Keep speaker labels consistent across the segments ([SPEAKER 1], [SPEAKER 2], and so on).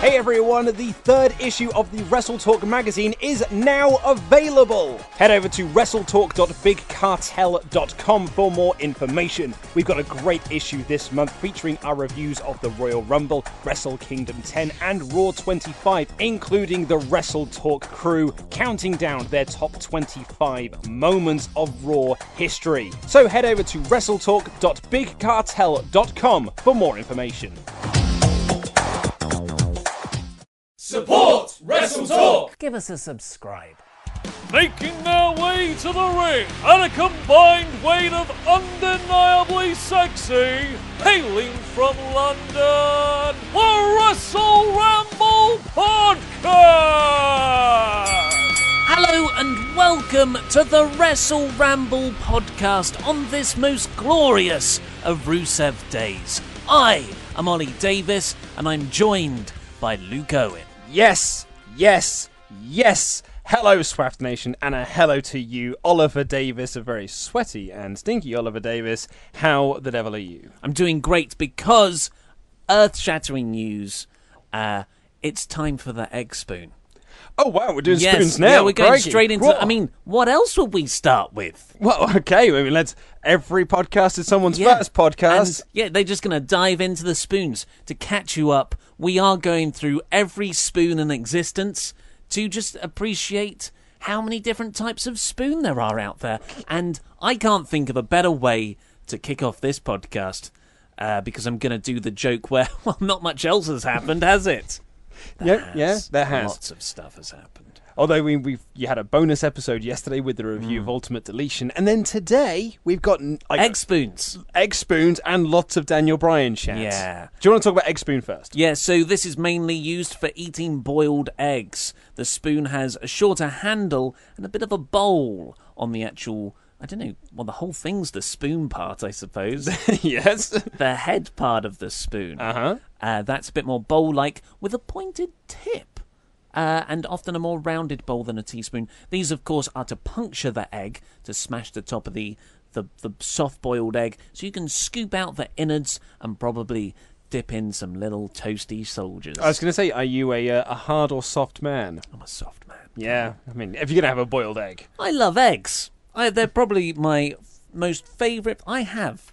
[SPEAKER 1] Hey everyone, the third issue of the Wrestle Talk magazine is now available. Head over to wrestletalk.bigcartel.com for more information. We've got a great issue this month featuring our reviews of the Royal Rumble, Wrestle Kingdom 10, and Raw 25, including the Wrestle Talk crew counting down their top 25 moments of Raw history. So head over to wrestletalk.bigcartel.com for more information.
[SPEAKER 2] Support Wrestle Talk!
[SPEAKER 3] Give us a subscribe.
[SPEAKER 4] Making their way to the ring at a combined weight of undeniably sexy, hailing from London, the Wrestle Ramble Podcast!
[SPEAKER 3] Hello and welcome to the Wrestle Ramble podcast on this most glorious of Rusev days. I am Ollie Davis and I'm joined by Luke Owen.
[SPEAKER 1] Yes, yes, yes. Hello, Swaft Nation, and a hello to you, Oliver Davis, a very sweaty and stinky Oliver Davis. How the devil are you?
[SPEAKER 3] I'm doing great because earth shattering news. Uh, it's time for the egg spoon.
[SPEAKER 1] Oh wow, we're doing
[SPEAKER 3] yes,
[SPEAKER 1] spoons now.
[SPEAKER 3] Yeah, we're going
[SPEAKER 1] Crikey.
[SPEAKER 3] straight into. I mean, what else would we start with?
[SPEAKER 1] well, okay. I mean, let's. Every podcast is someone's
[SPEAKER 3] Yeah.
[SPEAKER 1] first podcast.
[SPEAKER 3] And, yeah, they're just going to dive into the spoons to catch you up. We are going through every spoon in existence to just appreciate how many different types of spoon there are out there. And I can't think of a better way to kick off this podcast uh, because I'm going to do the joke where, well, not much else has happened, has it?
[SPEAKER 1] Yeah, yeah, there has.
[SPEAKER 3] Lots of stuff has happened.
[SPEAKER 1] Although we we you had a bonus episode yesterday with the review of mm. Ultimate Deletion, and then today we've got like,
[SPEAKER 3] Egg spoons.
[SPEAKER 1] egg spoons and lots of Daniel Bryan chat.
[SPEAKER 3] Yeah.
[SPEAKER 1] Do you want to talk about egg spoon first?
[SPEAKER 3] Yeah, so this is mainly used for eating boiled eggs. The spoon has a shorter handle and a bit of a bowl on the actual. I don't know. Well, the whole thing's the spoon part, I suppose.
[SPEAKER 1] yes.
[SPEAKER 3] the head part of the spoon.
[SPEAKER 1] Uh-huh.
[SPEAKER 3] Uh, that's a bit more bowl-like with a pointed tip. Uh, and often a more rounded bowl than a teaspoon. These, of course, are to puncture the egg to smash the top of the the, the soft-boiled egg, so you can scoop out the innards and probably dip in some little toasty soldiers.
[SPEAKER 1] I was going to say, are you a uh, a hard or soft man?
[SPEAKER 3] I'm a soft man.
[SPEAKER 1] Yeah. I mean, if you're going to have a boiled egg,
[SPEAKER 3] I love eggs. I, they're probably my f- most favourite. I have.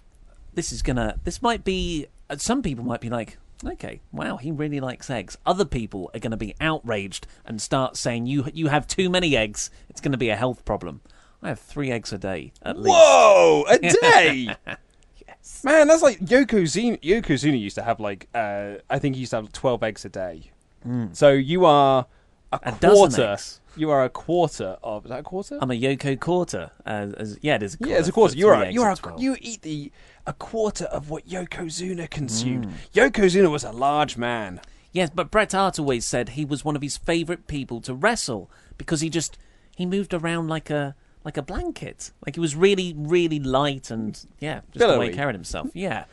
[SPEAKER 3] This is gonna. This might be. uh, Some people might be like, okay, wow, he really likes eggs. Other people are going to be outraged and start saying you you have too many eggs. It's going to be a health problem. I have three eggs a day at least.
[SPEAKER 1] whoa, a day. Yes. Man, that's like Yokozuna. Yokozuna used to have like, uh, I think he used to have twelve eggs a day. So you are a,
[SPEAKER 3] A dozen
[SPEAKER 1] quarter.
[SPEAKER 3] eggs.
[SPEAKER 1] You are a quarter of. Is that a quarter?
[SPEAKER 3] I'm a Yoko quarter. Uh, as, yeah, is. A quarter.
[SPEAKER 1] yeah, it's a quarter. You're a, you're a, you eat the a quarter of what Yokozuna consumed.
[SPEAKER 3] Mm.
[SPEAKER 1] Yokozuna was a large man.
[SPEAKER 3] Yes, but Bret Hart always said he was one of his favourite people to wrestle because he just he moved around like a like a blanket. Like he was really, really light and yeah, just the way he carried himself. Yeah.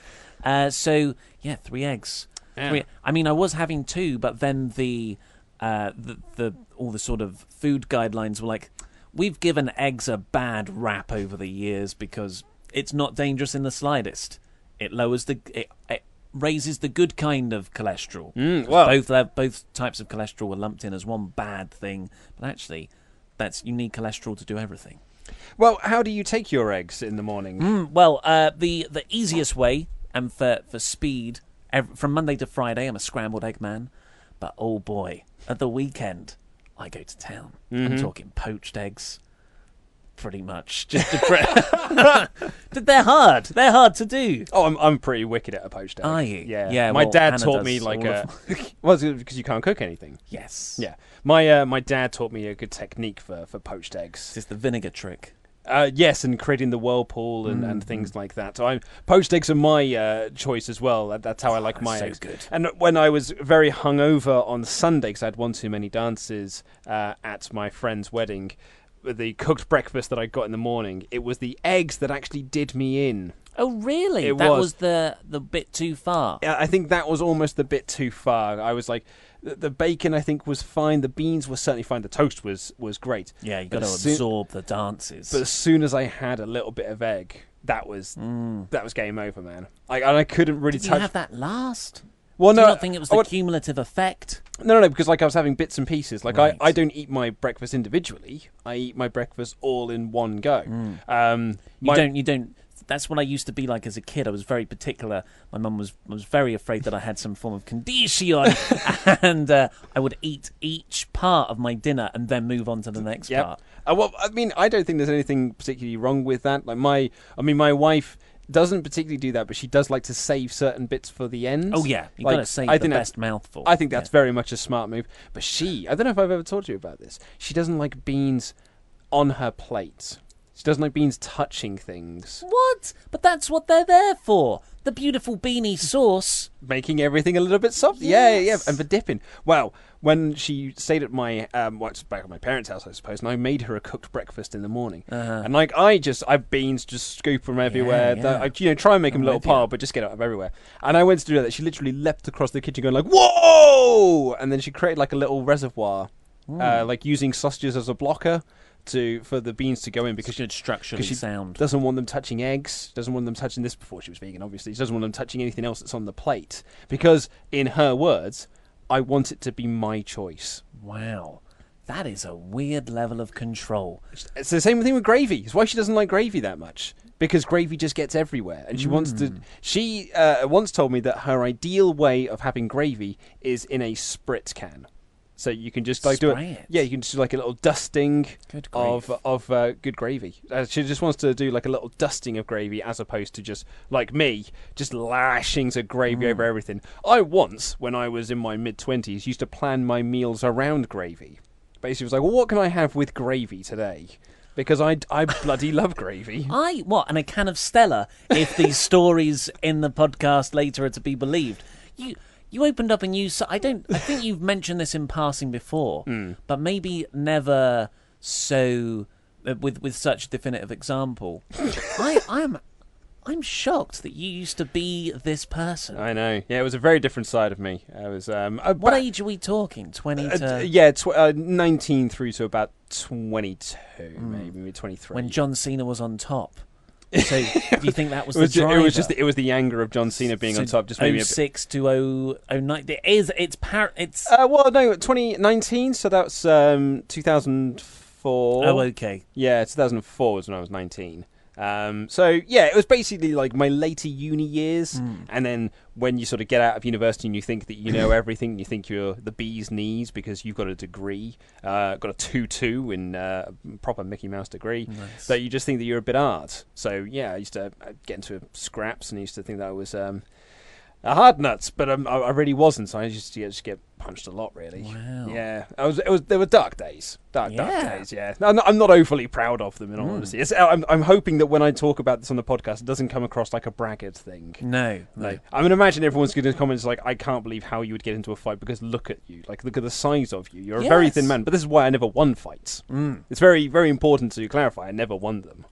[SPEAKER 3] Uh, so yeah, three eggs.
[SPEAKER 1] Yeah.
[SPEAKER 3] Three, I mean, I was having two, but then the uh, the the all the sort of food guidelines were like, we've given eggs a bad rap over the years because it's not dangerous in the slightest. It lowers the it, it raises the good kind of cholesterol.
[SPEAKER 1] Mm, well-
[SPEAKER 3] both uh, both types of cholesterol were lumped in as one bad thing, but actually, that's you need cholesterol to do everything.
[SPEAKER 1] Well, how do you take your eggs in the morning?
[SPEAKER 3] Mm, well, uh, the the easiest way and for for speed, ev- from Monday to Friday, I'm a scrambled egg man. But oh boy, at the weekend, I go to town.
[SPEAKER 1] Mm-hmm.
[SPEAKER 3] I'm talking poached eggs. Pretty much, just to pre- they're hard. They're hard to do.
[SPEAKER 1] Oh, I'm I'm pretty wicked at a poached egg.
[SPEAKER 3] Are you?
[SPEAKER 1] Yeah.
[SPEAKER 3] Yeah,
[SPEAKER 1] My
[SPEAKER 3] well,
[SPEAKER 1] dad
[SPEAKER 3] Hannah
[SPEAKER 1] taught me like a.
[SPEAKER 3] of
[SPEAKER 1] well, because you can't cook anything.
[SPEAKER 3] Yes.
[SPEAKER 1] Yeah. My uh, my dad taught me a good technique for for poached eggs.
[SPEAKER 3] It's the vinegar trick.
[SPEAKER 1] Uh, yes, and creating the whirlpool and, and
[SPEAKER 3] Mm-hmm.
[SPEAKER 1] things like that. So I poached eggs are my uh, choice as well. That, that's how I like my
[SPEAKER 3] so
[SPEAKER 1] eggs.
[SPEAKER 3] good.
[SPEAKER 1] And when I was very hungover on Sunday because I had one too many dances uh, at my friend's wedding, the cooked breakfast that I got in the morning, it was the eggs that actually did me in.
[SPEAKER 3] Oh, really?
[SPEAKER 1] It
[SPEAKER 3] that
[SPEAKER 1] was.
[SPEAKER 3] was the the bit too far.
[SPEAKER 1] Yeah, I think that was almost the bit too far. I was like, the, the bacon I think was fine. The beans were certainly fine. The toast was was great.
[SPEAKER 3] Yeah, you got to
[SPEAKER 1] soon-
[SPEAKER 3] absorb the dances.
[SPEAKER 1] But as soon as I had a little bit of egg, that was
[SPEAKER 3] Mm.
[SPEAKER 1] that was game over, man. I, and I couldn't really
[SPEAKER 3] Did you have that last?
[SPEAKER 1] well,
[SPEAKER 3] Do
[SPEAKER 1] no,
[SPEAKER 3] you not think it was the
[SPEAKER 1] would-
[SPEAKER 3] cumulative effect?
[SPEAKER 1] no, no, no, because like I was having bits and pieces. Like
[SPEAKER 3] Right.
[SPEAKER 1] I, I don't eat my breakfast individually. I eat my breakfast all in one go. Um,
[SPEAKER 3] You don't. You don't. That's what I used to be like as a kid. I was very particular. My mum was was very afraid that I had some form of condition, and uh, I would eat each part of my dinner and then move on to the next
[SPEAKER 1] Yep.
[SPEAKER 3] part.
[SPEAKER 1] Uh, well, I mean, I don't think there's anything particularly wrong with that. Like my, I mean, my wife doesn't particularly do that, but she does like to save certain bits for the end.
[SPEAKER 3] Oh yeah, you
[SPEAKER 1] Like,
[SPEAKER 3] got to save
[SPEAKER 1] I
[SPEAKER 3] the
[SPEAKER 1] think that-
[SPEAKER 3] best mouthful.
[SPEAKER 1] I think that's
[SPEAKER 3] Yeah.
[SPEAKER 1] very much a smart move. But she, I don't know if I've ever told you about this. She doesn't like beans on her plate. She doesn't like beans touching things,
[SPEAKER 3] what. But that's what they're there for. The beautiful beanie sauce.
[SPEAKER 1] making everything a little bit soft. Yeah, yeah, yeah, and for dipping. Well, when she stayed at my, um, well, back at my parents' house, I suppose, and I made her a cooked breakfast in the morning.
[SPEAKER 3] Uh-huh.
[SPEAKER 1] And like I just, I have beans just scoop from everywhere.
[SPEAKER 3] Yeah, yeah.
[SPEAKER 1] I, you know, try and make them a little
[SPEAKER 3] you.
[SPEAKER 1] pile, but just get it up everywhere. And I went to do that. She literally leapt across the kitchen, going like, "Whoa!" And then she created like a little reservoir, uh, like using sausages as a blocker to for the beans to go in because she
[SPEAKER 3] structurally
[SPEAKER 1] she
[SPEAKER 3] sound.
[SPEAKER 1] doesn't want them touching eggs. Doesn't want them touching this before she was vegan. Obviously, she doesn't want them touching anything else that's on the plate because, in her words, I want it to be my choice.
[SPEAKER 3] Wow, that is a weird level of control.
[SPEAKER 1] It's the same thing with gravy. It's why she doesn't like gravy that much because gravy just gets everywhere, and she wants to. She uh, once told me that her ideal way of having gravy is in a spritz can. So you can just like do
[SPEAKER 3] Spray
[SPEAKER 1] it.
[SPEAKER 3] it.
[SPEAKER 1] Yeah, you can just do like a little dusting of of uh, good gravy. Uh, she just wants to do like a little dusting of gravy as opposed to just like me, just lashing to gravy over
[SPEAKER 3] Mm.
[SPEAKER 1] everything. I once, when I was in my mid twenties, used to plan my meals around gravy. Basically, was like, well, what can I have with gravy today? Because I I bloody love gravy.
[SPEAKER 3] I what and a can of Stella. If these stories in the podcast later are to be believed, you you opened up a new. si- I don't. I think you've mentioned this in passing before,
[SPEAKER 1] Hmm.
[SPEAKER 3] but maybe never so uh, with with such a definitive example. I I'm I'm shocked that you used to be this person.
[SPEAKER 1] I know. Yeah, it was a very different side of me. I was um. uh,
[SPEAKER 3] what age are we talking? Twenty
[SPEAKER 1] uh,
[SPEAKER 3] to
[SPEAKER 1] d- yeah, tw- uh, nineteen through to about twenty-two, maybe maybe twenty-three.
[SPEAKER 3] When John Cena was on top. So do you think that was
[SPEAKER 1] it was,
[SPEAKER 3] the driver?
[SPEAKER 1] it was just the, it was the anger of John Cena being on top. Just made me a bit,
[SPEAKER 3] 06 to 0, 09. It is. It's par. It's.
[SPEAKER 1] Uh, well, no, 2019, so that's um, 2004.
[SPEAKER 3] oh, okay.
[SPEAKER 1] Yeah, 2004 was when I was 19. Um, so, yeah, it was basically like my later uni years.
[SPEAKER 3] Hmm.
[SPEAKER 1] And then when you sort of get out of university and you think that you know everything, you think you're the bee's knees because you've got a degree, uh, got a 2 2 in uh, a proper Mickey Mouse degree,
[SPEAKER 3] Nice.
[SPEAKER 1] that you just think that you're a bit art. So, yeah, I used to uh, get into scraps and I used to think that I was. Um, a hard nuts, but um, I, I really wasn't. So I used to get, just get punched a lot, really.
[SPEAKER 3] Wow.
[SPEAKER 1] Yeah, I was. It was. There were dark days. Dark, dark
[SPEAKER 3] Yeah.
[SPEAKER 1] days. Yeah. I'm not, I'm not overly proud of them, in all honesty. It's, I'm, I'm hoping that when I talk about this on the podcast, it doesn't come across like a braggart thing.
[SPEAKER 3] No, no.
[SPEAKER 1] Like, I mean, imagine everyone's going to comment like, "I can't believe how you would get into a fight because look at you, like look at the size of you. You're a very thin man." But this is why I never won fights. It's very, very important to clarify. I never won them.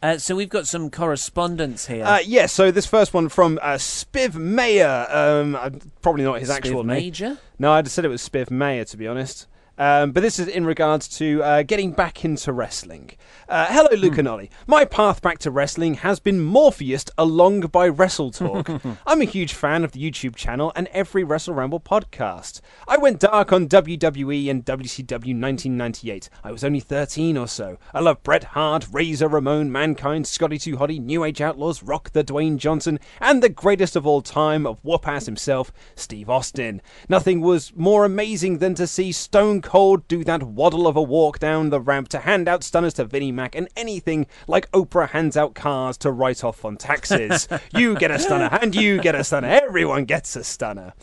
[SPEAKER 3] Uh, so we've got some correspondence here.
[SPEAKER 1] Uh, yeah, so this first one from uh, Spiv Mayer. Um, uh, probably not his
[SPEAKER 3] Spiv
[SPEAKER 1] actual name.
[SPEAKER 3] Spiv Major.
[SPEAKER 1] No, I just said it was Spiv Mayer, to be honest. Um, but this is in regards to uh, getting back into wrestling. Uh, hello, Luke and Ollie. My path back to wrestling has been Morpheus along by Wrestle Talk. I'm a huge fan of the YouTube channel and every Wrestle Ramble podcast. I went dark on WWE and WCW 1998. I was only 13 or so. I love Bret Hart, Razor Ramon, Mankind, Scotty Too Hotty, New Age Outlaws, Rock the Dwayne Johnson, and the greatest of all time of whoop ass himself, Steve Austin. Nothing was more amazing than to see Stone Cold do that waddle of a walk down the ramp to hand out stunners to Vinnie Mac and anything like Oprah hands out cars to write off on taxes. you get a stunner and you get a stunner. Everyone gets a stunner.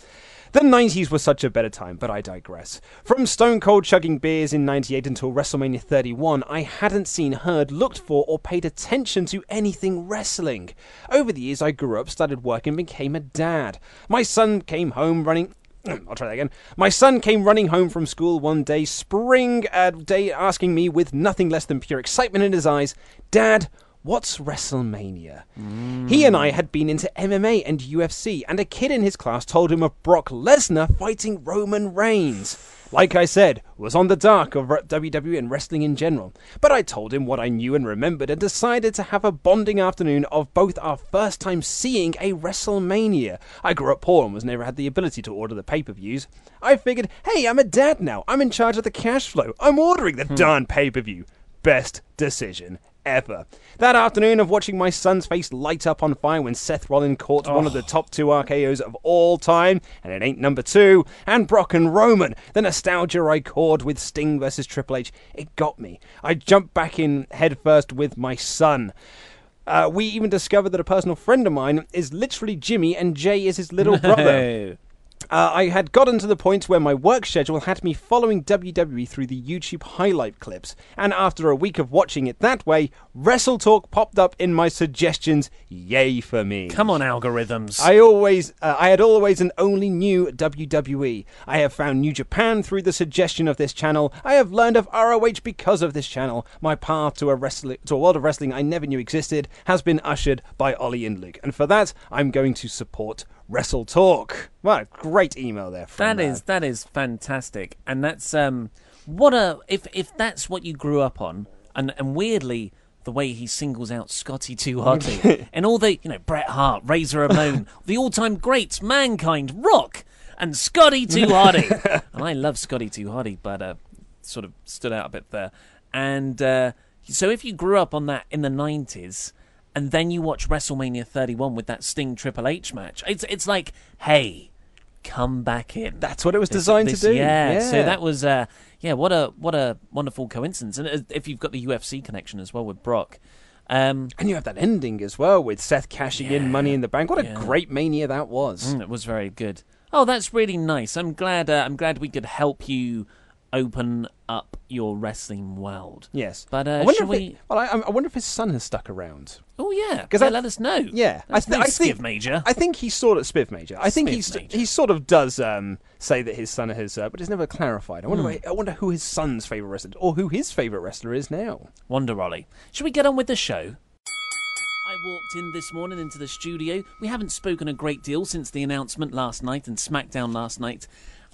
[SPEAKER 1] The 90s was such a better time, but I digress. From Stone Cold chugging beers in 98 until WrestleMania 31, I hadn't seen, heard, looked for, or paid attention to anything wrestling. Over the years, I grew up, started work, and became a dad. My son came home running. I'll try that again. My son came running home from school one day, spring uh, day, asking me with nothing less than pure excitement in his eyes, Dad, What's WrestleMania? He and I had been into MMA and UFC, and a kid in his class told him of Brock Lesnar fighting Roman Reigns. Like I said, was on the dark of WWE and wrestling in general. But I told him what I knew and remembered and decided to have a bonding afternoon of both our first time seeing a WrestleMania. I grew up poor and was never had the ability to order the pay-per-views. I figured, hey, I'm a dad now. I'm in charge of the cash flow. I'm ordering the hmm. darn pay-per-view. Best decision ever. That afternoon of watching my son's face light up on fire when Seth Rollins caught one of the top two RKOs of all time, and it ain't number two, and Brock and Roman, the nostalgia I caught with Sting versus Triple H, it got me. I jumped back in headfirst with my son. Uh, we even discovered that a personal friend of mine is literally Jimmy and Jay is his little brother. Uh, I had gotten to the point where my work schedule had me following WWE through the YouTube highlight clips, and after a week of watching it that way, Wrestle Talk popped up in my suggestions. Yay for me!
[SPEAKER 3] Come on, algorithms.
[SPEAKER 1] I always, uh, I had always and only knew WWE. I have found New Japan through the suggestion of this channel. I have learned of ROH because of this channel. My path to a wrestling, to a world of wrestling I never knew existed has been ushered by Ollie and Luke, and for that, I'm going to support Wrestle Talk. Well, great email there. From,
[SPEAKER 3] That is that is fantastic, and that's um what a if if that's what you grew up on, and and weirdly the way he singles out Scotty Too Hotty and all the you know Bret Hart, Razor Ramon, the all-time greats, Mankind, Rock, and Scotty Too Hotty, and I love Scotty Too Hotty, but uh, sort of stood out a bit there, and uh, so if you grew up on that in the nineties. And then you watch WrestleMania 31 with that Sting Triple H match. It's it's like, hey, come back in.
[SPEAKER 1] That's what it was
[SPEAKER 3] This-
[SPEAKER 1] designed
[SPEAKER 3] this-
[SPEAKER 1] to do.
[SPEAKER 3] Yeah. So that was uh, yeah. What a what a wonderful coincidence. And uh, if you've got the UFC connection as well with Brock, um,
[SPEAKER 1] And you have that ending as well with Seth cashing in Money in the Bank. What a
[SPEAKER 3] Yeah.
[SPEAKER 1] great mania that was.
[SPEAKER 3] mm, it was very good. Oh, that's really nice. I'm glad. Uh, I'm glad we could help you open up your wrestling world.
[SPEAKER 1] Yes,
[SPEAKER 3] But, uh,
[SPEAKER 1] I wonder if
[SPEAKER 3] we-
[SPEAKER 1] it- well, I, I wonder if his son has stuck around.
[SPEAKER 3] Oh yeah.
[SPEAKER 1] 'Cause
[SPEAKER 3] yeah, let us know.
[SPEAKER 1] Yeah,
[SPEAKER 3] That's
[SPEAKER 1] I, th-
[SPEAKER 3] no
[SPEAKER 1] I think
[SPEAKER 3] Major.
[SPEAKER 1] I think he sort of Spiv Major. I think he's
[SPEAKER 3] Major.
[SPEAKER 1] he sort of does um, say that his son has, uh, but it's never clarified. I wonder. Why- I wonder who his son's favorite wrestler or who his favorite wrestler is now.
[SPEAKER 3] Wonder Ollie. Should we get on with the show? I walked in this morning into the studio. We haven't spoken a great deal since the announcement last night and SmackDown last night,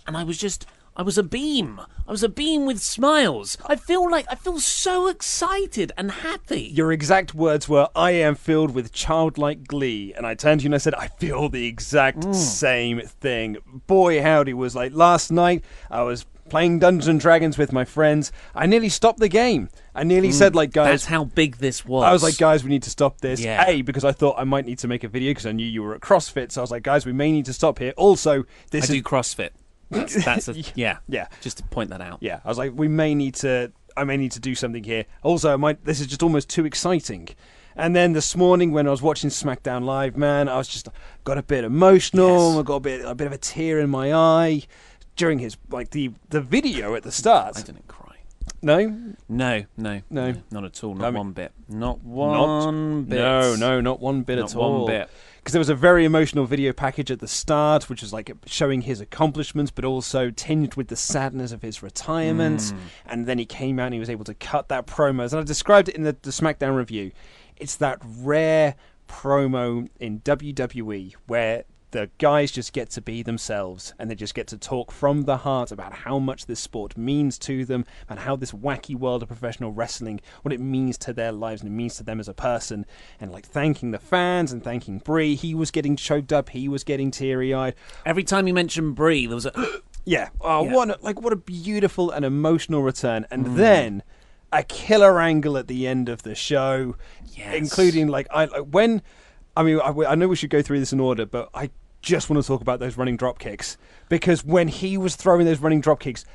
[SPEAKER 3] and I was just. I was a beam. I was a beam with smiles. I feel like I feel so excited and happy.
[SPEAKER 1] Your exact words were, "I am filled with childlike glee," and I turned to you and I said, "I feel the exact
[SPEAKER 3] Hmm.
[SPEAKER 1] same thing." Boy, howdy was like last night. I was playing Dungeons and Dragons with my friends. I nearly stopped the game. I nearly said, "Like guys."
[SPEAKER 3] That's how big this was.
[SPEAKER 1] I was like, guys, we need to stop this.
[SPEAKER 3] Yeah.
[SPEAKER 1] A, because I thought I might need to make a video because I knew you were at CrossFit. So I was like, guys, we may need to stop here. Also, this
[SPEAKER 3] I
[SPEAKER 1] this
[SPEAKER 3] do
[SPEAKER 1] is
[SPEAKER 3] CrossFit. That's, that's a, yeah,
[SPEAKER 1] Yeah.
[SPEAKER 3] Just to point that out.
[SPEAKER 1] yeah. I was like, we may need to. I may need to do something here. Also, might. This is just almost too exciting. And then this morning when I was watching SmackDown Live, man, I was just got a bit emotional.
[SPEAKER 3] Yes.
[SPEAKER 1] I got a bit a bit of a tear in my eye during his like the the video at the start.
[SPEAKER 3] I didn't cry.
[SPEAKER 1] No,
[SPEAKER 3] No, no,
[SPEAKER 1] No.
[SPEAKER 3] not at all. Not
[SPEAKER 1] I mean-
[SPEAKER 3] one bit. Not
[SPEAKER 1] Not-
[SPEAKER 3] one bit.
[SPEAKER 1] No, no, not one bit
[SPEAKER 3] Not
[SPEAKER 1] at all.
[SPEAKER 3] one bit.
[SPEAKER 1] Because there was a very emotional video package at the start, which was like showing his accomplishments, but also tinged with the sadness of his retirement.
[SPEAKER 3] Mm.
[SPEAKER 1] And then he came out and he was able to cut that promo. And I described it in the, the SmackDown review. It's that rare promo in WWE where the guys just get to be themselves and they just get to talk from the heart about how much this sport means to them and how this wacky world of professional wrestling, what it means to their lives and it means to them as a person. And like thanking the fans and thanking Brie. He was getting choked up, he was getting teary eyed.
[SPEAKER 3] Every time you mentioned Brie, there was a.
[SPEAKER 1] Yeah. Oh,
[SPEAKER 3] Yeah.
[SPEAKER 1] what a, like what a beautiful and emotional return. And mm. then a killer angle at the end of the show,
[SPEAKER 3] Yes.
[SPEAKER 1] including like I like, when. I mean, I, I know we should go through this in order, but I just want to talk about those running drop kicks because when he was throwing those running drop kicks.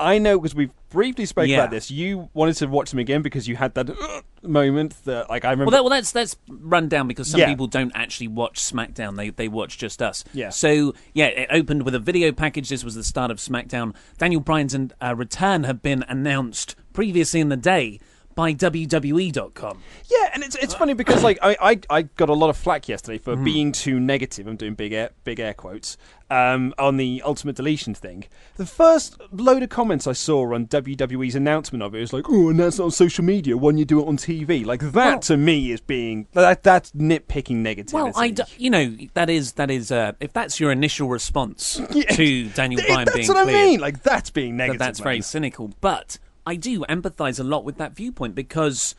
[SPEAKER 1] I know because we've briefly spoke
[SPEAKER 3] Yeah.
[SPEAKER 1] about this. You wanted to watch them again because you had that uh, moment that, like, I remember.
[SPEAKER 3] Well, that, well, let's let's run down because some
[SPEAKER 1] Yeah.
[SPEAKER 3] people don't actually watch SmackDown; they they watch just us.
[SPEAKER 1] Yeah.
[SPEAKER 3] So yeah, it opened with a video package. This was the start of SmackDown. Daniel Bryan's uh, return had been announced previously in the day by WWE.com.
[SPEAKER 1] Yeah, and it's it's funny because like I, I, I got a lot of flack yesterday for
[SPEAKER 3] Hmm.
[SPEAKER 1] being too negative. I'm doing big air big air quotes um, on the ultimate deletion thing. The first load of comments I saw on WWE's announcement of it was like, "Oh, and that's not on social media. Why don't you do it on TV?" Like that
[SPEAKER 3] Well-
[SPEAKER 1] to me is being that that's nitpicking negativity.
[SPEAKER 3] Well, I d- you know that is that is uh, if that's your initial response
[SPEAKER 1] Yeah.
[SPEAKER 3] to Daniel Bryan
[SPEAKER 1] that's
[SPEAKER 3] being
[SPEAKER 1] what I mean. Like that's being
[SPEAKER 3] that
[SPEAKER 1] negative.
[SPEAKER 3] that's very cynical. But I do empathise a lot with that viewpoint because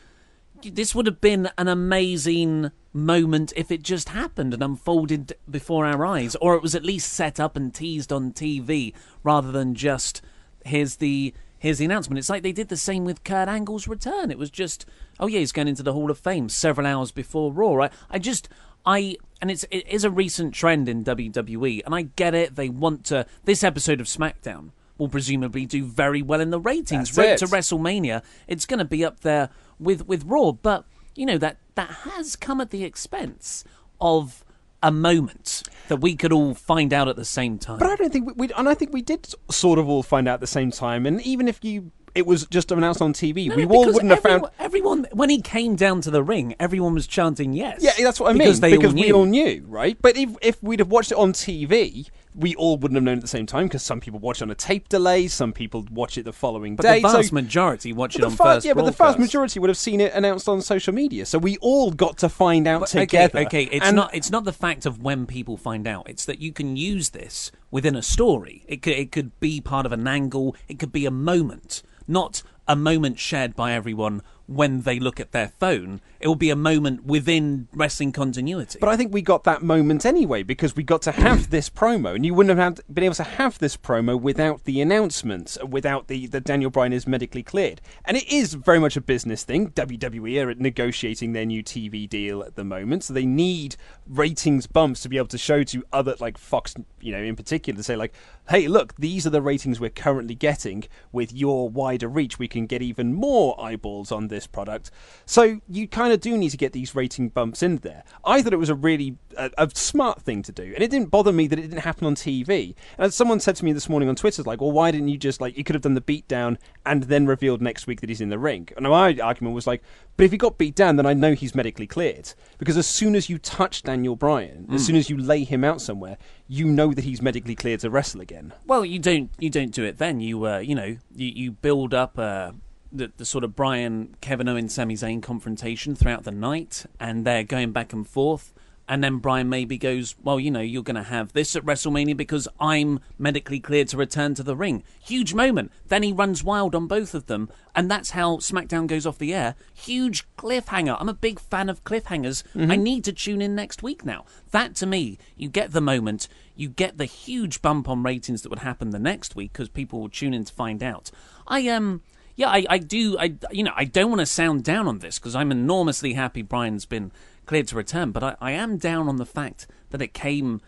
[SPEAKER 3] this would have been an amazing moment if it just happened and unfolded before our eyes, or it was at least set up and teased on TV rather than just here's the here's the announcement. It's like they did the same with Kurt Angle's return. It was just oh yeah, he's going into the Hall of Fame several hours before Raw. I, I just I and it's it is a recent trend in WWE, and I get it. They want to. This episode of SmackDown will presumably do very well in the ratings. Road
[SPEAKER 1] it.
[SPEAKER 3] to WrestleMania, it's going to be up there with with Raw, but you know that that has come at the expense of a moment that we could all find out at the same time.
[SPEAKER 1] But I don't think we, we and I think we did sort of all find out at the same time. And even if you, it was just announced on TV,
[SPEAKER 3] No,
[SPEAKER 1] we all wouldn't have found.
[SPEAKER 3] everyone, everyone when he came down to the ring. Everyone was chanting yes.
[SPEAKER 1] Yeah, that's what I mean.
[SPEAKER 3] because they
[SPEAKER 1] because
[SPEAKER 3] all
[SPEAKER 1] we all knew, right? But if if we'd have watched it on TV, we all wouldn't have known at the same time because some people watch on a tape delay, some people watch it the following
[SPEAKER 3] but
[SPEAKER 1] day.
[SPEAKER 3] the vast
[SPEAKER 1] so,
[SPEAKER 3] majority watch it on first
[SPEAKER 1] yeah, but the vast majority would have seen it announced on social media. So we all got to find out
[SPEAKER 3] But,
[SPEAKER 1] together.
[SPEAKER 3] Okay, okay, it's
[SPEAKER 1] And-
[SPEAKER 3] not it's not the fact of when people find out. It's that you can use this within a story. It could it could be part of an angle. It could be a moment, not a moment shared by everyone when they look at their phone. It will be a moment within wrestling continuity.
[SPEAKER 1] But I think we got that moment anyway because we got to have this promo, and you wouldn't have had, been able to have this promo without the announcements, without the that Daniel Bryan is medically cleared. And it is very much a business thing. WWE are negotiating their new TV deal at the moment, so they need ratings bumps to be able to show to other like Fox, you know, in particular, to say like, "Hey, look, these are the ratings we're currently getting. With your wider reach, we can get even more eyeballs on this product." So you kind of do need to get these rating bumps in there. I thought it was a really a, a smart thing to do, and it didn't bother me that it didn't happen on TV. And someone said to me this morning on Twitter, like, "Well, why didn't you just like you could have done the beatdown and then revealed next week that he's in the ring?" And my argument was like, "But if he got beat down, then I know he's medically cleared because as soon as you touch Daniel Bryan, as soon as you lay him out somewhere, you know that he's medically cleared to wrestle again."
[SPEAKER 3] Well, you don't you don't do it then. You uh, you know you, you build up uh, the the sort of Bryan Kevin Owens Sami Zayn confrontation throughout the night, and they're going back and forth. And then Bryan maybe goes, well, you know, you're going to have this at WrestleMania because I'm medically cleared to return to the ring. Huge moment. Then he runs wild on both of them, and that's how SmackDown goes off the air. Huge cliffhanger. I'm a big fan of cliffhangers. I need to tune in next week now. That to me, you get the moment, you get the huge bump on ratings that would happen the next week because people will tune in to find out. I um. Yeah, I, I do. I you know I don't want to sound down on this because I'm enormously happy Bryan's been cleared to return, but I, I am down on the fact that it came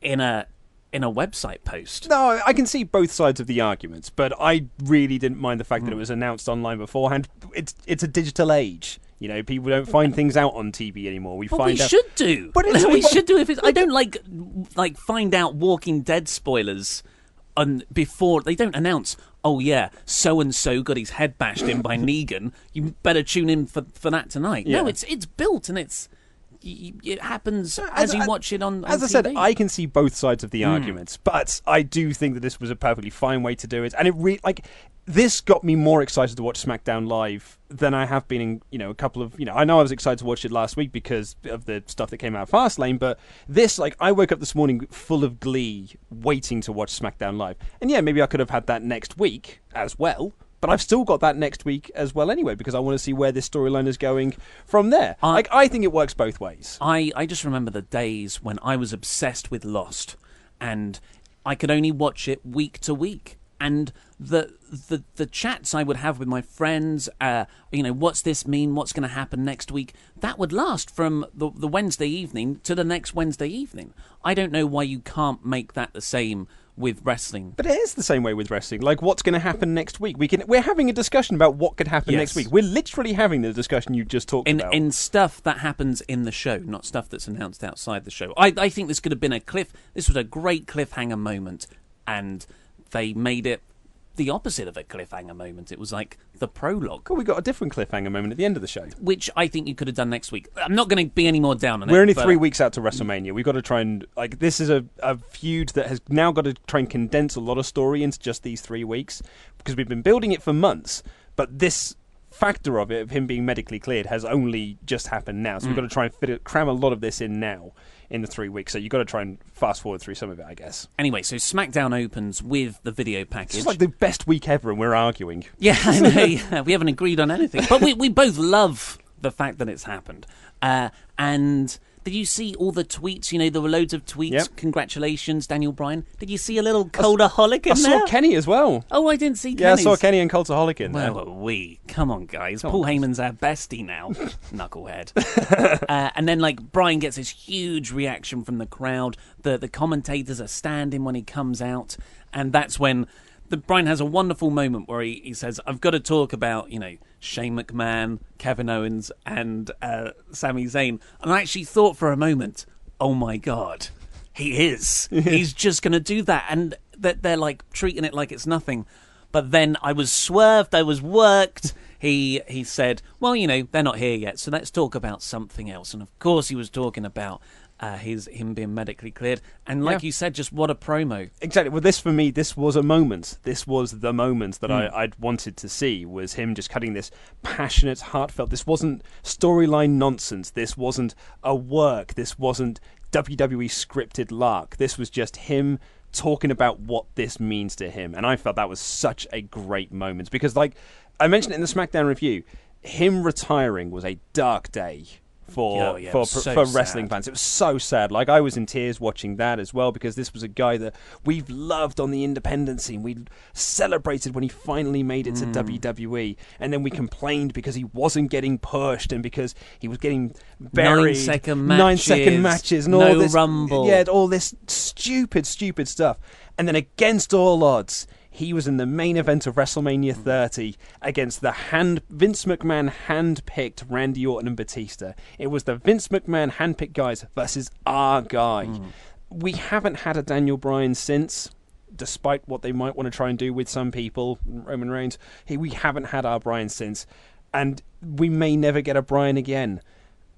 [SPEAKER 3] in a in a website post.
[SPEAKER 1] No, I can see both sides of the arguments, but I really didn't mind the fact that it hmm. was announced online beforehand. It's it's a digital age. You know, people don't find things out on TV anymore. We
[SPEAKER 3] But
[SPEAKER 1] find
[SPEAKER 3] we
[SPEAKER 1] out.
[SPEAKER 3] should do.
[SPEAKER 1] But
[SPEAKER 3] we should do if it's. I don't like like find out Walking Dead spoilers on before they don't announce. Oh yeah, so and so got his head bashed in by Negan. You better tune in for for that tonight. No, it's it's built and it's it happens as,
[SPEAKER 1] As-
[SPEAKER 3] you watch it on. on
[SPEAKER 1] As I said, I can see both sides of the hmm. arguments, but I do think that this was a perfectly fine way to do it, and it re- like this got me more excited to watch SmackDown live than I have been in you know a couple of you know I know I was excited to watch it last week because of the stuff that came out of Fastlane, but this like I woke up this morning full of glee, waiting to watch SmackDown live, and yeah, maybe I could have had that next week as well. But I've still got that next week as well anyway because I want to see where this storyline is going from there.
[SPEAKER 3] I-
[SPEAKER 1] like I think it works both ways.
[SPEAKER 3] I, I just remember the days when I was obsessed with Lost and I could only watch it week to week. And the the the chats I would have with my friends, uh, you know, what's this mean? What's going to happen next week? That would last from the the Wednesday evening to the next Wednesday evening. I don't know why you can't make that the same with wrestling.
[SPEAKER 1] But it is the same way with wrestling. Like, what's going to happen next week? We can. We're having a discussion about what could happen
[SPEAKER 3] Yes.
[SPEAKER 1] next week. We're literally having the discussion you just talked
[SPEAKER 3] in
[SPEAKER 1] about.
[SPEAKER 3] in stuff that happens in the show, not stuff that's announced outside the show. I I think this could have been a cliff. This was a great cliffhanger moment, and they made it the opposite of a cliffhanger moment. It was like the prologue,
[SPEAKER 1] Cool, we got a different cliffhanger moment at the end of the show.
[SPEAKER 3] which I think you could have done next week. I'm not going to be any more down on it.
[SPEAKER 1] We're only three weeks out to WrestleMania. We've got to try and like this is a, a feud that has now got to try and condense a lot of story into just these three weeks because we've been building it for months. But this factor of it of him being medically cleared has only just happened now. So
[SPEAKER 3] Hmm.
[SPEAKER 1] we've got to try and fit it, cram a lot of this in now in the three weeks. So you've got to try and fast forward through some of it, I guess.
[SPEAKER 3] Anyway, so SmackDown opens with the video package.
[SPEAKER 1] It's like the best week ever, and we're arguing.
[SPEAKER 3] Yeah, know. yeah, we haven't agreed on anything, but we we both love the fact that it's happened. Uh, and did you see all the tweets? You know, there were loads of tweets.
[SPEAKER 1] Yep.
[SPEAKER 3] Congratulations, Daniel Bryan. Did you see a little Cultaholic in there?
[SPEAKER 1] I saw? Kenny as well.
[SPEAKER 3] oh, I didn't see. Kenny.
[SPEAKER 1] Yeah, I saw Kenny and Cultaholic in there.
[SPEAKER 3] Where were we? Come on, guys.
[SPEAKER 1] Come
[SPEAKER 3] Paul
[SPEAKER 1] on.
[SPEAKER 3] Heyman's our bestie now, knucklehead. uh, and then, like, Bryan gets this huge reaction from the crowd. The the commentators are standing when he comes out, and that's when the Bryan has a wonderful moment where he, he says, "I've got to talk about you know Shane McMahon, Kevin Owens, and uh, Sami Zayn." And I actually thought for a moment, "Oh my god." He is. He's just going to do that, and that they're like treating it like it's nothing. But then I was swerved. I was worked. He he said, "Well, you know, they're not here yet, so let's talk about something else." And of course, he was talking about uh, his him being medically cleared. And like
[SPEAKER 1] Yeah.
[SPEAKER 3] you said, just what a promo.
[SPEAKER 1] Exactly. Well, this for me, this was a moment. This was the moment that
[SPEAKER 3] Hmm.
[SPEAKER 1] I, I'd wanted to see. Was him just cutting this passionate, heartfelt. This wasn't storyline nonsense. This wasn't a work. This wasn't WWE scripted lark. This was just him talking about what this means to him, and I felt that was such a great moment because, like I mentioned it in the SmackDown review, him retiring was a dark day. For
[SPEAKER 3] Oh, yeah,
[SPEAKER 1] for
[SPEAKER 3] so
[SPEAKER 1] for wrestling
[SPEAKER 3] sad.
[SPEAKER 1] fans, it was so sad. Like I was in tears watching that as well because this was a guy that we've loved on the independent scene. We celebrated when he finally made it to
[SPEAKER 3] Hmm.
[SPEAKER 1] WWE, and then we complained because he wasn't getting pushed and because he was getting buried. Nine second
[SPEAKER 3] matches,
[SPEAKER 1] matches, and all
[SPEAKER 3] no
[SPEAKER 1] this
[SPEAKER 3] Rumble.
[SPEAKER 1] Yeah, all this stupid, stupid stuff. And then against all odds. He was in the main event of WrestleMania mm. 30 against the hand Vince McMahon hand-picked Randy Orton and Batista. It was the Vince McMahon hand-picked guys versus our guy. Mm. We haven't had a Daniel Bryan since, despite what they might want to try and do with some people, Roman Reigns. He, we haven't had our Bryan since, and we may never get a Bryan again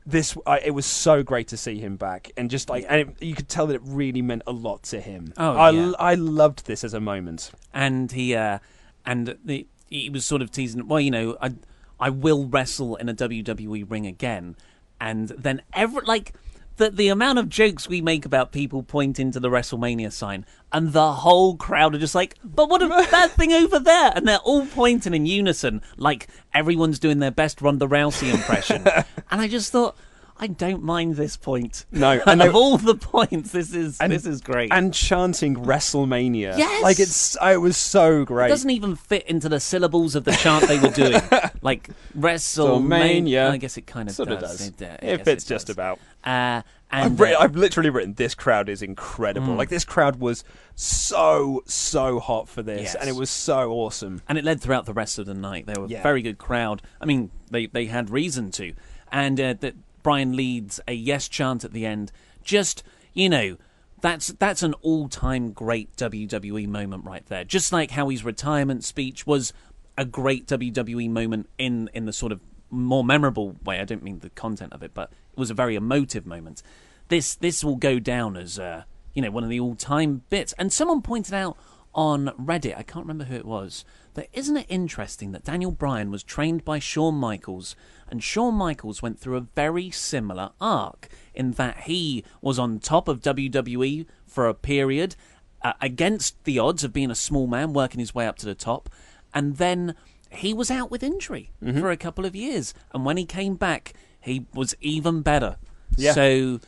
[SPEAKER 1] this I, it was so great to see him back and just like and it, you could tell that it really meant a lot to him
[SPEAKER 3] Oh,
[SPEAKER 1] I,
[SPEAKER 3] yeah.
[SPEAKER 1] I loved this as a moment
[SPEAKER 3] and he uh, and the, he was sort of teasing. Well, you know, I I will wrestle in a WWE ring again, and then every like. The, the amount of jokes we make about people pointing to the WrestleMania sign, and the whole crowd are just like, "But what about that thing over there?" And they're all pointing in unison, like everyone's doing their best Ronda Rousey impression. and I just thought, I don't mind this point.
[SPEAKER 1] No, and
[SPEAKER 3] of all the points, this is
[SPEAKER 1] and,
[SPEAKER 3] this is great.
[SPEAKER 1] and chanting WrestleMania
[SPEAKER 3] Yes!
[SPEAKER 1] like it's it was so great
[SPEAKER 3] It doesn't even fit into the syllables of the chant they were doing. like WrestleMania. I guess it kind of
[SPEAKER 1] sort of
[SPEAKER 3] does.
[SPEAKER 1] does
[SPEAKER 3] It, uh,
[SPEAKER 1] it fits
[SPEAKER 3] it
[SPEAKER 1] just
[SPEAKER 3] does.
[SPEAKER 1] about
[SPEAKER 3] Uh, and
[SPEAKER 1] I've, written,
[SPEAKER 3] uh,
[SPEAKER 1] I've literally written this crowd is incredible like this crowd was so so hot for this
[SPEAKER 3] Yes.
[SPEAKER 1] and it was so awesome
[SPEAKER 3] and it led throughout the rest of the night. They were
[SPEAKER 1] Yeah.
[SPEAKER 3] a very good crowd. I mean, they they had reason to. And uh, that Bryan leads a yes chant at the end. Just you know. That's that's an all-time great WWE moment right there. Just like how his retirement speech was a great WWE moment in in the sort of more memorable way. I don't mean the content of it, but it was a very emotive moment. This this will go down as uh, you know one of the all time bits. And someone pointed out on Reddit, I can't remember who it was, that isn't it interesting that Daniel Bryan was trained by Shawn Michaels, and Shawn Michaels went through a very similar arc in that he was on top of WWE for a period uh, against the odds of being a small man working his way up to the top, and then he was out with injury
[SPEAKER 1] Mm-hmm.
[SPEAKER 3] for a couple of years, and when he came back, he was even better.
[SPEAKER 1] Yeah.
[SPEAKER 3] So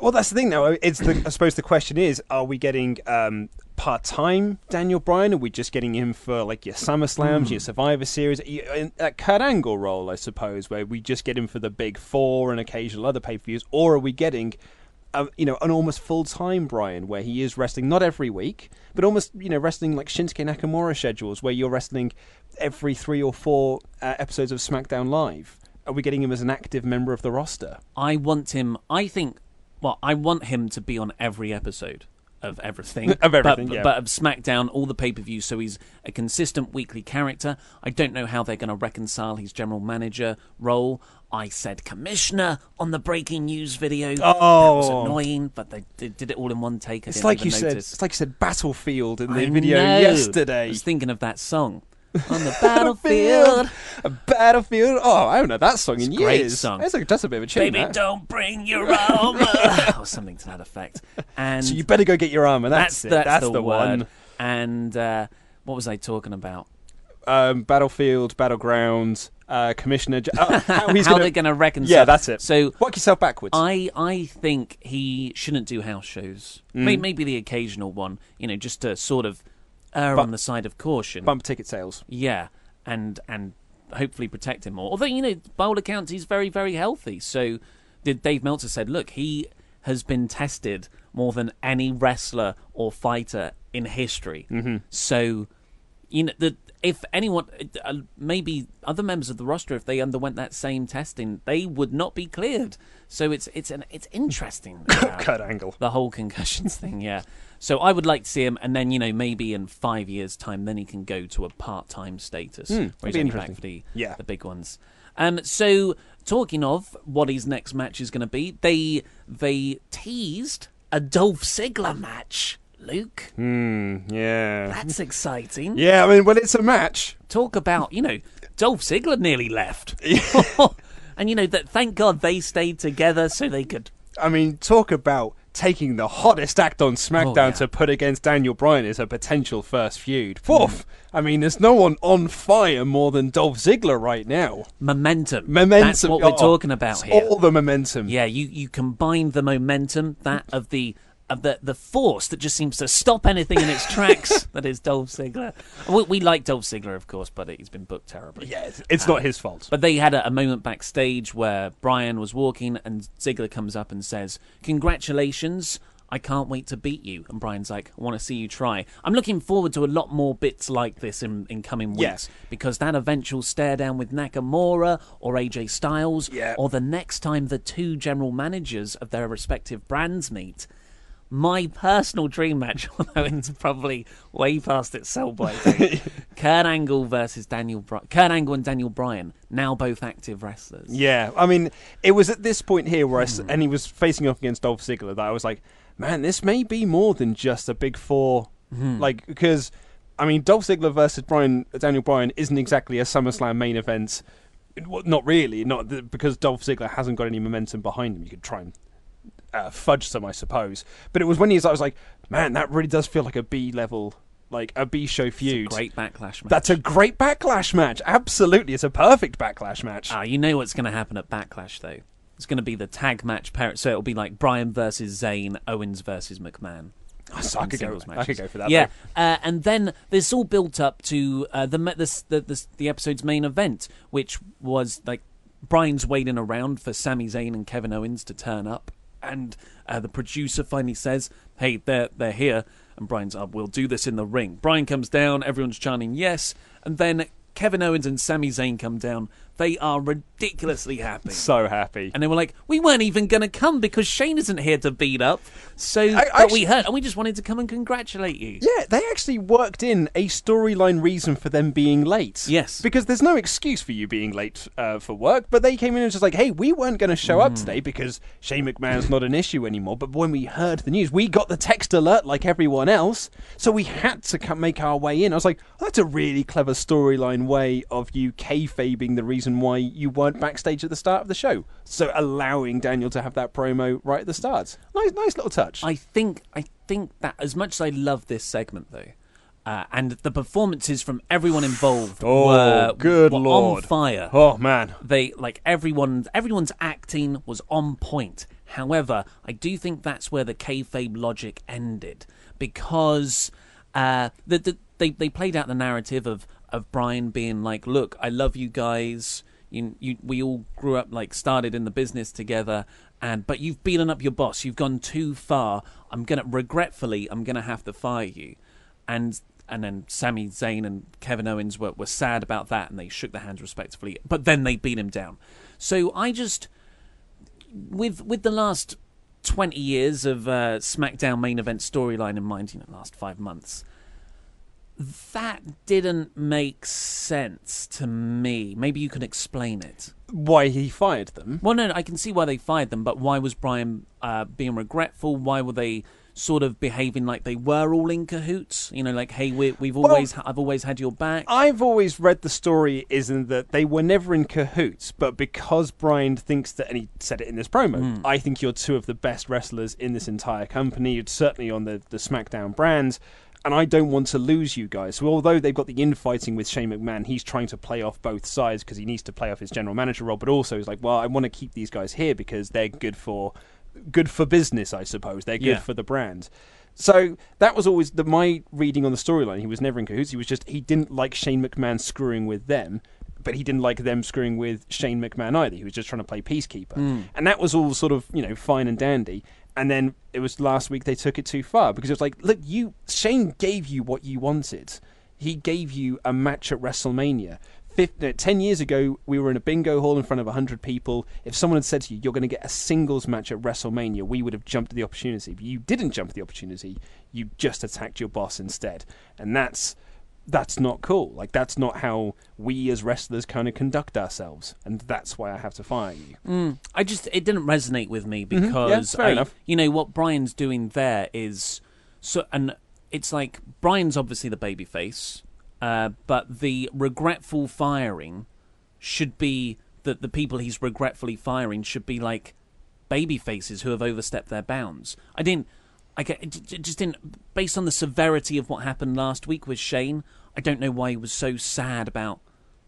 [SPEAKER 1] Well, that's the thing, though. It's the, I suppose the question is: Are we getting um, part-time Daniel Bryan? Are we just getting him for like your SummerSlams, your Survivor Series, that Kurt Angle role, I suppose, where we just get him for the big four and occasional other pay-per-views, or are we getting? A, you know, an almost full-time Bryan, where he is wrestling not every week, but almost you know wrestling like Shinsuke Nakamura schedules, where you're wrestling every three or four uh, episodes of SmackDown Live. Are we getting him as an active member of the roster?
[SPEAKER 3] I want him. I think. Well, I want him to be on every episode of everything.
[SPEAKER 1] Of everything,
[SPEAKER 3] but,
[SPEAKER 1] yeah.
[SPEAKER 3] But of SmackDown, all the pay per views, so he's a consistent weekly character. I don't know how they're going to reconcile his general manager role. I said commissioner on the breaking news video. Oh, that was
[SPEAKER 1] Oh.
[SPEAKER 3] annoying, but they did, did it all in one take. I
[SPEAKER 1] It's
[SPEAKER 3] didn't
[SPEAKER 1] like
[SPEAKER 3] even
[SPEAKER 1] you said. It's like you said. Battlefield in the
[SPEAKER 3] I
[SPEAKER 1] video
[SPEAKER 3] know.
[SPEAKER 1] yesterday.
[SPEAKER 3] I was thinking of that song on the battlefield.
[SPEAKER 1] A battlefield. Oh, I haven't heard that song in
[SPEAKER 3] It's a great
[SPEAKER 1] years.
[SPEAKER 3] song.
[SPEAKER 1] That's a, that's a bit of a tune.
[SPEAKER 3] Baby,
[SPEAKER 1] that.
[SPEAKER 3] don't bring your armor, or something to that effect. And
[SPEAKER 1] So you better go get your armor. That's,
[SPEAKER 3] that's
[SPEAKER 1] it.
[SPEAKER 3] that's,
[SPEAKER 1] That's
[SPEAKER 3] the,
[SPEAKER 1] the, one.
[SPEAKER 3] And uh, what was I talking about?
[SPEAKER 1] Um, battlefield, battlegrounds, uh, Commissioner. Oh, how he's
[SPEAKER 3] How
[SPEAKER 1] gonna,
[SPEAKER 3] they're going to reconcile?
[SPEAKER 1] Yeah, that's it.
[SPEAKER 3] So
[SPEAKER 1] Work yourself backwards.
[SPEAKER 3] I I think he shouldn't do house shows.
[SPEAKER 1] Mm.
[SPEAKER 3] May- Maybe the occasional one, you know, just to sort of err
[SPEAKER 1] Bu-
[SPEAKER 3] on the side of caution.
[SPEAKER 1] Bump ticket sales.
[SPEAKER 3] Yeah, and and hopefully protect him more. Although you know, by all accounts, he's very very healthy. So, did Dave Meltzer said, look, he has been tested more than any wrestler or fighter in history. Mm-hmm. So, you know, the if anyone, uh, maybe other members of the roster, if they underwent that same testing, they would not be cleared. So it's it's an it's interesting. uh,
[SPEAKER 1] Kurt Angle.
[SPEAKER 3] the whole concussions thing, yeah. So I would like to see him, and then you know maybe in five years' time, then he can go to a part-time status where
[SPEAKER 1] that'd
[SPEAKER 3] he's only back
[SPEAKER 1] interesting.
[SPEAKER 3] for the
[SPEAKER 1] Yeah.
[SPEAKER 3] the big ones. Um, so talking of what his next match is going to be, they they teased a Dolph Ziggler match. Luke,
[SPEAKER 1] Hmm. Yeah.
[SPEAKER 3] that's exciting.
[SPEAKER 1] Yeah. I mean, well, it's a match.
[SPEAKER 3] Talk about you know Dolph Ziggler nearly left, and you know that thank God they stayed together so they could
[SPEAKER 1] I mean, talk about taking the hottest act on oh, SmackDown
[SPEAKER 3] Oh, yeah.
[SPEAKER 1] to put against Daniel Bryan is a potential first feud. Mm. Woof! I mean, there's no one on fire more than Dolph Ziggler right now.
[SPEAKER 3] momentum.
[SPEAKER 1] Momentum.
[SPEAKER 3] That's what we're
[SPEAKER 1] oh,
[SPEAKER 3] talking about here.
[SPEAKER 1] All the momentum.
[SPEAKER 3] Yeah, you, you combine the momentum, that of the of the the force that just seems to stop anything in its tracks. that is Dolph Ziggler. We, we like Dolph Ziggler, of course, but he's been booked terribly.
[SPEAKER 1] Yeah, it's, it's not um, his fault.
[SPEAKER 3] But they had a, a moment backstage where Bryan was walking and Ziggler comes up and says, "Congratulations." I can't wait to beat you. And Bryan's like, I want to see you try. I'm looking forward to a lot more bits like this in, in coming weeks
[SPEAKER 1] Yes.
[SPEAKER 3] because that eventual stare down with Nakamura or AJ Styles
[SPEAKER 1] Yeah.
[SPEAKER 3] or the next time the two general managers of their respective brands meet. My personal dream match, although it's probably way past its sell by date, Kurt Angle versus Daniel Kurt Angle and Daniel Bryan, now both active wrestlers.
[SPEAKER 1] Yeah, I mean, it was at this point here where I
[SPEAKER 3] Hmm.
[SPEAKER 1] and he was facing off against Dolph Ziggler that I was like, man, this may be more than just a big four.
[SPEAKER 3] Hmm.
[SPEAKER 1] Like, because, I mean, Dolph Ziggler versus Bryan Daniel Bryan isn't exactly a SummerSlam main event. Well, not really, not th- because Dolph Ziggler hasn't got any momentum behind him. You could try and uh, fudge some, I suppose. But it was when he's, I was like, man, that really does feel like a B level, like a B show
[SPEAKER 3] It's a
[SPEAKER 1] feud.
[SPEAKER 3] great backlash match.
[SPEAKER 1] That's a great backlash match. Absolutely, it's a perfect backlash match.
[SPEAKER 3] Ah, you know what's going to happen at Backlash, though. It's going to be the tag match. pair, so it'll be like Bryan versus Zayn, Owens versus McMahon.
[SPEAKER 1] So I could go. I could go for that.
[SPEAKER 3] Yeah, uh, and then this all built up to uh, the, this, the, the episode's main event, which was like Bryan's waiting around for Sami Zayn and Kevin Owens to turn up, and uh, the producer finally says, "Hey, they're they're here," and Bryan's, up. "We'll do this in the ring." Bryan comes down, everyone's chanting yes, and then Kevin Owens and Sami Zayn come down. They are ridiculously happy.
[SPEAKER 1] So happy.
[SPEAKER 3] And they were like, we weren't even going to come because Shane isn't here to beat up. So,
[SPEAKER 1] I-
[SPEAKER 3] but
[SPEAKER 1] actually-
[SPEAKER 3] we heard, and we just wanted to come and congratulate you.
[SPEAKER 1] Yeah, they actually worked in a storyline reason for them being late.
[SPEAKER 3] Yes.
[SPEAKER 1] Because there's no excuse for you being late uh, for work, but they came in and was just like, hey, we weren't going to show
[SPEAKER 3] Mm.
[SPEAKER 1] up today because Shane McMahon's not an issue anymore. But when we heard the news, we got the text alert like everyone else, so we had to come, make our way in. I was like, oh, that's a really clever storyline way of you kayfabing the reason why you weren't backstage at the start of the show. So allowing Daniel to have that promo right at the start. Nice, nice little touch.
[SPEAKER 3] I think I think that as much as I love this segment though, uh, and the performances from everyone involved
[SPEAKER 1] Oh,
[SPEAKER 3] were,
[SPEAKER 1] good
[SPEAKER 3] were
[SPEAKER 1] lord.
[SPEAKER 3] on fire.
[SPEAKER 1] oh, man.
[SPEAKER 3] They like everyone everyone's acting was on point. However, I do think that's where the kayfabe logic ended because uh, the, the, they they played out the narrative of of Bryan being like, "Look, I love you guys. You, you we all grew up like started in the business together." And but you've beaten up your boss. You've gone too far. I'm gonna regretfully. I'm gonna have to fire you. And and then Sami Zayn and Kevin Owens were, were sad about that, and they shook their hands respectfully. But then they beat him down. So I just with with the last twenty years of uh, SmackDown main event storyline in mind, you know, the last five months, that didn't make sense to me. Maybe you can explain it.
[SPEAKER 1] Why he fired them?
[SPEAKER 3] Well, no, I can see why they fired them, but why was Bryan uh, being regretful? Why were they sort of behaving like they were all in cahoots? You know, like, hey, we, we've
[SPEAKER 1] Well-
[SPEAKER 3] always, I've always had your back.
[SPEAKER 1] I've always read the story isn't that they were never in cahoots, but because Bryan thinks that, and he said it in this promo, I think you're two of the best wrestlers in this entire company. It's certainly on the, the SmackDown brand, and I don't want to lose you guys. So although they've got the infighting with Shane McMahon, he's trying to play off both sides because he needs to play off his general manager role, but also he's like, well, I want to keep these guys here because they're good for good for business, I suppose. They're good
[SPEAKER 3] Yeah.
[SPEAKER 1] for the brand. So that was always the my reading on the storyline. He was never in cahoots. He was just he didn't like Shane McMahon screwing with them, but he didn't like them screwing with Shane McMahon either. He was just trying to play peacekeeper, hmm. and that was all sort of you know fine and dandy. And then it was last week they took it too far because it was like, look, you Shane gave you what you wanted. He gave you a match at WrestleMania. Fif- uh, Ten years ago, we were in a bingo hall in front of 100 people. If someone had said to you, you're going to get a singles match at WrestleMania, we would have jumped at the opportunity. But you didn't jump at the opportunity. You just attacked your boss instead. And that's that's not cool. Like, that's not how we as wrestlers kind of conduct ourselves. And that's why I have to fire you.
[SPEAKER 3] I just it didn't resonate with me
[SPEAKER 1] Mm-hmm. Yeah,
[SPEAKER 3] because
[SPEAKER 1] fair
[SPEAKER 3] I- you know what Bryan's doing there is so and it's like Bryan's obviously the baby face, uh, but the regretful firing should be that the people he's regretfully firing should be like baby faces who have overstepped their bounds. I didn't. I get, just didn't. Based on the severity of what happened last week with Shane, I don't know why he was so sad about.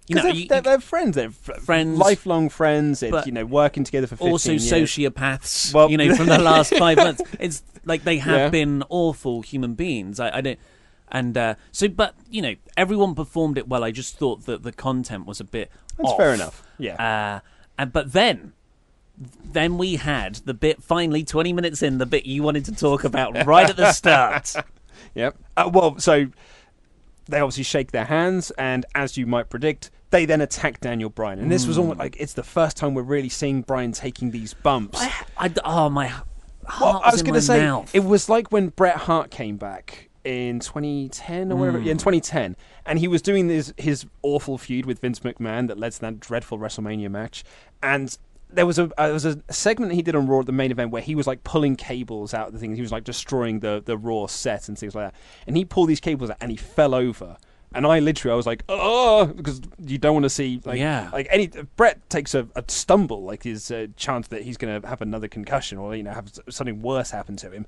[SPEAKER 3] You know,
[SPEAKER 1] they're,
[SPEAKER 3] you-
[SPEAKER 1] they're, they're friends. They're
[SPEAKER 3] Friends.
[SPEAKER 1] lifelong friends. It's, you know, working together for 15
[SPEAKER 3] also
[SPEAKER 1] years.
[SPEAKER 3] sociopaths.
[SPEAKER 1] Well-
[SPEAKER 3] you know, from the last five months, it's like they have
[SPEAKER 1] Yeah.
[SPEAKER 3] been awful human beings. I, I don't, and uh, so, but you know, everyone performed it well. I just thought that the content was a bit.
[SPEAKER 1] That's
[SPEAKER 3] off.
[SPEAKER 1] fair enough. Yeah.
[SPEAKER 3] Uh, and but then, then we had the bit. Finally, twenty minutes in, the bit you wanted to talk about right at the start.
[SPEAKER 1] Yep. Uh, well, so they obviously shake their hands, and as you might predict, they then attack Daniel Bryan. And this was almost like it's the first time we're really seeing Bryan taking these bumps.
[SPEAKER 3] I, I, oh my heart
[SPEAKER 1] well, I was going to say
[SPEAKER 3] mouth.
[SPEAKER 1] it was like when Bret Hart came back in 2010 or whatever. Yeah, in 2010, and he was doing this his awful feud with Vince McMahon that led to that dreadful WrestleMania match, and. There was a uh, there was a segment he did on Raw at the main event where he was like pulling cables out of the things. He was like destroying the the Raw set and things like that. And he pulled these cables out and he fell over. And I literally I was like, oh, because you don't want to see like
[SPEAKER 3] Yeah.
[SPEAKER 1] like any Bret takes a, a stumble, like his uh, chance that he's going to have another concussion or you know have something worse happen to him.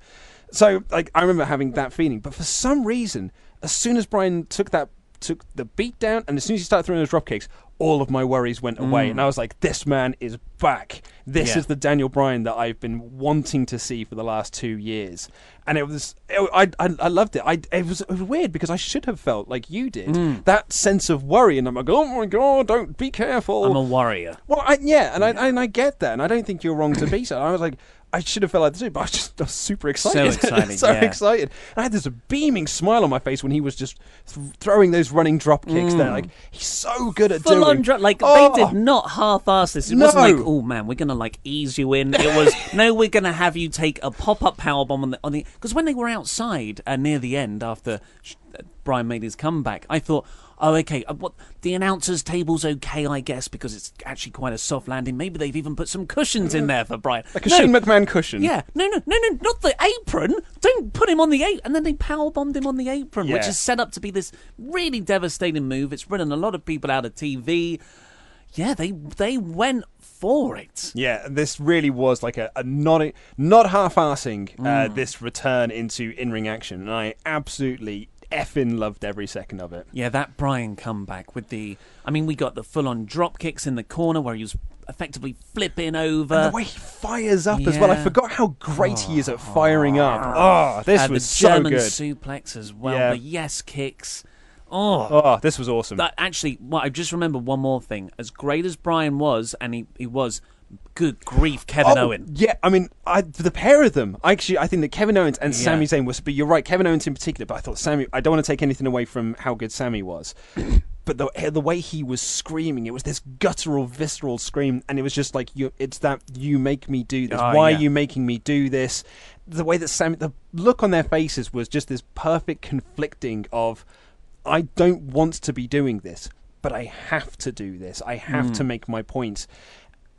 [SPEAKER 1] So like I remember having that feeling, but for some reason, as soon as Bryan took that took the beat down, and as soon as he started throwing those drop kicks, all of my worries went away, mm. and I was like, this man is back. This
[SPEAKER 3] Yeah.
[SPEAKER 1] is the Daniel Bryan that I've been wanting to see for the last two years, and it was it, I, I I loved it. I it was, it was weird because I should have felt like you did mm. that sense of worry, and I'm like, oh my god, don't be careful.
[SPEAKER 3] I'm a warrior.
[SPEAKER 1] Well, I, yeah, and I and I get that, and I don't think you're wrong to be so. I was like, I should have felt like this, but I was just I was super excited.
[SPEAKER 3] excited,
[SPEAKER 1] so
[SPEAKER 3] yeah.
[SPEAKER 1] excited. And I had this beaming smile on my face when he was just th- throwing those running drop kicks there. Like he's so good at
[SPEAKER 3] Mm. Full
[SPEAKER 1] doing.
[SPEAKER 3] on drop, like
[SPEAKER 1] Oh,
[SPEAKER 3] they did not half-ass this. It
[SPEAKER 1] No.
[SPEAKER 3] wasn't like, oh man, we're gonna like ease you in. It was no, we're gonna have you take a pop-up power bomb on the on the because when they were outside uh, near the end after sh- Bryan made his comeback, I thought. Oh, okay. Uh, what the announcers' table's okay, I guess, because it's actually quite a soft landing. Maybe they've even put some cushions in there for Bryan.
[SPEAKER 1] like a
[SPEAKER 3] no,
[SPEAKER 1] Shane McMahon cushion.
[SPEAKER 3] Yeah, no, no, no, no, not the apron. Don't put him on the apron. And then they power bombed him on the apron, which is set up to be this really devastating move. It's ridden a lot of people out of TV. Yeah, they they went for it.
[SPEAKER 1] Yeah, this really was like a, a not not half-assing uh,
[SPEAKER 3] Mm.
[SPEAKER 1] this return into in-ring action, and I absolutely effing loved every second of it.
[SPEAKER 3] Yeah, that Bryan comeback with the. I mean, we got the full on drop kicks in the corner where he was effectively flipping over.
[SPEAKER 1] And the way he fires up as well. I forgot how great he is at firing up. Oh, this
[SPEAKER 3] Uh,
[SPEAKER 1] was
[SPEAKER 3] the
[SPEAKER 1] so
[SPEAKER 3] German
[SPEAKER 1] good.
[SPEAKER 3] suplex as well.
[SPEAKER 1] Yeah.
[SPEAKER 3] The yes kicks. Oh,
[SPEAKER 1] Oh, this was awesome.
[SPEAKER 3] That actually, well, I just remember one more thing. As great as Bryan was, and he, he was, good grief, Kevin
[SPEAKER 1] Oh,
[SPEAKER 3] Owen.
[SPEAKER 1] Yeah, I mean, I, the pair of them. I actually, I think that Kevin Owens and
[SPEAKER 3] Yeah.
[SPEAKER 1] Sami Zayn was. But you're right, Kevin Owens in particular. But I thought Sami. I don't want to take anything away from how good Sami was. But the the way he was screaming, it was this guttural, visceral scream, and it was just like you. It's that you make me do this.
[SPEAKER 3] Oh,
[SPEAKER 1] Why
[SPEAKER 3] yeah.
[SPEAKER 1] are you making me do this? The way that Sami, the look on their faces was just this perfect conflicting of, I don't want to be doing this, but I have to do this. I have
[SPEAKER 3] Hmm.
[SPEAKER 1] to make my point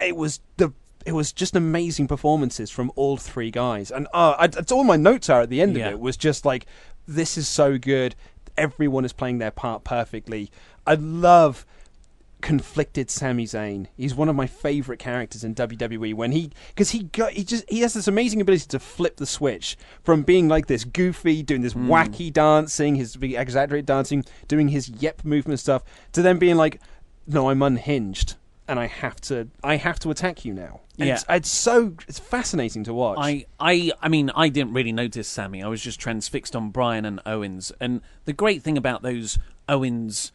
[SPEAKER 1] it was the it was just amazing performances from all three guys, and uh, I, that's all my notes are at the end
[SPEAKER 3] Yeah.
[SPEAKER 1] of it was just like this is so good. Everyone is playing their part perfectly. I love conflicted Sami Zayn. He's one of my favorite characters in WWE when he because he got he just he has this amazing ability to flip the switch from being like this goofy doing this wacky dancing, his exaggerated dancing, doing his yep movement stuff to then being like no, I'm unhinged and I have to I have to attack you now. And
[SPEAKER 3] Yeah.
[SPEAKER 1] It's, it's so it's fascinating to watch.
[SPEAKER 3] I, I, I mean, I didn't really notice Sami. I was just transfixed on Bryan and Owens. And the great thing about those Owens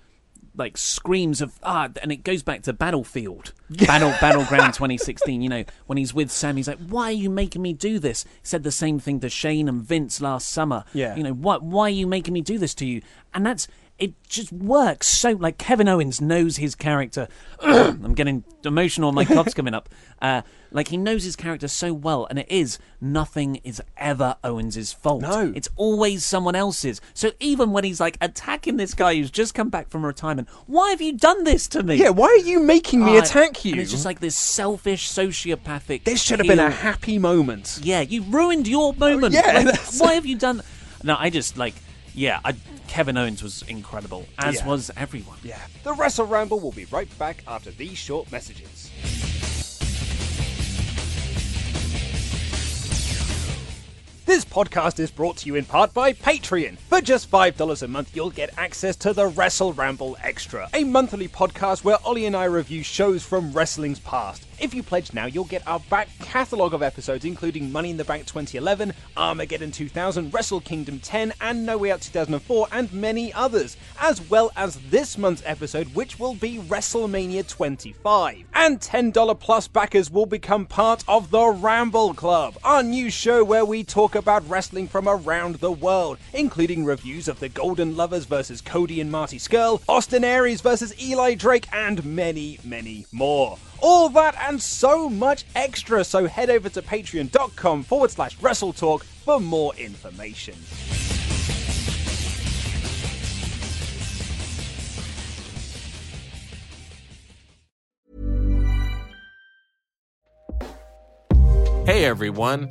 [SPEAKER 3] like screams of ah, and it goes back to Battlefield, Battle Battleground 2016. You know, when he's with Sam, he's like, "Why are you making me do this?" He said the same thing to Shane and Vince last summer.
[SPEAKER 1] Yeah.
[SPEAKER 3] you know, what? Why are you making me do this to you? And that's it. Just works so. Like Kevin Owens knows his character. I'm getting emotional. My cough's coming up. Uh, like he knows his character so well, and it is nothing is ever Owens's fault.
[SPEAKER 1] No.
[SPEAKER 3] it's always someone else's. So even when he's like attacking this guy who's just come back from retirement, why have you done this to me?
[SPEAKER 1] yeah, why are you making me
[SPEAKER 3] Oh,
[SPEAKER 1] attack you?
[SPEAKER 3] And it's just like this selfish sociopathic.
[SPEAKER 1] this should have been a happy moment.
[SPEAKER 3] Yeah, you ruined your moment.
[SPEAKER 1] yeah,
[SPEAKER 3] Like, why have you done? No, I just like. Yeah, I, Kevin Owens was incredible, as
[SPEAKER 1] Yeah.
[SPEAKER 3] was everyone.
[SPEAKER 1] Yeah. The Wrestle Ramble will be right back after these short messages. This podcast is brought to you in part by Patreon. For just $5 a month, you'll get access to the Wrestle Ramble Extra, a monthly podcast where Ollie and I review shows from wrestling's past. If you pledge now, you'll get our back catalogue of episodes, including Money in the Bank 2011, Armageddon 2000, Wrestle Kingdom 10, and No Way Out 2004, and many others, as well as this month's episode, which will be WrestleMania 25. And $10 plus backers will become part of the Ramble Club, our new show where we talk about wrestling from around the world, including reviews of the Golden Lovers versus Cody and Marty Scurll, Austin Aries versus Eli Drake, and many, many more. All that and so much extra, so head over to patreon.com forward slash WrestleTalk for more information.
[SPEAKER 5] Hey everyone,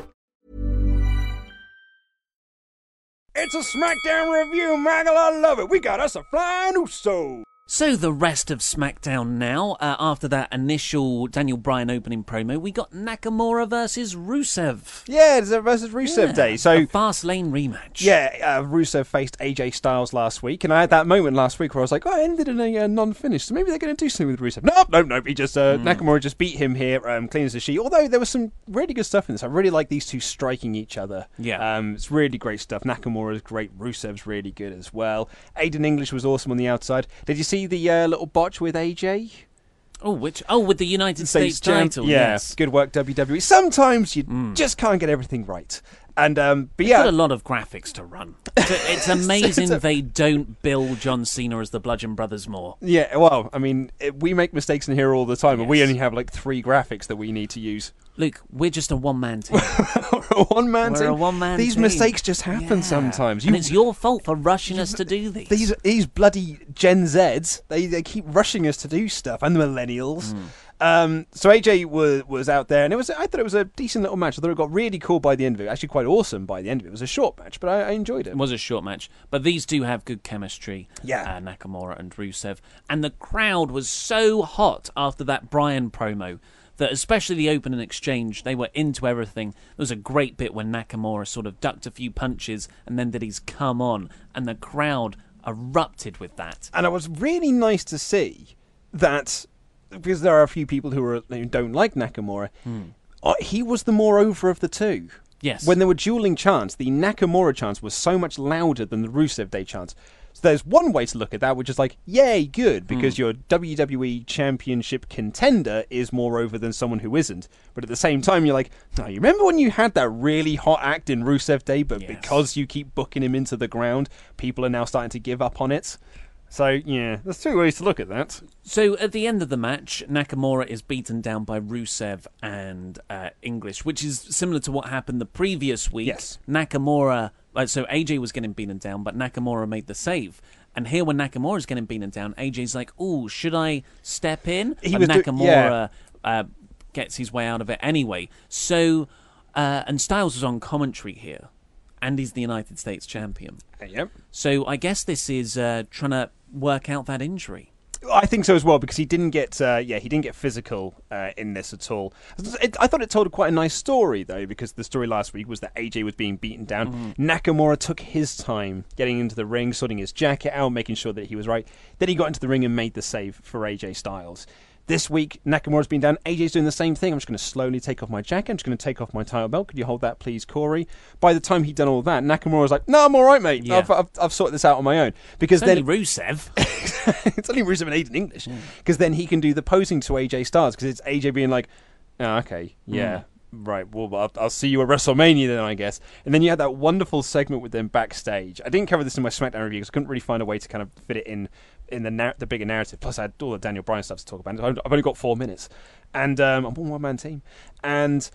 [SPEAKER 1] It's a SmackDown review, Maggle. I love it. We got us a flying Uso.
[SPEAKER 3] So the rest of SmackDown now, uh, after that initial Daniel Bryan opening promo, we got Nakamura versus Rusev.
[SPEAKER 1] Yeah, it's a versus Rusev
[SPEAKER 3] Yeah,
[SPEAKER 1] day. So
[SPEAKER 3] fast lane rematch.
[SPEAKER 1] Yeah, uh, Rusev faced AJ Styles last week, and I had that moment last week where I was like, "Oh, it ended in a uh, non-finish, so maybe they're going to do something with Rusev." No, no, no. He just uh,
[SPEAKER 3] Hmm.
[SPEAKER 1] Nakamura just beat him here, um, clean as a sheet. Although there was some really good stuff in this. I really like these two striking each other.
[SPEAKER 3] Yeah.
[SPEAKER 1] um, it's really great stuff. Nakamura's great. Rusev's really good as well. Aiden English was awesome on the outside. Did you see the uh, little botch with AJ?
[SPEAKER 3] Oh, which? Oh, with the United States
[SPEAKER 1] champ-
[SPEAKER 3] title.
[SPEAKER 1] Yeah,
[SPEAKER 3] Yes.
[SPEAKER 1] good work WWE. Sometimes you just can't get everything right, and um, but yeah,
[SPEAKER 3] got a lot of graphics to run. It's, it's amazing they don't bill John Cena as the Bludgeon Brothers more.
[SPEAKER 1] Yeah, well, I mean, we make mistakes in here all the time, and we only have like three graphics that we need to use.
[SPEAKER 3] Luke, we're just a one-man team.
[SPEAKER 1] a one man
[SPEAKER 3] We're
[SPEAKER 1] team.
[SPEAKER 3] a one-man
[SPEAKER 1] These
[SPEAKER 3] team.
[SPEAKER 1] mistakes just happen
[SPEAKER 3] Yeah.
[SPEAKER 1] sometimes.
[SPEAKER 3] and it's your fault for rushing us to do these.
[SPEAKER 1] these these bloody Gen Zs. They they keep rushing us to do stuff, and the millennials.
[SPEAKER 3] Hmm.
[SPEAKER 1] Um, so AJ was was out there, and it was I thought it was a decent little match. I thought it got really cool by the end of it. Actually, quite awesome by the end of it. It was a short match, but I, I enjoyed it.
[SPEAKER 3] It was a short match, but these do have good chemistry.
[SPEAKER 1] Yeah.
[SPEAKER 3] uh, Nakamura and Rusev, and the crowd was so hot after that Bryan promo that, especially the open and exchange, they were into everything. There was a great bit when Nakamura sort of ducked a few punches and then did his come on, and the crowd erupted with that.
[SPEAKER 1] and it was really nice to see that because there are a few people who, are, who don't like Nakamura. uh, he was the more over of the two.
[SPEAKER 3] Yes.
[SPEAKER 1] When there were dueling chants, the Nakamura chants was so much louder than the Rusev Day chants. So there's one way to look at that, which is like, yay, good, because your WWE Championship contender is more over than someone who isn't. But at the same time, you're like, no, you remember when you had that really hot act in Rusev Day, but
[SPEAKER 3] Yes.
[SPEAKER 1] because you keep booking him into the ground, people are now starting to give up on it. So yeah, there's two ways to look at that.
[SPEAKER 3] So at the end of the match, Nakamura is beaten down by Rusev and uh, English, which is similar to what happened the previous week.
[SPEAKER 1] Yes.
[SPEAKER 3] Nakamura, uh, so AJ was getting beaten down, but Nakamura made the save. And here, when Nakamura is getting beaten down, AJ's like, "Oh, should I step in?"
[SPEAKER 1] He
[SPEAKER 3] but
[SPEAKER 1] was do-
[SPEAKER 3] Nakamura uh, gets his way out of it anyway. So, uh, and Styles was on commentary here, and he's the United States champion.
[SPEAKER 1] Yep.
[SPEAKER 3] So I guess this is uh, trying to work out that injury.
[SPEAKER 1] I think so as well because he didn't get, uh, yeah, he didn't get physical uh, in this at all. It, I thought it told quite a nice story though because the story last week was that AJ was being beaten down. Nakamura took his time getting into the ring, sorting his jacket out, making sure that he was right. Then he got into the ring and made the save for AJ Styles. This week, Nakamura's been down. AJ's doing the same thing. I'm just going to slowly take off my jacket. I'm just going to take off my title belt. Could you hold that, please, Corey? By the time he'd done all that, Nakamura was like, "No, I'm all right, mate.
[SPEAKER 3] Yeah.
[SPEAKER 1] I've, I've, I've sorted this out on my own." Because
[SPEAKER 3] It's
[SPEAKER 1] then
[SPEAKER 3] only Rusev.
[SPEAKER 1] it's only Rusev and Aiden English because then he can do the posing to AJ Styles because it's AJ being like, oh, okay, yeah, mm. Right, well, I'll, I'll see you at WrestleMania then, I guess. And then you had that wonderful segment with them backstage. I didn't cover this in my SmackDown review because I couldn't really find a way to kind of fit it in in the nar- the bigger narrative. Plus, I had all the Daniel Bryan stuff to talk about. I've only got four minutes, and um, I'm on one man team. And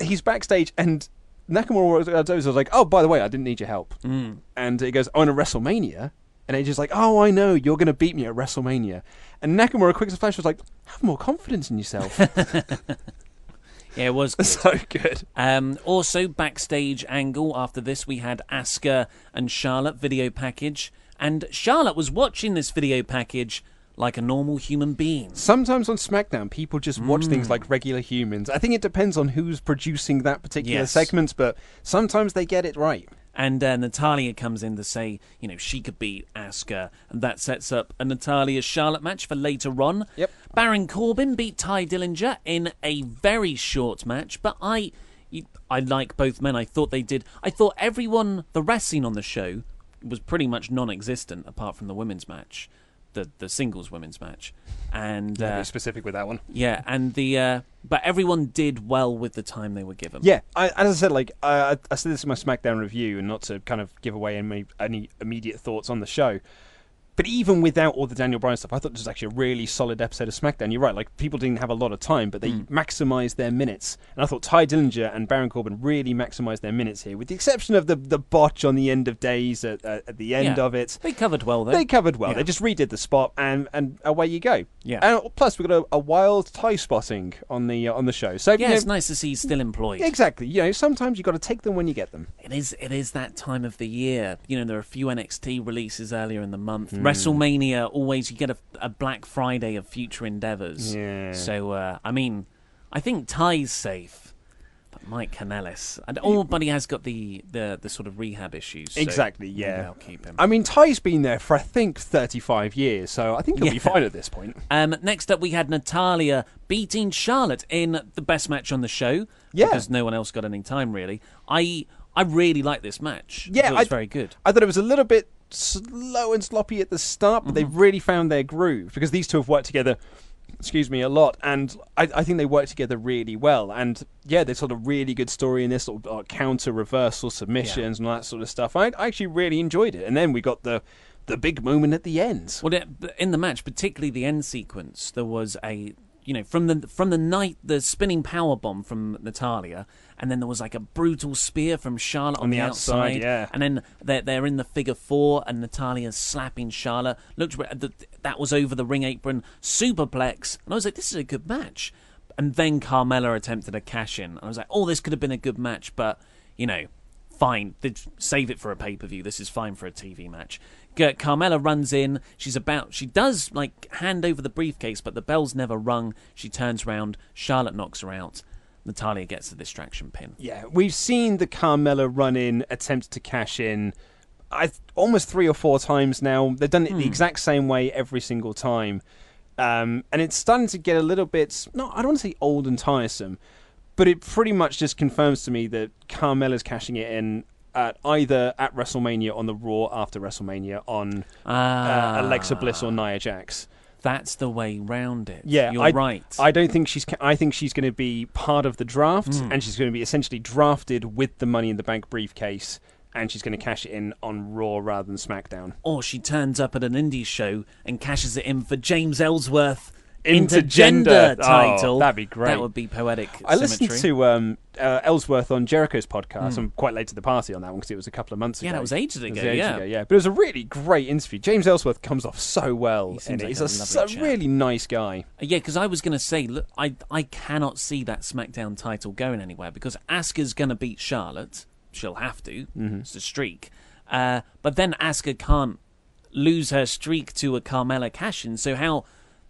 [SPEAKER 1] he's backstage, and Nakamura was, was like, "Oh, by the way, I didn't need your help."
[SPEAKER 3] Mm.
[SPEAKER 1] And he goes, "Oh, in a WrestleMania." And AJ's like, "Oh, I know, you're going to beat me at WrestleMania." And Nakamura, quick as a flash, was like, "Have more confidence in yourself."
[SPEAKER 3] Yeah, it was good.
[SPEAKER 1] so good.
[SPEAKER 3] Um, also, backstage angle after this, we had Asuka and Charlotte video package, and Charlotte was watching this video package like a normal human being.
[SPEAKER 1] Sometimes on SmackDown, people just watch things like regular humans. I think it depends on who's producing that particular
[SPEAKER 3] Yes.
[SPEAKER 1] segment, but sometimes they get it right.
[SPEAKER 3] And uh, Natalya comes in to say, you know, she could beat Asuka, and that sets up a Natalya Charlotte match for later on.
[SPEAKER 1] Yep.
[SPEAKER 3] Baron Corbin beat Tye Dillinger in a very short match, but I, I like both men. I thought they did. I thought everyone, the wrestling on the show, was pretty much non-existent apart from the women's match, the the singles women's match, and
[SPEAKER 1] Yeah,
[SPEAKER 3] uh,
[SPEAKER 1] be specific with that one.
[SPEAKER 3] yeah, and the uh, but everyone did well with the time they were given.
[SPEAKER 1] Yeah, I, as I said, like I, I said this in my SmackDown review, and not to kind of give away any any immediate thoughts on the show. But even without all the Daniel Bryan stuff, I thought this was actually a really solid episode of SmackDown. You're right, like people didn't have a lot of time, but they maximised their minutes. And I thought Tye Dillinger and Baron Corbin really maximised their minutes here, with the exception of the the botch on the end of days at, at, at the end
[SPEAKER 3] Yeah.
[SPEAKER 1] of it.
[SPEAKER 3] They covered well though.
[SPEAKER 1] They covered well.
[SPEAKER 3] Yeah.
[SPEAKER 1] They just redid the spot, and and away you go.
[SPEAKER 3] Yeah.
[SPEAKER 1] And plus, we got a, a wild tie spotting on the uh, on the show. So
[SPEAKER 3] yeah,
[SPEAKER 1] you
[SPEAKER 3] it's nice to see he's still employed.
[SPEAKER 1] Exactly. You know, sometimes you've got to take them when you get them.
[SPEAKER 3] It is. It is that time of the year. You know, there are a few NXT releases earlier in the month.
[SPEAKER 1] Hmm.
[SPEAKER 3] WrestleMania always you get a, a Black Friday of future endeavors.
[SPEAKER 1] Yeah.
[SPEAKER 3] So uh, I mean, I think Tye's safe, but Mike Kanellis, and oh, but he has got the the, the sort of rehab issues. so
[SPEAKER 1] exactly. Yeah.
[SPEAKER 3] they'll keep him.
[SPEAKER 1] I mean, Tye's been there for I think 35 years, so I think he'll be fine at this point.
[SPEAKER 3] Um, next up, we had Natalya beating Charlotte in the best match on the show.
[SPEAKER 1] Yeah.
[SPEAKER 3] Because no one else got any time, really. I I really like this match.
[SPEAKER 1] Yeah,
[SPEAKER 3] I was very good.
[SPEAKER 1] I thought it was a little bit slow and sloppy at the start, but they've really found their groove because these two have worked together. Excuse me, a lot, and I, I think they work together really well. And yeah, there's sort of really good story in this sort of uh, counter reversal submissions and all that sort of stuff. I, I actually really enjoyed it. And then we got the the big moment at the end.
[SPEAKER 3] Well, in the match, particularly the end sequence, there was a you know from the from the night the spinning power bomb from Natalya, and then there was like a brutal spear from Charlotte on,
[SPEAKER 1] the outside, yeah.
[SPEAKER 3] and then they're they're in the figure four, and Natalya's slapping Charlotte. Looked that was over the ring apron superplex, and I was like, this is a good match. And then Carmella attempted a cash in. I was like, oh, this could have been a good match, but you know, fine. Save it for a pay per view. This is fine for a TV match. Carmella runs in. She's about. She does like hand over the briefcase, but the bell's never rung. She turns round. Charlotte knocks her out. Natalya gets the distraction pin.
[SPEAKER 1] Yeah, we've seen the Carmella run in attempt to cash in. I almost three or four times now. They've done it the exact same way every single time, um, and it's starting to get a little bit. No, I don't want to say old and tiresome, but it pretty much just confirms to me that Carmella's cashing it in at either at WrestleMania on the Raw after WrestleMania on
[SPEAKER 3] Ah.
[SPEAKER 1] uh, Alexa Bliss or Nia Jax.
[SPEAKER 3] That's the way round it.
[SPEAKER 1] Yeah,
[SPEAKER 3] you're
[SPEAKER 1] I,
[SPEAKER 3] right.
[SPEAKER 1] I don't think she's. ca- I think she's going to be part of the draft, and she's going to be essentially drafted with the Money in the Bank briefcase, and she's going to cash it in on Raw rather than SmackDown.
[SPEAKER 3] or she turns up at an indie show and cashes it in for James Ellsworth
[SPEAKER 1] Intergender.
[SPEAKER 3] intergender title.
[SPEAKER 1] Oh, that'd be great.
[SPEAKER 3] That would be poetic.
[SPEAKER 1] I listened to um, uh, Ellsworth on Jericho's podcast. I'm quite late to the party on that one because it was a couple of months ago.
[SPEAKER 3] Yeah,
[SPEAKER 1] ago.
[SPEAKER 3] that was ages
[SPEAKER 1] It
[SPEAKER 3] ago,
[SPEAKER 1] ages
[SPEAKER 3] yeah.
[SPEAKER 1] ago, yeah. But it was a really great interview. James Ellsworth comes off so well.
[SPEAKER 3] He seems
[SPEAKER 1] in it.
[SPEAKER 3] like
[SPEAKER 1] He's
[SPEAKER 3] a
[SPEAKER 1] a,
[SPEAKER 3] lovely
[SPEAKER 1] so really nice guy.
[SPEAKER 3] Uh, Yeah, because I was going to say, look, I I cannot see that SmackDown title going anywhere because Asuka's going to beat Charlotte. She'll have to.
[SPEAKER 1] Mm-hmm.
[SPEAKER 3] It's a streak. Uh, but then Asuka can't lose her streak to a Carmella cash-in. So how?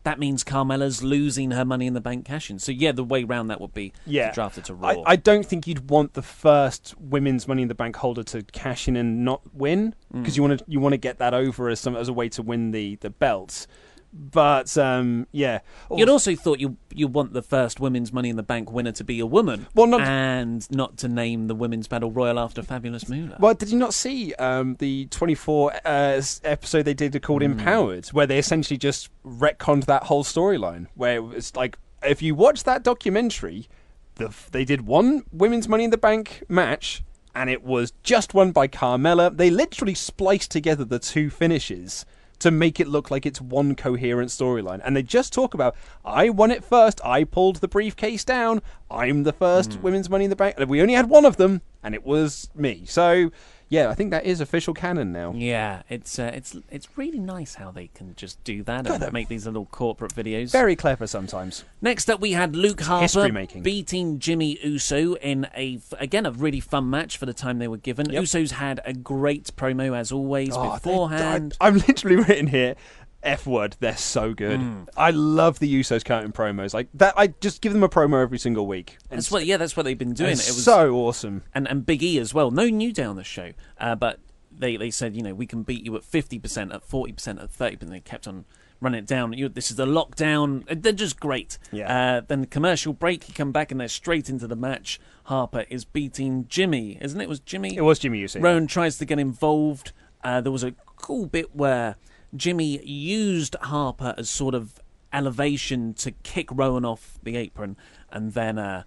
[SPEAKER 3] That means Carmella's losing her Money in the Bank cash-in. So yeah, the way round that would be
[SPEAKER 1] Yeah,
[SPEAKER 3] to draft it to Raw.
[SPEAKER 1] I, I don't think you'd want the first women's Money in the Bank holder to cash in and not win
[SPEAKER 3] Mm.
[SPEAKER 1] because you want to you want to get that over as some as a way to win the the belts. But um, yeah,
[SPEAKER 3] You'd also thought you you want the first women's Money in the Bank winner to be a woman,
[SPEAKER 1] Well, not-
[SPEAKER 3] and not to name the women's battle royal after Fabulous Moolah.
[SPEAKER 1] Well, did you not see um, the 24 uh, episode they did called
[SPEAKER 3] Hmm.
[SPEAKER 1] Empowered, where they essentially just retconned that whole storyline? Where it was like, if you watch that documentary, the they did one women's Money in the Bank match, and it was just won by Carmella. They literally spliced together the two finishes to make it look like it's one coherent storyline. And they just talk about, I won it first. I pulled the briefcase down. I'm the first hmm. women's Money in the Bank. We only had one of them, and it was me. So, yeah, I think that is official canon now.
[SPEAKER 3] Yeah, it's uh, it's it's really nice how they can just do that
[SPEAKER 1] God,
[SPEAKER 3] and make these little corporate videos.
[SPEAKER 1] Very clever sometimes.
[SPEAKER 3] Next up, we had Luke Harper beating Jimmy Uso in a again a really fun match for the time they were given.
[SPEAKER 1] Yep.
[SPEAKER 3] Usos had a great promo as always
[SPEAKER 1] Oh, they-
[SPEAKER 3] beforehand.
[SPEAKER 1] I, am literally written here. F word, they're so good.
[SPEAKER 3] Mm.
[SPEAKER 1] I love the Usos counting promos like that. I just give them a promo every single week. And
[SPEAKER 3] that's what yeah, that's what they've been doing.
[SPEAKER 1] it's
[SPEAKER 3] It was
[SPEAKER 1] so awesome.
[SPEAKER 3] and and Big E as well. No new day on the show, uh, but they they said you know we can beat you at fifty percent, at forty percent, at thirty percent. They kept on running it down. You, this is the lockdown. They're just great.
[SPEAKER 1] Yeah.
[SPEAKER 3] Uh, then the commercial break, you come back and they're straight into the match. Harper is beating Jimmy, isn't it? It was Jimmy.
[SPEAKER 1] It was Jimmy Uso.
[SPEAKER 3] Rowan tries to get involved. Uh, there was a cool bit where Jimmy used Harper as sort of elevation to kick Rowan off the apron, and then uh,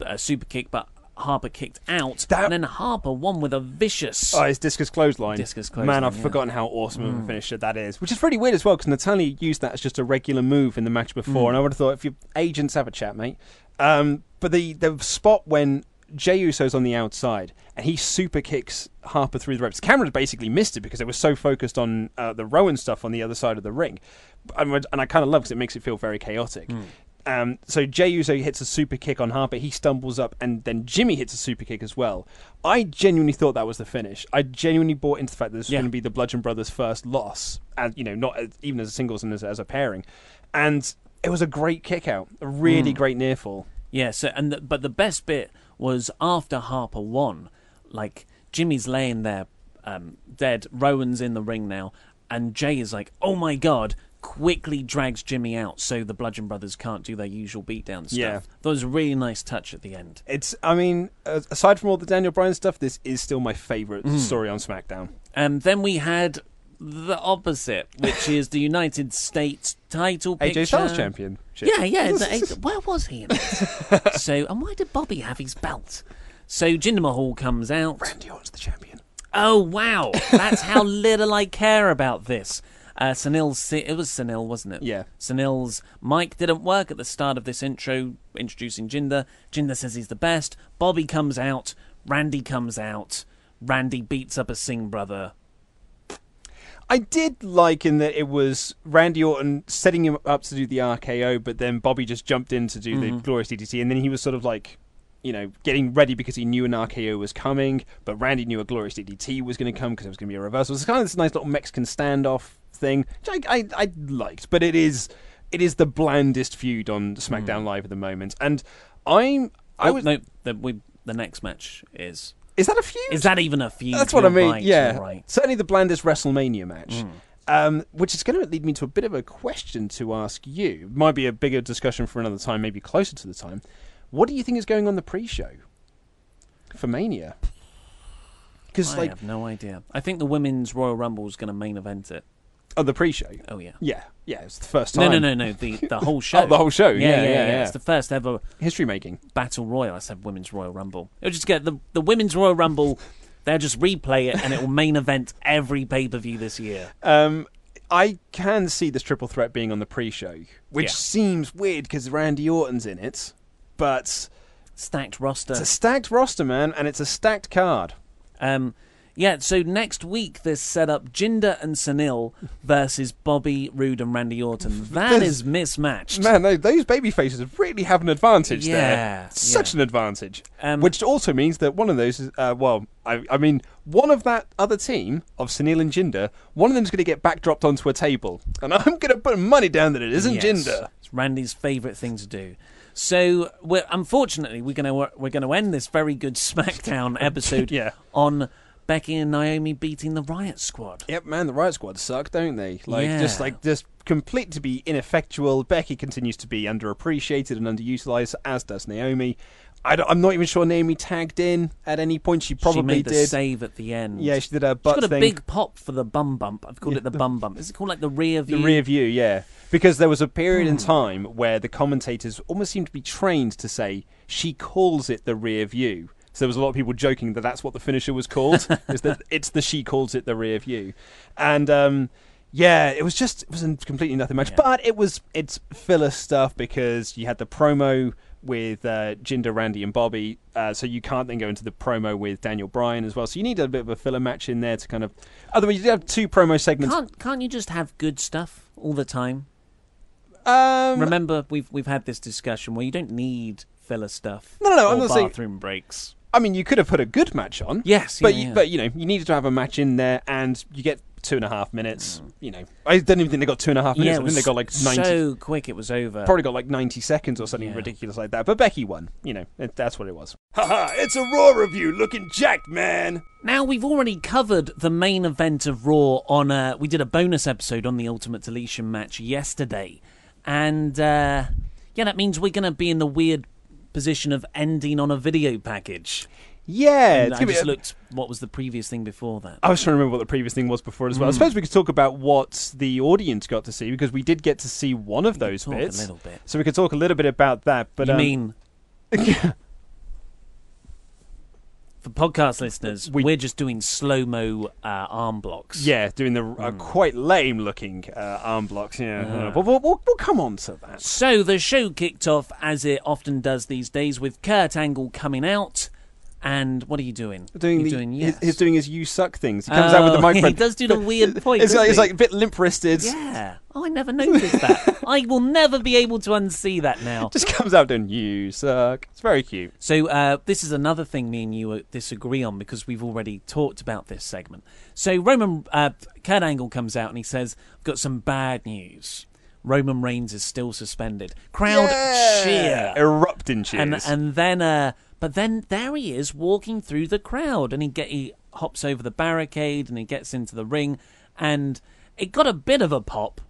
[SPEAKER 3] a super kick, but Harper kicked out, and then Harper won with a vicious.
[SPEAKER 1] Oh, it's discus clothesline.
[SPEAKER 3] Discus
[SPEAKER 1] Man, I've
[SPEAKER 3] yeah.
[SPEAKER 1] forgotten how awesome of a
[SPEAKER 3] Mm.
[SPEAKER 1] finisher that is. Which is pretty weird as well, because Natalya used that as just a regular move in the match before,
[SPEAKER 3] Mm.
[SPEAKER 1] and I would have thought if your agents have a chat, mate. Um, but the the spot when Jey Uso's on the outside and he super kicks Harper through the ropes. The camera basically missed it because it was so focused on uh, the Rowan stuff on the other side of the ring, and, I- and I kind of love because it makes it feel very chaotic. Um, so Jey Uso hits a super kick on Harper. He stumbles up, and then Jimmy hits a super kick as well. I genuinely thought that was the finish. I genuinely bought into the fact that this was
[SPEAKER 3] Yeah.
[SPEAKER 1] going to be the Bludgeon Brothers' first loss, and you know, not as, even as a singles and as, as a pairing. And it was a great kick out, a really
[SPEAKER 3] Mm.
[SPEAKER 1] great near fall.
[SPEAKER 3] Yeah, so and the, but the best bit was after Harper won, like Jimmy's laying there um, dead, Rowan's in the ring now, and Jey is like, "Oh my god!" Quickly drags Jimmy out so the Bludgeon Brothers can't do their usual beatdown stuff.
[SPEAKER 1] Yeah.
[SPEAKER 3] that was a really nice touch at the end.
[SPEAKER 1] It's, I mean, uh, aside from all the Daniel Bryan stuff, this is still my favorite
[SPEAKER 3] Mm.
[SPEAKER 1] story on SmackDown.
[SPEAKER 3] And then we had the opposite, which is the United States title picture.
[SPEAKER 1] AJ Styles champion.
[SPEAKER 3] Yeah, yeah. the- where was he in it? so, and why did Bobby have his belt? So Jinder Mahal comes out.
[SPEAKER 1] Randy Orton's the champion.
[SPEAKER 3] Oh wow, that's how little I care about this. Uh, Sunil's, it was Sunil, wasn't it?
[SPEAKER 1] Yeah.
[SPEAKER 3] Sunil's mic didn't work at the start of this intro, introducing Jinder. Jinder says he's the best. Bobby comes out. Randy comes out. Randy beats up a Singh brother.
[SPEAKER 1] I did like in that it was Randy Orton setting him up to do the RKO, but then Bobby just jumped in to do the
[SPEAKER 3] Mhm.
[SPEAKER 1] glorious DDT, and then he was sort of like, you know, getting ready because he knew an RKO was coming, but Randy knew a glorious DDT was going to come because it was going to be a reversal. It's kind of this nice little Mexican standoff thing, which I, I, I liked, but it is it is the blandest feud on SmackDown Live at the moment, and I'm I
[SPEAKER 3] Oh,
[SPEAKER 1] was
[SPEAKER 3] no, the, we, the next match is.
[SPEAKER 1] Is that a feud?
[SPEAKER 3] Is that even a feud?
[SPEAKER 1] That's what I mean.
[SPEAKER 3] right,
[SPEAKER 1] yeah,
[SPEAKER 3] right.
[SPEAKER 1] certainly the blandest WrestleMania match.
[SPEAKER 3] Mm.
[SPEAKER 1] Um, which is going to lead me to a bit of a question to ask you. Might be a bigger discussion for another time, maybe closer to the time. What do you think is going on the pre-show for Mania? Because
[SPEAKER 3] I
[SPEAKER 1] like,
[SPEAKER 3] have no idea. I think the women's Royal Rumble is going to main event it.
[SPEAKER 1] Oh, the pre-show.
[SPEAKER 3] Oh yeah.
[SPEAKER 1] Yeah, yeah, it's the first time.
[SPEAKER 3] no, no, no. No. The the whole show.
[SPEAKER 1] Oh, the whole show.
[SPEAKER 3] Yeah,
[SPEAKER 1] Yeah,
[SPEAKER 3] yeah,
[SPEAKER 1] yeah,
[SPEAKER 3] yeah. It's the first ever
[SPEAKER 1] history making.
[SPEAKER 3] battle royal. I said women's Royal Rumble. It'll just get the the women's Royal Rumble. They'll just replay it, and it will main event every pay per view this year.
[SPEAKER 1] Um, I can see this triple threat being on the pre-show, which
[SPEAKER 3] Yeah.
[SPEAKER 1] seems weird because Randy Orton's in it, but
[SPEAKER 3] Stacked roster.
[SPEAKER 1] it's a stacked roster, man, and it's a stacked card.
[SPEAKER 3] Um, yeah, so next week there's set up Jinder and Sunil versus Bobby Roode and Randy Orton. That is mismatched.
[SPEAKER 1] Man, tho- those baby faces really have an advantage
[SPEAKER 3] Yeah,
[SPEAKER 1] there. Such an advantage.
[SPEAKER 3] Um,
[SPEAKER 1] Which also means that one of those is, uh, well, I, I mean, one of that other team of Sunil and Jinder, one of them's going to get backdropped onto a table. And I'm going to put money down that it isn't
[SPEAKER 3] Yes.
[SPEAKER 1] Jinder.
[SPEAKER 3] It's Randy's favourite thing to do. So, we're, unfortunately, we're going to we're going to end this very good SmackDown episode
[SPEAKER 1] Yeah.
[SPEAKER 3] on Becky and Naomi beating the Riot Squad.
[SPEAKER 1] Yep, man, the Riot Squad suck, don't they? Like, just like, just complete to be ineffectual. Becky continues to be underappreciated and underutilized, as does Naomi. I am not even sure Naomi tagged in at any point. She probably
[SPEAKER 3] she made the
[SPEAKER 1] did.
[SPEAKER 3] save at the end.
[SPEAKER 1] Yeah, she did a
[SPEAKER 3] She's
[SPEAKER 1] butt
[SPEAKER 3] got a
[SPEAKER 1] thing.
[SPEAKER 3] big pop for the bum bump. I've called
[SPEAKER 1] Yeah,
[SPEAKER 3] it the,
[SPEAKER 1] the-
[SPEAKER 3] bum bump. Is it called like the rear view?
[SPEAKER 1] The rear view, yeah. Because there was a period
[SPEAKER 3] Hmm.
[SPEAKER 1] in time where the commentators almost seemed to be trained to say, she calls it the rear view. So there was a lot of people joking that that's what the finisher was called. is that it's the she calls it the rear view, and um, yeah, it was just it was a completely nothing match. But it was it's filler stuff because you had the promo with uh, Jinder, Randy, and Bobby, uh, so you can't then go into the promo with Daniel Bryan as well. So you need a bit of a filler match in there to kind of. Otherwise, you have two promo segments.
[SPEAKER 3] Can't can't you just have good stuff all the time?
[SPEAKER 1] Um,
[SPEAKER 3] Remember, we've we've had this discussion where you don't need filler stuff.
[SPEAKER 1] No, no, no, I'm not saying-
[SPEAKER 3] bathroom breaks.
[SPEAKER 1] I mean, you could have put a good match on.
[SPEAKER 3] Yes,
[SPEAKER 1] but
[SPEAKER 3] yeah,
[SPEAKER 1] you,
[SPEAKER 3] yeah.
[SPEAKER 1] but you know, you needed to have a match in there, and you get two and a half minutes. You know, I don't even think they got two and a half minutes.
[SPEAKER 3] yeah,
[SPEAKER 1] I think they got like ninety.
[SPEAKER 3] so quick it was over.
[SPEAKER 1] Probably got like ninety seconds or something
[SPEAKER 3] Yeah.
[SPEAKER 1] ridiculous like that. But Becky won. You know, it, that's what it was. Haha! It's a Raw review. Looking jacked, man.
[SPEAKER 3] Now we've already covered the main event of Raw on. Uh, we did a bonus episode on the Ultimate Deletion match yesterday, and uh, yeah, that means we're going to be in the weird position of ending on a video package.
[SPEAKER 1] Yeah,
[SPEAKER 3] I just
[SPEAKER 1] a-
[SPEAKER 3] looked. What was the previous thing before that?
[SPEAKER 1] I was trying to remember what the previous thing was before as well. I
[SPEAKER 3] Mm.
[SPEAKER 1] suppose we could talk about what the audience got to see because we did get to see one of those
[SPEAKER 3] talk a
[SPEAKER 1] bits.
[SPEAKER 3] little bit.
[SPEAKER 1] So we could talk a little bit about that. But
[SPEAKER 3] you
[SPEAKER 1] um,
[SPEAKER 3] mean for podcast listeners, we, are just doing slow mo uh, arm blocks.
[SPEAKER 1] Yeah, doing the uh,
[SPEAKER 3] Hmm.
[SPEAKER 1] quite lame looking uh, arm blocks. Yeah,
[SPEAKER 3] Uh.
[SPEAKER 1] but we'll, we'll, we'll come on to that.
[SPEAKER 3] So the show kicked off as it often does these days with Kurt Angle coming out. And what are you doing?
[SPEAKER 1] Doing the,
[SPEAKER 3] doing
[SPEAKER 1] he's,
[SPEAKER 3] yes.
[SPEAKER 1] he's doing his "you suck" things. He comes out with the
[SPEAKER 3] Oh,
[SPEAKER 1] microphone.
[SPEAKER 3] he does do the weird point,
[SPEAKER 1] It's like, it's like a bit limp wristed.
[SPEAKER 3] Yeah. Oh, I never noticed that. I will never be able to unsee that now.
[SPEAKER 1] Just comes out doing "you suck." It's very cute.
[SPEAKER 3] So uh, this is another thing me and you uh, disagree on because we've already talked about this segment. So Roman uh, Kurt Angle comes out and he says, "I've got some bad news. Roman Reigns is still suspended." Crowd cheer,
[SPEAKER 1] erupt in cheers.
[SPEAKER 3] and and then uh, but then there he is walking through the crowd, and he get he hops over the barricade and he gets into the ring, and it got a bit of a pop.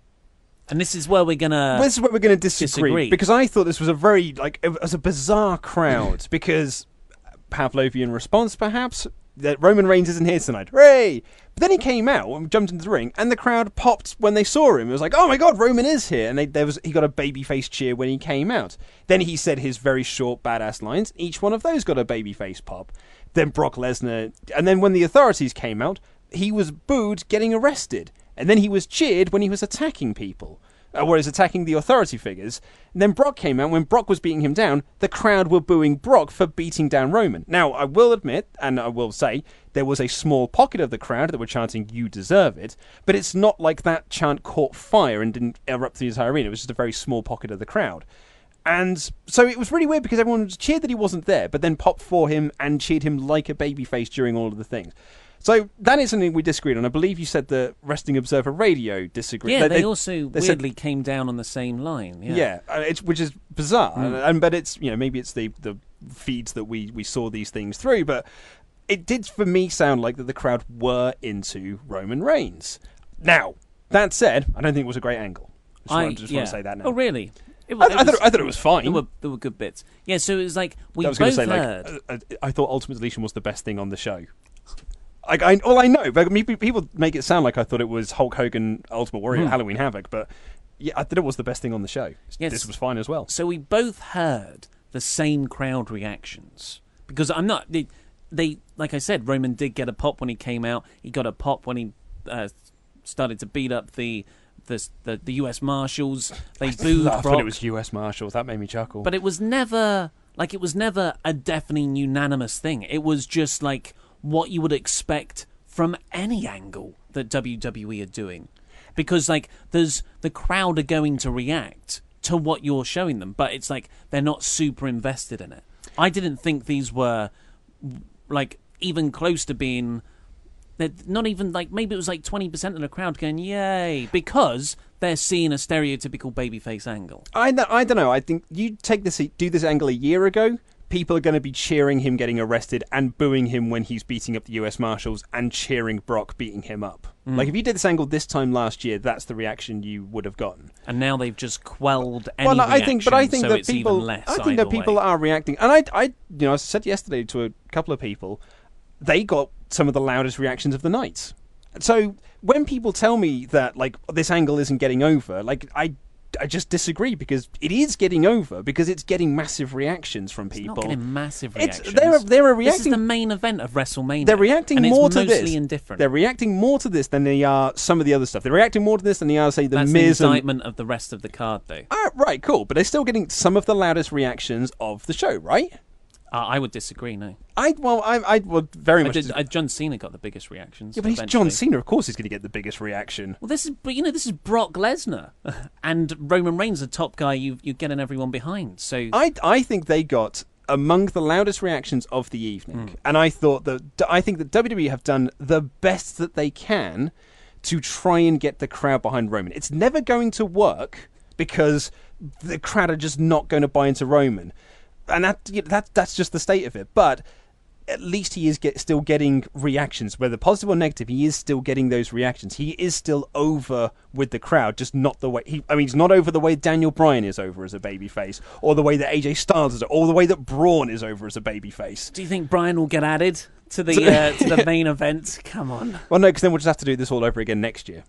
[SPEAKER 3] And this is where we're gonna.
[SPEAKER 1] This is where we're going to disagree,
[SPEAKER 3] disagree.
[SPEAKER 1] because I thought this was a very like it was a bizarre crowd because Pavlovian response perhaps that Roman Reigns isn't here tonight. Hooray! But then he came out and jumped into the ring, and the crowd popped when they saw him. It was like, "Oh my God, Roman is here!" And they, there was he got a babyface cheer when he came out. Then he said his very short badass lines. Each one of those got a babyface pop. Then Brock Lesnar, and then when the authorities came out, he was booed getting arrested, and then he was cheered when he was attacking people uh, whereas attacking the authority figures. And then Brock came out. When Brock was beating him down, the crowd were booing Brock for beating down Roman. Now, I will admit, and I will say, there was a small pocket of the crowd that were chanting, You deserve it. But it's not like that chant caught fire and didn't erupt the entire arena. It was just a very small pocket of the crowd. And so it was really weird because everyone cheered that he wasn't there, but then popped for him and cheered him like a babyface during all of the things. So that is something we disagreed on. I believe you said the Wrestling Observer Radio disagreed.
[SPEAKER 3] yeah, they, also
[SPEAKER 1] they said-
[SPEAKER 3] weirdly came down on the same line. Yeah.
[SPEAKER 1] yeah, uh, it's, which is bizarre,
[SPEAKER 3] Mm.
[SPEAKER 1] and, and but it's you know maybe it's the the feeds that we we saw these things through, but it did for me sound like that the crowd were into Roman Reigns. Now that said, I don't think it was a great angle. I just,
[SPEAKER 3] I
[SPEAKER 1] want, just
[SPEAKER 3] yeah.
[SPEAKER 1] want to say that now.
[SPEAKER 3] Oh, really? It
[SPEAKER 1] I, I thought I thought it was fine.
[SPEAKER 3] There were there were good bits. Yeah, so it was like we
[SPEAKER 1] I was
[SPEAKER 3] both
[SPEAKER 1] say
[SPEAKER 3] heard.
[SPEAKER 1] like uh, uh, I thought Ultimate Deletion was the best thing on the show. Like I, well, I know, but people make it sound like I thought it was Hulk Hogan Ultimate Warrior
[SPEAKER 3] Hmm.
[SPEAKER 1] Halloween Havoc, but yeah, I thought it was the best thing on the show.
[SPEAKER 3] Yes.
[SPEAKER 1] This was fine as well.
[SPEAKER 3] So we both heard the same crowd reactions because I'm not. They, they like I said, Roman did get a pop when he came out. He got a pop when he uh, started to beat up the the the, the U.S. Marshals. They booed
[SPEAKER 1] laughed
[SPEAKER 3] Brock.
[SPEAKER 1] when it was U.S. Marshals. That made me chuckle.
[SPEAKER 3] But it was never like it was never a deafening unanimous thing. It was just like what you would expect from any angle that WWE are doing. Because like there's the crowd are going to react to what you're showing them, but it's like they're not super invested in it. I didn't think these were like even close to being not even like maybe it was like 20% of the crowd going yay because they're seeing a stereotypical babyface angle.
[SPEAKER 1] I I don't know. I think you take this do this angle a year ago. People are going to be cheering him getting arrested and booing him when he's beating up the U.S. Marshals and cheering Brock beating him up.
[SPEAKER 3] Mm.
[SPEAKER 1] Like if you did this angle this time last year, that's the reaction you would have gotten.
[SPEAKER 3] and now they've just quelled any
[SPEAKER 1] well, no, I think, but I think
[SPEAKER 3] so
[SPEAKER 1] that people, I think that people
[SPEAKER 3] way.
[SPEAKER 1] are reacting, and I, I, you know, I said yesterday to a couple of people, they got some of the loudest reactions of the night. So when people tell me that like this angle isn't getting over, like I, I just disagree because it is getting over because it's getting massive reactions from people.
[SPEAKER 3] Not getting massive
[SPEAKER 1] It's-
[SPEAKER 3] reactions.
[SPEAKER 1] they're- they're reacting.
[SPEAKER 3] This is the main event of WrestleMania.
[SPEAKER 1] They're reacting
[SPEAKER 3] and
[SPEAKER 1] more
[SPEAKER 3] it's
[SPEAKER 1] to this.
[SPEAKER 3] indifferent.
[SPEAKER 1] They're reacting more to this than they are some of the other stuff. They're reacting more to this than they are, say, the
[SPEAKER 3] That's
[SPEAKER 1] Miz
[SPEAKER 3] an
[SPEAKER 1] and
[SPEAKER 3] indictment of the rest of the card, though.
[SPEAKER 1] Ah, right, cool. But they're still getting some of the loudest reactions of the show, right?
[SPEAKER 3] Uh, I would disagree. No,
[SPEAKER 1] I well, I I would very
[SPEAKER 3] I
[SPEAKER 1] much.
[SPEAKER 3] did, uh, John Cena got the biggest reactions.
[SPEAKER 1] yeah, but he's
[SPEAKER 3] eventually.
[SPEAKER 1] John Cena. Of course, he's going to get the biggest reaction.
[SPEAKER 3] Well, this is, but you know, this is Brock Lesnar, and Roman Reigns, the top guy. You you're getting everyone behind. So
[SPEAKER 1] I I think they got among the loudest reactions of the evening,
[SPEAKER 3] Hmm.
[SPEAKER 1] and I thought that I think that WWE have done the best that they can to try and get the crowd behind Roman. It's never going to work because the crowd are just not going to buy into Roman, and that you know, that that's just the state of it. But at least he is get, still getting reactions, whether positive or negative. He is still getting those reactions. He is still over with the crowd, just not the way he. I mean, he's not over the way Daniel Bryan is over as a babyface, or the way that AJ Styles is, or the way that Braun is over as a babyface.
[SPEAKER 3] do you think Bryan will get added to the uh, to the main event? Come on.
[SPEAKER 1] Well, no, because then we'll just have to do this all over again next year,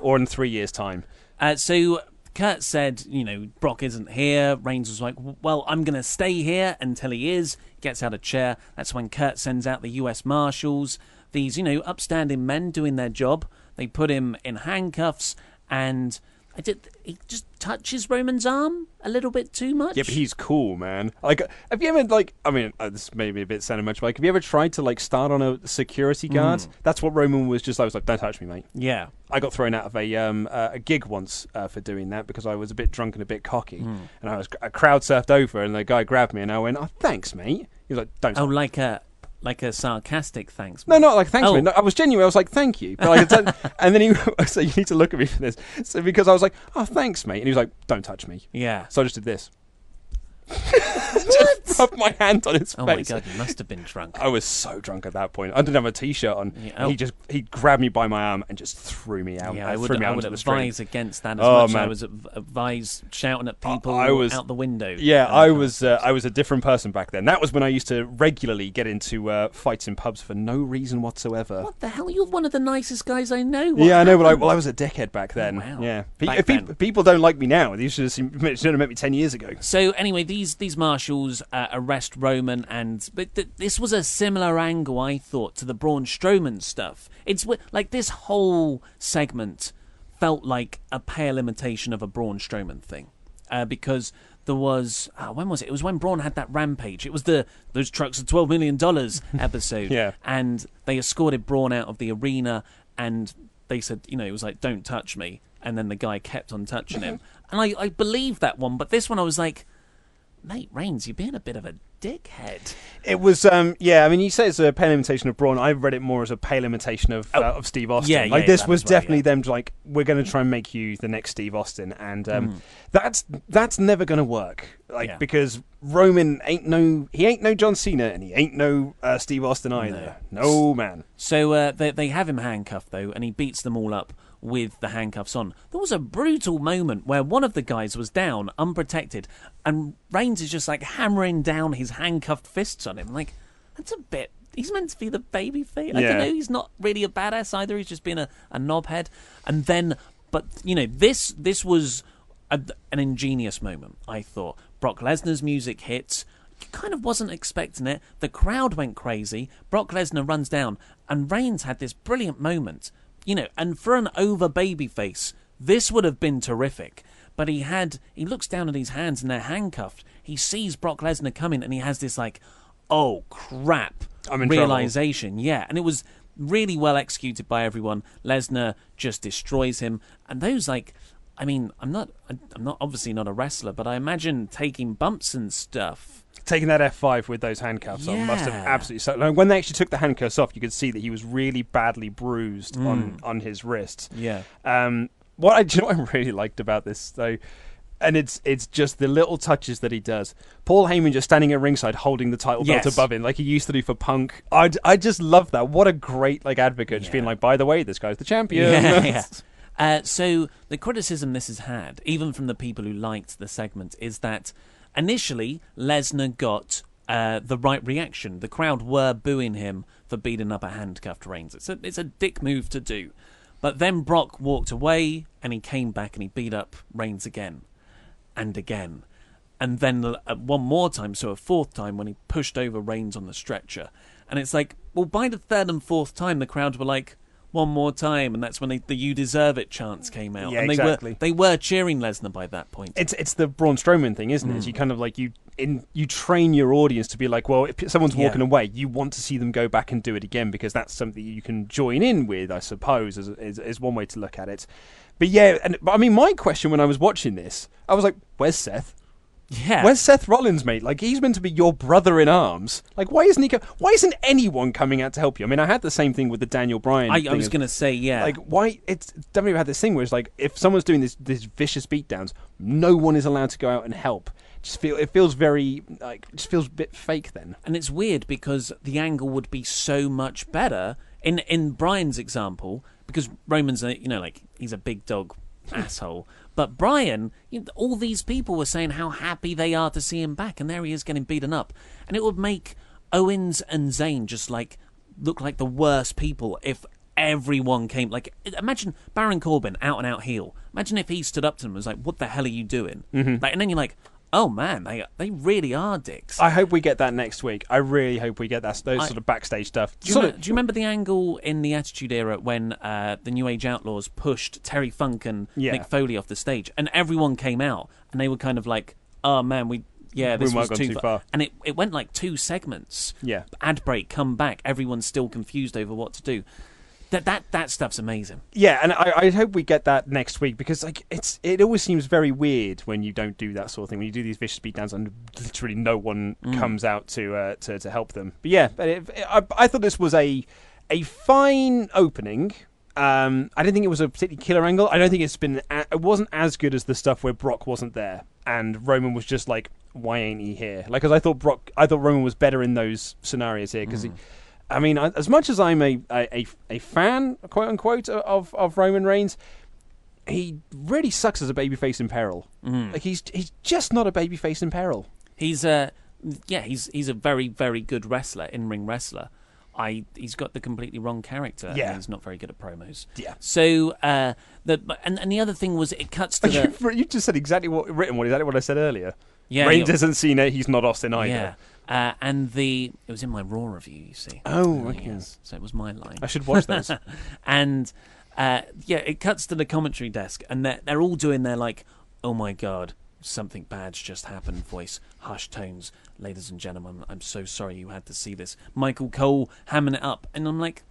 [SPEAKER 1] or in three years' time.
[SPEAKER 3] Uh, so Kurt said, you know, Brock isn't here. Reigns was like, well, I'm going to stay here until he is. Gets out of chair. That's when Kurt sends out the U.S. Marshals, these, you know, upstanding men doing their job. They put him in handcuffs, and I did. He just touches Roman's arm a little bit too much.
[SPEAKER 1] Yeah, but he's cool, man. Like, have you ever like? I mean, uh, this may be a bit sounding much, but like, have you ever tried to like start on a security guard? That's what Roman was just. I was like, don't touch me, mate.
[SPEAKER 3] yeah.
[SPEAKER 1] I got thrown out of a um, uh, a gig once uh, for doing that because I was a bit drunk and a bit cocky, and I was a crowd surfed over, and the guy grabbed me, and I went, "Oh, thanks, mate." He was like, "Don't."
[SPEAKER 3] Oh, like a like a sarcastic thanks.
[SPEAKER 1] no, not like thanks,
[SPEAKER 3] Oh.
[SPEAKER 1] No, I was genuine. I was like, "Thank you," but could and then he so you need to look at me for this. So because I was like, "Oh, thanks, mate," and he was like, "Don't touch me."
[SPEAKER 3] Yeah.
[SPEAKER 1] So I just did this. Just rubbed my hand on his face.
[SPEAKER 3] Oh my god, you must have been drunk.
[SPEAKER 1] I was so drunk at that point. I didn't have a t-shirt on.
[SPEAKER 3] Yeah,
[SPEAKER 1] and He
[SPEAKER 3] oh.
[SPEAKER 1] just he grabbed me by my arm and just threw me out.
[SPEAKER 3] Yeah,
[SPEAKER 1] uh,
[SPEAKER 3] I would,
[SPEAKER 1] threw me
[SPEAKER 3] I
[SPEAKER 1] out
[SPEAKER 3] would advise against that as
[SPEAKER 1] Oh,
[SPEAKER 3] much as I was adv- advise shouting at people
[SPEAKER 1] I was
[SPEAKER 3] out the window.
[SPEAKER 1] Yeah, I was uh, I was a different person back then. That was when I used to regularly get into uh, fights in pubs for no reason whatsoever.
[SPEAKER 3] What the hell? You're one of the nicest guys I know. What
[SPEAKER 1] Yeah, I know, but I, well, I was a dickhead back then.
[SPEAKER 3] wow.
[SPEAKER 1] Yeah,
[SPEAKER 3] Back
[SPEAKER 1] pe-
[SPEAKER 3] then.
[SPEAKER 1] people don't like me now. They should have, seen, should have met me ten years ago.
[SPEAKER 3] So anyway, these these marshals uh, arrest Roman, and but th- this was a similar angle, I thought, to the Braun Strowman stuff. It's like this whole segment felt like a pale imitation of a Braun Strowman thing, uh, because there was uh, when was it? It was when Braun had that rampage. It was the those trucks are twelve million dollars episode,
[SPEAKER 1] Yeah.
[SPEAKER 3] and they escorted Braun out of the arena, and they said, you know, it was like, "Don't touch me," and then the guy kept on touching him, and I I believed that one, but this one I was like mate Reigns, you're being a bit of a dickhead.
[SPEAKER 1] It was, um, yeah. I mean, you say it's a pale imitation of Braun. I've read it more as a pale imitation of uh, of Steve Austin.
[SPEAKER 3] Oh, yeah,
[SPEAKER 1] like
[SPEAKER 3] yeah,
[SPEAKER 1] this was
[SPEAKER 3] well,
[SPEAKER 1] definitely
[SPEAKER 3] yeah.
[SPEAKER 1] them like we're going to try and make you the next Steve Austin, and um,
[SPEAKER 3] Mm.
[SPEAKER 1] that's that's never going to work. Like
[SPEAKER 3] Yeah.
[SPEAKER 1] because Roman ain't no he ain't no John Cena, and he ain't no uh, Steve Austin either. No, man.
[SPEAKER 3] So uh, they they have him handcuffed though, and he beats them all up with the handcuffs on. There was a brutal moment where one of the guys was down, unprotected, and Reigns is just like hammering down his handcuffed fists on him. Like that's a bit. He's meant to be the baby face. I don't know. He's not really a badass either. He's just being a, a knobhead. And then, but you know, this this was a, an ingenious moment. I thought Brock Lesnar's music hits. You kind of wasn't expecting it. The crowd went crazy. Brock Lesnar runs down, and Reigns had this brilliant moment. You know, and for an over baby face, this would have been terrific. But he had he looks down at his hands and they're handcuffed. He sees Brock Lesnar coming and he has this like, oh crap
[SPEAKER 1] I'm in trouble.
[SPEAKER 3] realization. Yeah, and it was really well executed by everyone. Lesnar just destroys him, and those like, I mean, I'm not, I'm not obviously not a wrestler, but I imagine taking bumps and stuff.
[SPEAKER 1] Taking that F5 with those handcuffs on must have absolutely. So, like, when they actually took the handcuffs off, you could see that he was really badly bruised on on his wrists.
[SPEAKER 3] Yeah.
[SPEAKER 1] Um, what I, you know what I really liked about this though, and it's it's just the little touches that he does. Paul Heyman just standing at ringside holding the title
[SPEAKER 3] Yes.
[SPEAKER 1] belt above him, like he used to do for Punk. I I just love that. What a great like advocate, just being like, by the way, this guy's the champion.
[SPEAKER 3] Yeah, yeah. Uh, so the criticism this has had, even from the people who liked the segment, is that initially Lesnar got uh, the right reaction. The crowd were booing him for beating up a handcuffed Reigns. It's a it's a dick move to do. But then Brock walked away and he came back and he beat up Reigns again. and again. And then uh, one more time, so a fourth time when he pushed over Reigns on the stretcher. And it's like, well, by the third and fourth time, the crowd were like, one more time, and that's when they, the "You deserve it" chants came out.
[SPEAKER 1] Yeah,
[SPEAKER 3] and they
[SPEAKER 1] exactly.
[SPEAKER 3] were they were cheering Lesnar by that point.
[SPEAKER 1] It's it's the Braun Strowman thing, isn't it? Is You mm. kind of like you in you train your audience to be like, well, if someone's
[SPEAKER 3] Yeah.
[SPEAKER 1] walking away, you want to see them go back and do it again because that's something you can join in with, I suppose, is is, is one way to look at it. But yeah, and but I mean, my question when I was watching this, I was like, "Where's Seth?
[SPEAKER 3] Yeah,
[SPEAKER 1] Where's Seth Rollins, mate? Like he's meant to be your brother in arms. Like why isn't he? Co- why isn't anyone coming out to help you? I mean, I had the same thing with the Daniel Bryan.
[SPEAKER 3] I, I was to say yeah.
[SPEAKER 1] like why it's WWE had this thing where it's like if someone's doing this this vicious beatdowns, no one is allowed to go out and help. Just feel it feels very like just feels a bit fake then.
[SPEAKER 3] And it's weird because the angle would be so much better in in Bryan's example because Roman's a you know like he's a big dog asshole, but Bryan, you know, all these people were saying how happy they are to see him back, and there he is getting beaten up, and it would make Owens and Zayn just like look like the worst people if everyone came like imagine Baron Corbin out and out heel. Imagine if he stood up to them and was like what the hell are you doing?
[SPEAKER 1] Mm-hmm.
[SPEAKER 3] like and then you're like oh man they they really are dicks
[SPEAKER 1] I hope we get that next week. I really hope we get that those
[SPEAKER 3] I-
[SPEAKER 1] sort of backstage stuff.
[SPEAKER 3] Do you,
[SPEAKER 1] of-
[SPEAKER 3] do you remember the angle in the Attitude Era when uh, the New Age Outlaws pushed Terry Funk and
[SPEAKER 1] Yeah.
[SPEAKER 3] Mick Foley off the stage, and everyone came out, and they were kind of like, "Oh man, we yeah, this was too,
[SPEAKER 1] too
[SPEAKER 3] far.
[SPEAKER 1] far.
[SPEAKER 3] and it it went like two segments.
[SPEAKER 1] Yeah.
[SPEAKER 3] ad break, come back, everyone's still confused over what to do. That that that stuff's amazing.
[SPEAKER 1] yeah, and I, I hope we get that next week because like it's it always seems very weird when you don't do that sort of thing when you do these vicious beatdowns and literally no one comes out to uh, to to help them. But yeah, but it, I, I thought this was a a fine opening. Um, I didn't think it was a particularly killer angle. I don't think it's been. A, it wasn't as good as the stuff where Brock wasn't there and Roman was just like, "Why ain't he here?" Like, because I thought Brock, I thought Roman was better in those scenarios here because he. I mean, as much as I'm a, a, a, fan, quote unquote, of, of Roman Reigns, he really sucks as a babyface in peril. Like he's he's just not a babyface in peril.
[SPEAKER 3] He's a yeah, he's he's a very very good wrestler, in ring wrestler. I he's got the completely wrong character.
[SPEAKER 1] Yeah.
[SPEAKER 3] and he's not very good at promos.
[SPEAKER 1] Yeah.
[SPEAKER 3] So uh, the and, and the other thing was it cuts to the
[SPEAKER 1] you, just said exactly what written what exactly what I said earlier.
[SPEAKER 3] Yeah,
[SPEAKER 1] Reigns seen it. He's not Austin either.
[SPEAKER 3] yeah. Uh, and the it was in my Raw review, you see.
[SPEAKER 1] Oh, okay.
[SPEAKER 3] yes. So it was my line.
[SPEAKER 1] I should watch those.
[SPEAKER 3] and uh, yeah, it cuts to the commentary desk, and they're, they're all doing their like, "Oh my god, something bad's just happened." Voice, hushed tones, ladies and gentlemen. I'm so sorry you had to see this. Michael Cole hamming it up, and I'm like.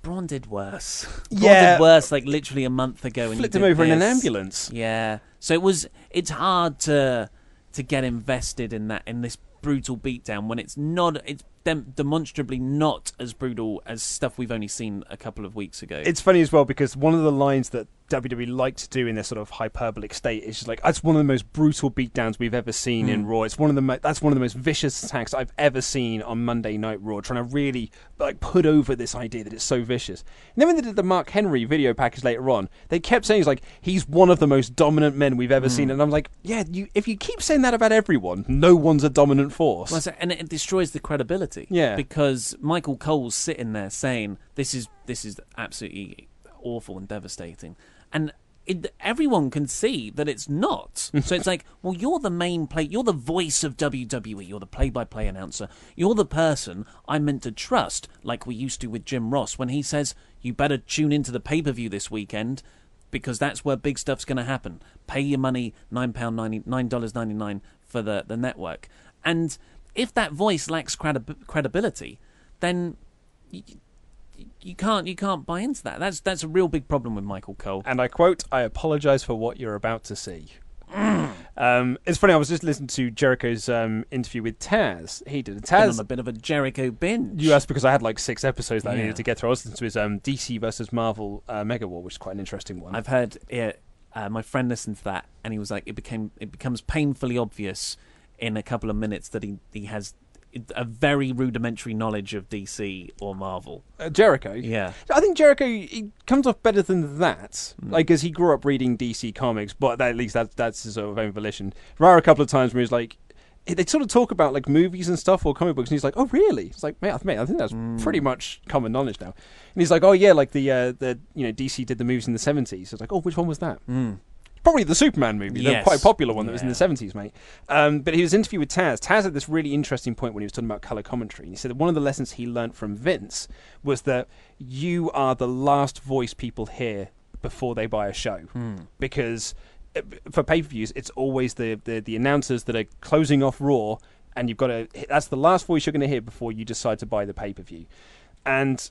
[SPEAKER 3] Braun did worse. Braun
[SPEAKER 1] Yeah.
[SPEAKER 3] did worse like literally a month ago. And
[SPEAKER 1] Flipped him over in an ambulance.
[SPEAKER 3] Yeah. So it was. It's hard to to get invested in that in this brutal beatdown when it's not. It's dem- demonstrably not as brutal as stuff we've only seen a couple of weeks ago.
[SPEAKER 1] It's funny as well because one of the lines that WWE like to do in their sort of hyperbolic state is just like that's one of the most brutal beatdowns we've ever seen in hmm. Raw. It's one of the mo- that's one of the most vicious attacks I've ever seen on Monday Night Raw, trying to really like put over this idea that it's so vicious. And then when they did the Mark Henry video package later on, they kept saying he's like he's one of the most dominant men we've ever seen, hmm. and I'm like, yeah, you if you keep saying that about everyone, no one's a dominant force.
[SPEAKER 3] Well, so- and it destroys the credibility.
[SPEAKER 1] Yeah.
[SPEAKER 3] Because Michael Cole's sitting there saying this is this is absolutely awful and devastating, and it, everyone can see that it's not. so it's like, well, you're the main play, you're the voice of WWE, you're the play-by-play announcer, you're the person I'm meant to trust, like we used to with Jim Ross when he says you better tune into the pay-per-view this weekend because that's where big stuff's going to happen. Pay your money, nine pound ninety nine dollars ninety nine for the the network. And if that voice lacks credi- credibility, then you, can't you can't buy into that. That's that's a real big problem with Michael Cole.
[SPEAKER 1] and I quote, "I apologize for what you're about to see." um, it's funny. I was just listening to Jericho's um, interview with Taz. He did.
[SPEAKER 3] On
[SPEAKER 1] Taz.
[SPEAKER 3] a bit of a Jericho binge.
[SPEAKER 1] You asked because I had like six episodes that I needed to get through. I was listening to his um, DC versus Marvel uh, Mega War, which is quite an interesting one.
[SPEAKER 3] I've heard it. Uh, my friend listened to that, and he was like, "It became it becomes painfully obvious in a couple of minutes that he he has a very rudimentary knowledge of DC or Marvel."
[SPEAKER 1] Uh, Jericho.
[SPEAKER 3] Yeah.
[SPEAKER 1] I think Jericho he comes off better than that.
[SPEAKER 3] Hmm.
[SPEAKER 1] Like, as he grew up reading DC comics, but that, at least that's that's his sort of own volition. There are a couple of times where he's like. They sort of talk about like movies and stuff or comic books, and he's like, "Oh, really?" It's like, "Mate, I- mate, I think that's
[SPEAKER 3] Hmm.
[SPEAKER 1] pretty much common knowledge now." And he's like, "Oh, yeah, like the uh, the you know DC did the movies in the seventies." It's like, "Oh, which one was that?"
[SPEAKER 3] Mm.
[SPEAKER 1] Probably the Superman movie, the
[SPEAKER 3] Yes.
[SPEAKER 1] quite popular one that was in the seventies, mate. Um, but he was interviewed with Taz. Taz had this really interesting point when he was talking about color commentary, and he said that one of the lessons he learnt from Vince was that you are the last voice people hear before they buy a show, because uh, for pay per views, it's always the, the the announcers that are closing off Raw, and you've got to. That's the last voice you're going to hear before you decide to buy the pay per view, and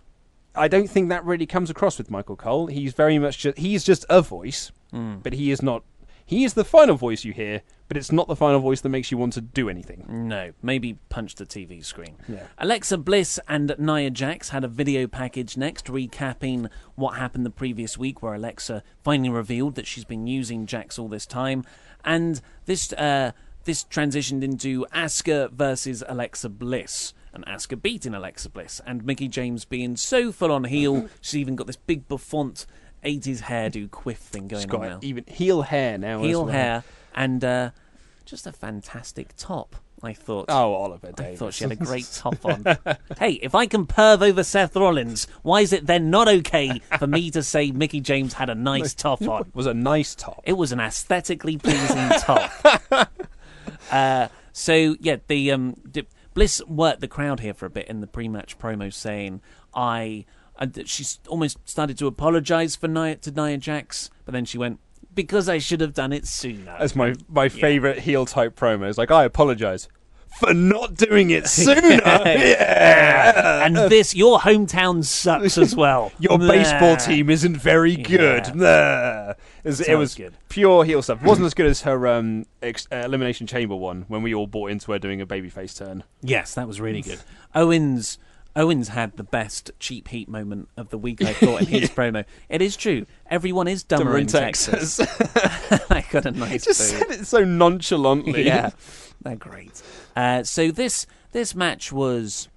[SPEAKER 1] I don't think that really comes across with Michael Cole. He's very much just he's just a voice, but he is not. He is the final voice you hear, but it's not the final voice that makes you want to do anything.
[SPEAKER 3] No, maybe punch the TV screen.
[SPEAKER 1] Yeah.
[SPEAKER 3] Alexa Bliss and Nia Jax had a video package next recapping what happened the previous week, where Alexa finally revealed that she's been using Jax all this time, and this uh, this transitioned into Asuka versus Alexa Bliss. And Asuka beating Alexa Bliss, and Mickie James being so full on heel, she's even got this big bouffant 80s hairdo quiff thing going
[SPEAKER 1] He's
[SPEAKER 3] on
[SPEAKER 1] got
[SPEAKER 3] now.
[SPEAKER 1] even heel hair now. as
[SPEAKER 3] Heel
[SPEAKER 1] well.
[SPEAKER 3] hair, and uh, just a fantastic top, I thought.
[SPEAKER 1] Oh, Oliver
[SPEAKER 3] I thought she had a great top on. hey, if I can perv over Seth Rollins, why is it then not okay for me to say Mickie James had a nice top on?
[SPEAKER 1] was a nice top.
[SPEAKER 3] It was an aesthetically pleasing top. uh, so yeah, the um, Bliss worked the crowd here for a bit in the pre-match promo, saying, "I." And she almost started to apologise for Nia, to Nia Jax, but then she went, "Because I should have done it sooner."
[SPEAKER 1] That's my my favorite heel type promos. Like I apologize for not doing it sooner. yeah.
[SPEAKER 3] and this, your hometown sucks as well.
[SPEAKER 1] Your baseball team isn't very good. Nah. It was, it was
[SPEAKER 3] good.
[SPEAKER 1] pure heel stuff. It wasn't as good as her um, ex- uh, elimination chamber one when we all bought into her doing a babyface turn.
[SPEAKER 3] Yes, that was really good. Owens Owens had the best cheap heat moment of the week. I thought in his promo. It is true. Everyone is dumber,
[SPEAKER 1] Dumber
[SPEAKER 3] in
[SPEAKER 1] in
[SPEAKER 3] Texas.
[SPEAKER 1] Texas.
[SPEAKER 3] I got a nice.
[SPEAKER 1] Just
[SPEAKER 3] boo.
[SPEAKER 1] said it so nonchalantly.
[SPEAKER 3] Yeah, they're great. Uh, so this this match was.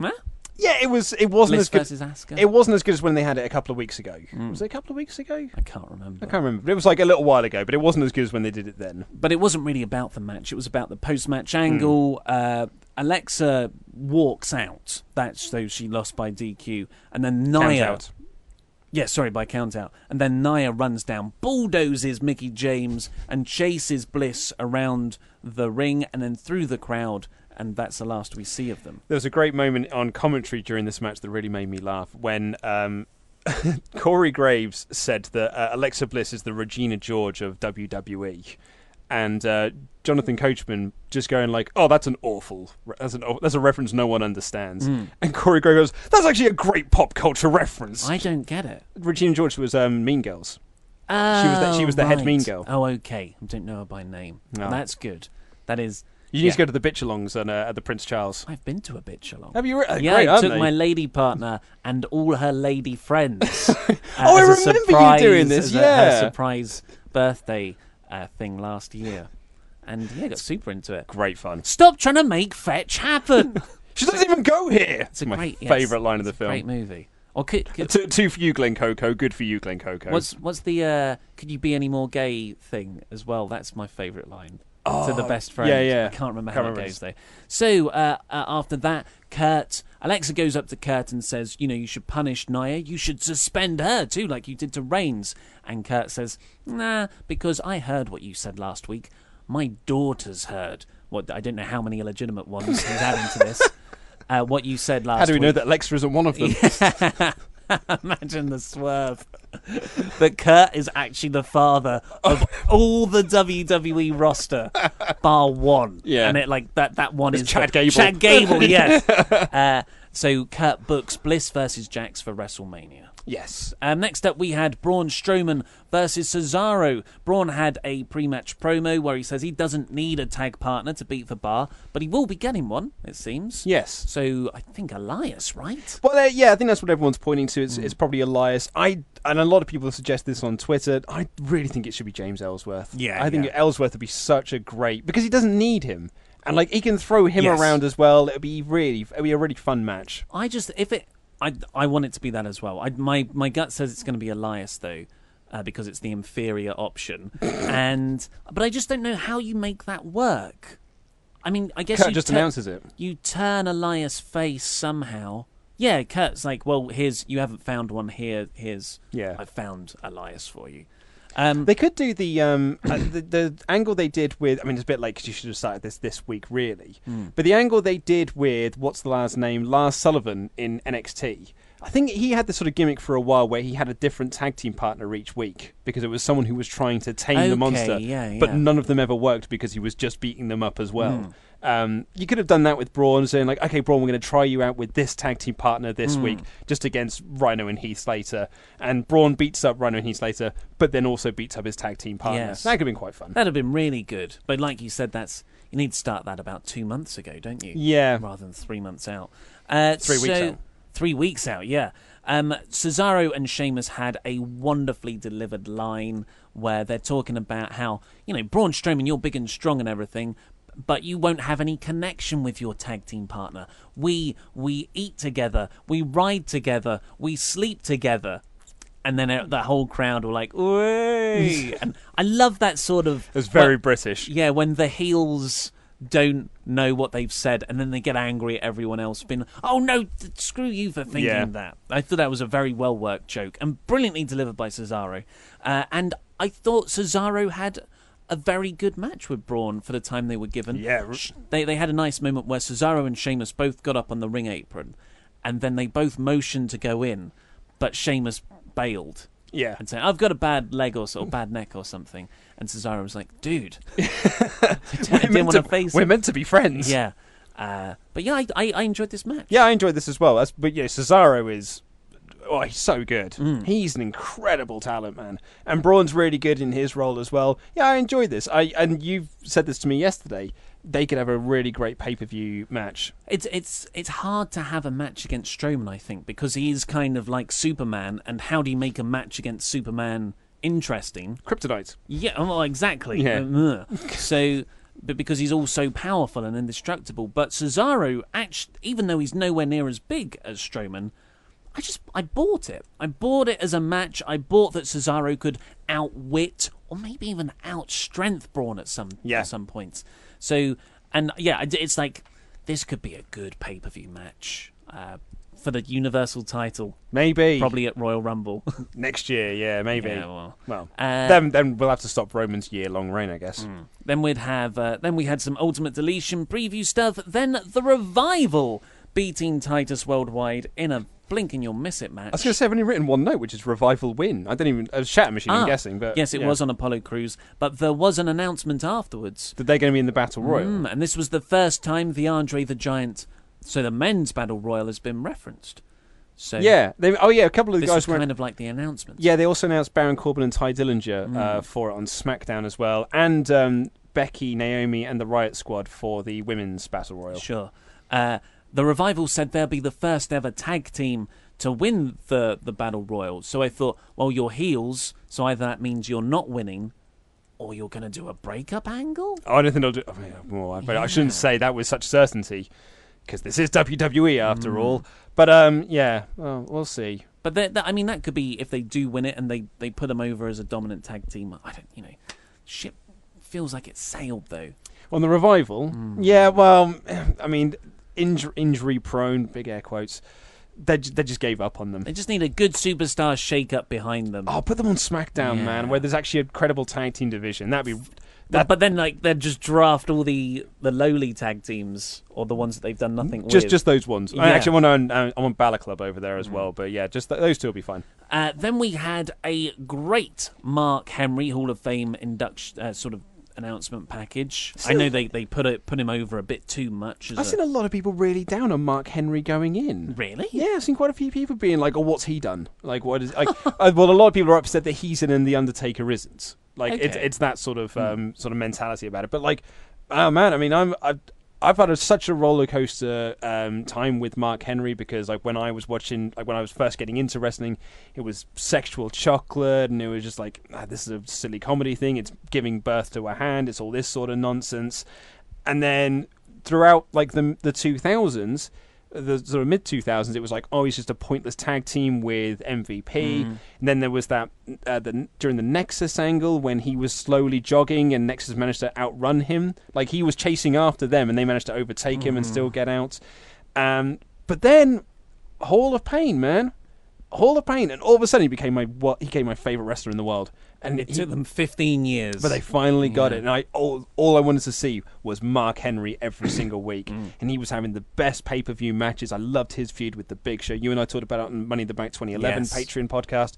[SPEAKER 3] Huh?
[SPEAKER 1] Yeah, it was. It wasn't as good.
[SPEAKER 3] Asuka?
[SPEAKER 1] It wasn't as good as when they had it a couple of weeks ago. Was it a couple of weeks ago?
[SPEAKER 3] I can't remember.
[SPEAKER 1] I can't remember. It was like a little while ago. But it wasn't as good as when they did it then.
[SPEAKER 3] but it wasn't really about the match. It was about the post-match
[SPEAKER 1] Hmm.
[SPEAKER 3] angle. Uh, Alexa walks out. That's so she lost by DQ, and then
[SPEAKER 1] Count
[SPEAKER 3] Nia.
[SPEAKER 1] out.
[SPEAKER 3] Yeah, sorry, by count out. And then Nia runs down, bulldozes Mickie James, and chases Bliss around the ring and then through the crowd. And that's the last we see of them.
[SPEAKER 1] There was a great moment on commentary during this match that really made me laugh when um, Corey Graves said that uh, Alexa Bliss is the Regina George of WWE, and uh, Jonathan Coachman just going like, "Oh, that's an awful, that's an, that's a reference no one understands." And Corey Graves goes, "That's actually a great pop culture reference."
[SPEAKER 3] I don't get it.
[SPEAKER 1] Regina George was um, Mean Girls.
[SPEAKER 3] Oh,
[SPEAKER 1] was the- she was the head mean girl.
[SPEAKER 3] Oh, okay. I don't know her by name.
[SPEAKER 1] No.
[SPEAKER 3] That's good. That is.
[SPEAKER 1] You need
[SPEAKER 3] yeah.
[SPEAKER 1] to go to the bitch-alongs and, uh, at the Prince Charles.
[SPEAKER 3] I've been to a bitch along.
[SPEAKER 1] Have you? Re- uh,
[SPEAKER 3] yeah,
[SPEAKER 1] great,
[SPEAKER 3] I took
[SPEAKER 1] they?
[SPEAKER 3] my lady partner and all her lady friends. uh,
[SPEAKER 1] Oh, I remember you doing this,
[SPEAKER 3] as a-
[SPEAKER 1] yeah.
[SPEAKER 3] her surprise birthday uh, thing last year, and yeah, got super into it.
[SPEAKER 1] Great fun.
[SPEAKER 3] Stop trying to make fetch happen.
[SPEAKER 1] She doesn't even go here.
[SPEAKER 3] It's a
[SPEAKER 1] my
[SPEAKER 3] great, yes,
[SPEAKER 1] favourite line of the film.
[SPEAKER 3] Great movie. Or could, could,
[SPEAKER 1] Two, two for you, Glen Coco. Good for you, Glen Coco.
[SPEAKER 3] what's what's the uh, could you be any more gay thing as well? That's my favourite line. to the best friend.
[SPEAKER 1] Oh, yeah, yeah.
[SPEAKER 3] I can't remember
[SPEAKER 1] Can't
[SPEAKER 3] how
[SPEAKER 1] remember
[SPEAKER 3] it goes though. So uh, uh, after that, Kurt Alexa goes up to Kurt and says, "You know, you should punish Nia. You should suspend her too, like you did to Reigns." And Kurt says, "Nah, because I heard what you said last week. My daughter's heard. What I don't know how many illegitimate ones he's adding to this. Uh, what you said last. Week.
[SPEAKER 1] How do we know that Alexa isn't one of them?
[SPEAKER 3] Imagine the swerve. that Kurt is actually the father of all the WWE roster, bar one.
[SPEAKER 1] Yeah.
[SPEAKER 3] and it like that. That one
[SPEAKER 1] It's
[SPEAKER 3] is
[SPEAKER 1] Chad
[SPEAKER 3] the-
[SPEAKER 1] Gable.
[SPEAKER 3] Chad Gable, yes. uh, so Kurt books Bliss versus Jax for WrestleMania.
[SPEAKER 1] yes.
[SPEAKER 3] Um, next up, we had Braun Strowman versus Cesaro. Braun had a pre-match promo where he says he doesn't need a tag partner to beat the bar, but he will be getting one. It seems.
[SPEAKER 1] Yes.
[SPEAKER 3] So I think Elias, right?
[SPEAKER 1] Well, uh, yeah, I think that's what everyone's pointing to. It's, it's probably Elias. I and a lot of people suggest this on Twitter. I really think it should be James Ellsworth.
[SPEAKER 3] Yeah,
[SPEAKER 1] I think
[SPEAKER 3] yeah.
[SPEAKER 1] Ellsworth would be such a great because he doesn't need him, and like he can throw him
[SPEAKER 3] Yes.
[SPEAKER 1] around as well. It'd be really, it'd be a really fun match.
[SPEAKER 3] I just if it, I I want it to be that as well. I, my my gut says it's going to be Elias though, uh, because it's the inferior option, and but I just don't know how you make that work. I mean, I guess
[SPEAKER 1] Kurt
[SPEAKER 3] you
[SPEAKER 1] just
[SPEAKER 3] tur-
[SPEAKER 1] announces it.
[SPEAKER 3] You turn Elias face somehow. Yeah, Kurt's like, well, here's you haven't found one here. Here's
[SPEAKER 1] Yeah.
[SPEAKER 3] I found Elias for you. Um,
[SPEAKER 1] They could do the um uh, the, the angle they did with. I mean, it's a bit late because you should have started this this week, really.
[SPEAKER 3] Hmm.
[SPEAKER 1] But the angle they did with what's the last name, Lars Sullivan in NXT. I think he had this sort of gimmick for a while where he had a different tag team partner each week because it was someone who was trying to tame
[SPEAKER 3] Okay,
[SPEAKER 1] the monster,
[SPEAKER 3] yeah,
[SPEAKER 1] but none of them ever worked because he was just beating them up as well.
[SPEAKER 3] Hmm.
[SPEAKER 1] Um, you could have done that with Braun, saying like, "Okay, Braun, we're going to try you out with this tag team partner this
[SPEAKER 3] Hmm.
[SPEAKER 1] week, just against Rhino and Heath Slater." And Braun beats up Rhino and Heath Slater, but then also beats up his tag team partner.
[SPEAKER 3] Yes.
[SPEAKER 1] That could have been quite fun.
[SPEAKER 3] That'd have been really good. But like you said, that's you need to start that about two months ago, don't you?
[SPEAKER 1] Yeah.
[SPEAKER 3] Rather than three months out. Uh,
[SPEAKER 1] Three weeks out.
[SPEAKER 3] Three weeks out, yeah. Um, Cesaro and Sheamus had a wonderfully delivered line where they're talking about how, you know, Braun Strowman, you're big and strong and everything, but you won't have any connection with your tag team partner. We we eat together, we ride together, we sleep together. And then uh, the whole crowd were like, and I love that sort of.
[SPEAKER 1] It was very
[SPEAKER 3] well,
[SPEAKER 1] British.
[SPEAKER 3] yeah, when the heels don't know what they've said and then they get angry at everyone else being oh no th- screw you for thinking
[SPEAKER 1] Yeah.
[SPEAKER 3] that i thought that was a very well worked joke and brilliantly delivered by cesaro uh, and i thought cesaro had a very good match with Braun for the time they were given.
[SPEAKER 1] Yeah.
[SPEAKER 3] They they had a nice moment where Cesaro and Sheamus both got up on the ring apron, and then they both motioned to go in, but Sheamus bailed
[SPEAKER 1] Yeah.
[SPEAKER 3] and saying, "I've got a bad leg or so, bad neck or something." And Cesaro was like, "Dude, I
[SPEAKER 1] We're
[SPEAKER 3] didn't
[SPEAKER 1] meant
[SPEAKER 3] want to face
[SPEAKER 1] We're
[SPEAKER 3] him."
[SPEAKER 1] meant to be friends.
[SPEAKER 3] Yeah, uh, but yeah, I, I I enjoyed this match.
[SPEAKER 1] Yeah, I enjoyed this as well. That's, but yeah, Cesaro is. Oh, he's so good.
[SPEAKER 3] Mm.
[SPEAKER 1] He's an incredible talent, man. And Braun's really good in his role as well. Yeah, I enjoyed this. I and you've said this to me yesterday. They could have a really great pay per view match.
[SPEAKER 3] It's it's it's hard to have a match against Strowman, I think, because he is kind of like Superman. And how do you make a match against Superman interesting?
[SPEAKER 1] Kryptonite.
[SPEAKER 3] Yeah, well, exactly.
[SPEAKER 1] Yeah.
[SPEAKER 3] Um, so, but because he's all so powerful and indestructible. But Cesaro, actually, even though he's nowhere near as big as Strowman, I just I bought it. I bought it as a match. I bought that Cesaro could outwit or maybe even outstrength Braun at some
[SPEAKER 1] Yeah.
[SPEAKER 3] at some points. So, and yeah, it's like this could be a good pay per view match uh, for the Universal title,
[SPEAKER 1] Maybe
[SPEAKER 3] probably at Royal Rumble.
[SPEAKER 1] next year. Yeah, maybe.
[SPEAKER 3] Yeah, well.
[SPEAKER 1] well,
[SPEAKER 3] Uh,
[SPEAKER 1] then then we'll have to stop Roman's year long reign, I guess.
[SPEAKER 3] Then we'd have uh, then we had some Ultimate Deletion preview stuff. Then the revival beating Titus Worldwide in a blink and you'll miss it match.
[SPEAKER 1] I was going to say I've only written one note, which is revival win. I don't even. Was Shatter Machine, I'm
[SPEAKER 3] Ah,
[SPEAKER 1] guessing, but
[SPEAKER 3] yes, it
[SPEAKER 1] yeah.
[SPEAKER 3] was on Apollo Crews, but there was an announcement afterwards,
[SPEAKER 1] that they're going to be in the battle royal.
[SPEAKER 3] Mm, and this was the first time the Andre the Giant, so the men's battle royal has been referenced. So
[SPEAKER 1] Yeah, they, oh yeah, a couple of the guys were.
[SPEAKER 3] kind of like the announcement.
[SPEAKER 1] Yeah, they also announced Baron Corbin and Tye Dillinger
[SPEAKER 3] Mm.
[SPEAKER 1] uh, for it on SmackDown as well, and um, Becky, Naomi, and the Riot Squad for the women's battle royal.
[SPEAKER 3] Sure. Uh, the revival said they'll be the first ever tag team to win the the battle royal. So I thought, well, you're heels, so either that means you're not winning, or you're going to do a breakup angle.
[SPEAKER 1] Oh, I don't think they'll do. I, mean, well, I- but I shouldn't say that with such certainty, because this is WWE after
[SPEAKER 3] Mm.
[SPEAKER 1] all. But um, yeah, well, we'll see.
[SPEAKER 3] But that- I mean, that could be if they do win it and they they put them over as a dominant tag team. I don't, you know, ship feels like it's sailed though.
[SPEAKER 1] On the revival,
[SPEAKER 3] Mm.
[SPEAKER 1] yeah, well, I mean, inj- injury prone, big air quotes. They they just gave up on them.
[SPEAKER 3] They just need a good superstar shake up behind them.
[SPEAKER 1] Oh, put them on SmackDown,
[SPEAKER 3] Yeah.
[SPEAKER 1] man, where there's actually a credible tag team division. That'd be
[SPEAKER 3] But,
[SPEAKER 1] that.
[SPEAKER 3] but then, like, they'd just draft all the, the lowly tag teams or the ones that they've done nothing
[SPEAKER 1] just
[SPEAKER 3] with.
[SPEAKER 1] just those ones. I
[SPEAKER 3] Yeah. Mm.
[SPEAKER 1] actually want to. I want Balor Club over there as well. But yeah, just th- those two will be fine.
[SPEAKER 3] Uh, then we had a great Mark Henry Hall of Fame induction uh, sort of announcement package. I know they, they put it put him over a bit too much. As
[SPEAKER 1] I've
[SPEAKER 3] a-
[SPEAKER 1] seen a lot of people really down on Mark Henry going in.
[SPEAKER 3] Really?
[SPEAKER 1] Yeah, I've seen quite a few people being like, "Oh, what's he done? Like, what is?" Like, well, a lot of people are upset that he's in and the Undertaker isn't. Like, it's
[SPEAKER 3] Okay. Hmm.
[SPEAKER 1] it's that sort of um, sort of mentality about it. But like, oh man, I mean, I'm I've, I've had a, such a roller coaster um, time with Mark Henry because like when I was watching, like when I was first getting into wrestling, it was sexual chocolate, and it was just like, ah, this is a silly comedy thing. It's giving birth to a hand. It's all this sort of nonsense. And then throughout like the the 2000s the sort of mid 2000s it was like oh he's just a pointless tag team with MVP and then there was that uh, the during the Nexus angle when he was slowly jogging and Nexus managed to outrun him. Like he was chasing after them and they managed to overtake him and still get out. Um but then Hall of Pain man. Hall of Pain, and all of a sudden he became my what he became my favorite wrestler in the world. And
[SPEAKER 3] It
[SPEAKER 1] he-
[SPEAKER 3] took them 15 years.
[SPEAKER 1] But they finally got
[SPEAKER 3] Yeah.
[SPEAKER 1] it, and I all, all I wanted to see was Mark Henry every single week,
[SPEAKER 3] Mm.
[SPEAKER 1] and he was having the best pay per view matches. I loved his feud with the Big Show. You and I talked about it on Money in the Bank 2011
[SPEAKER 3] Yes.
[SPEAKER 1] Patreon podcast,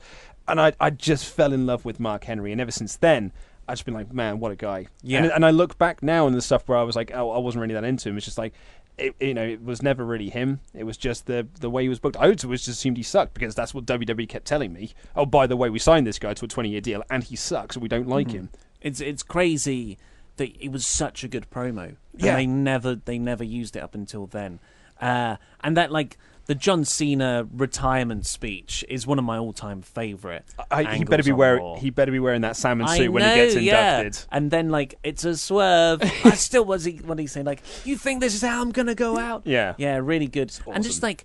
[SPEAKER 1] and I I just fell in love with Mark Henry, and ever since then. I've just been like, man, what a guy.
[SPEAKER 3] Yeah.
[SPEAKER 1] And, and I look back now on the stuff where I was like, oh, I wasn't really that into him. It's just like, it, you know, it was never really him. It was just the the way he was booked. I always just assumed he sucked because that's what WWE kept telling me. Oh, by the way, we signed this guy to a 20 year deal and he sucks and we don't like him.
[SPEAKER 3] It's it's crazy that it was such a good promo. And
[SPEAKER 1] Yeah.
[SPEAKER 3] they never they never used it up until then. Uh, and that like the John Cena retirement speech is one of my all time favorite.
[SPEAKER 1] I, he better be wearing he better be wearing that salmon suit when he gets
[SPEAKER 3] yeah.
[SPEAKER 1] inducted.
[SPEAKER 3] And then like it's a swerve. I still was he what he saying like you think this is how I'm gonna go out?
[SPEAKER 1] Yeah.
[SPEAKER 3] yeah, really good. And just like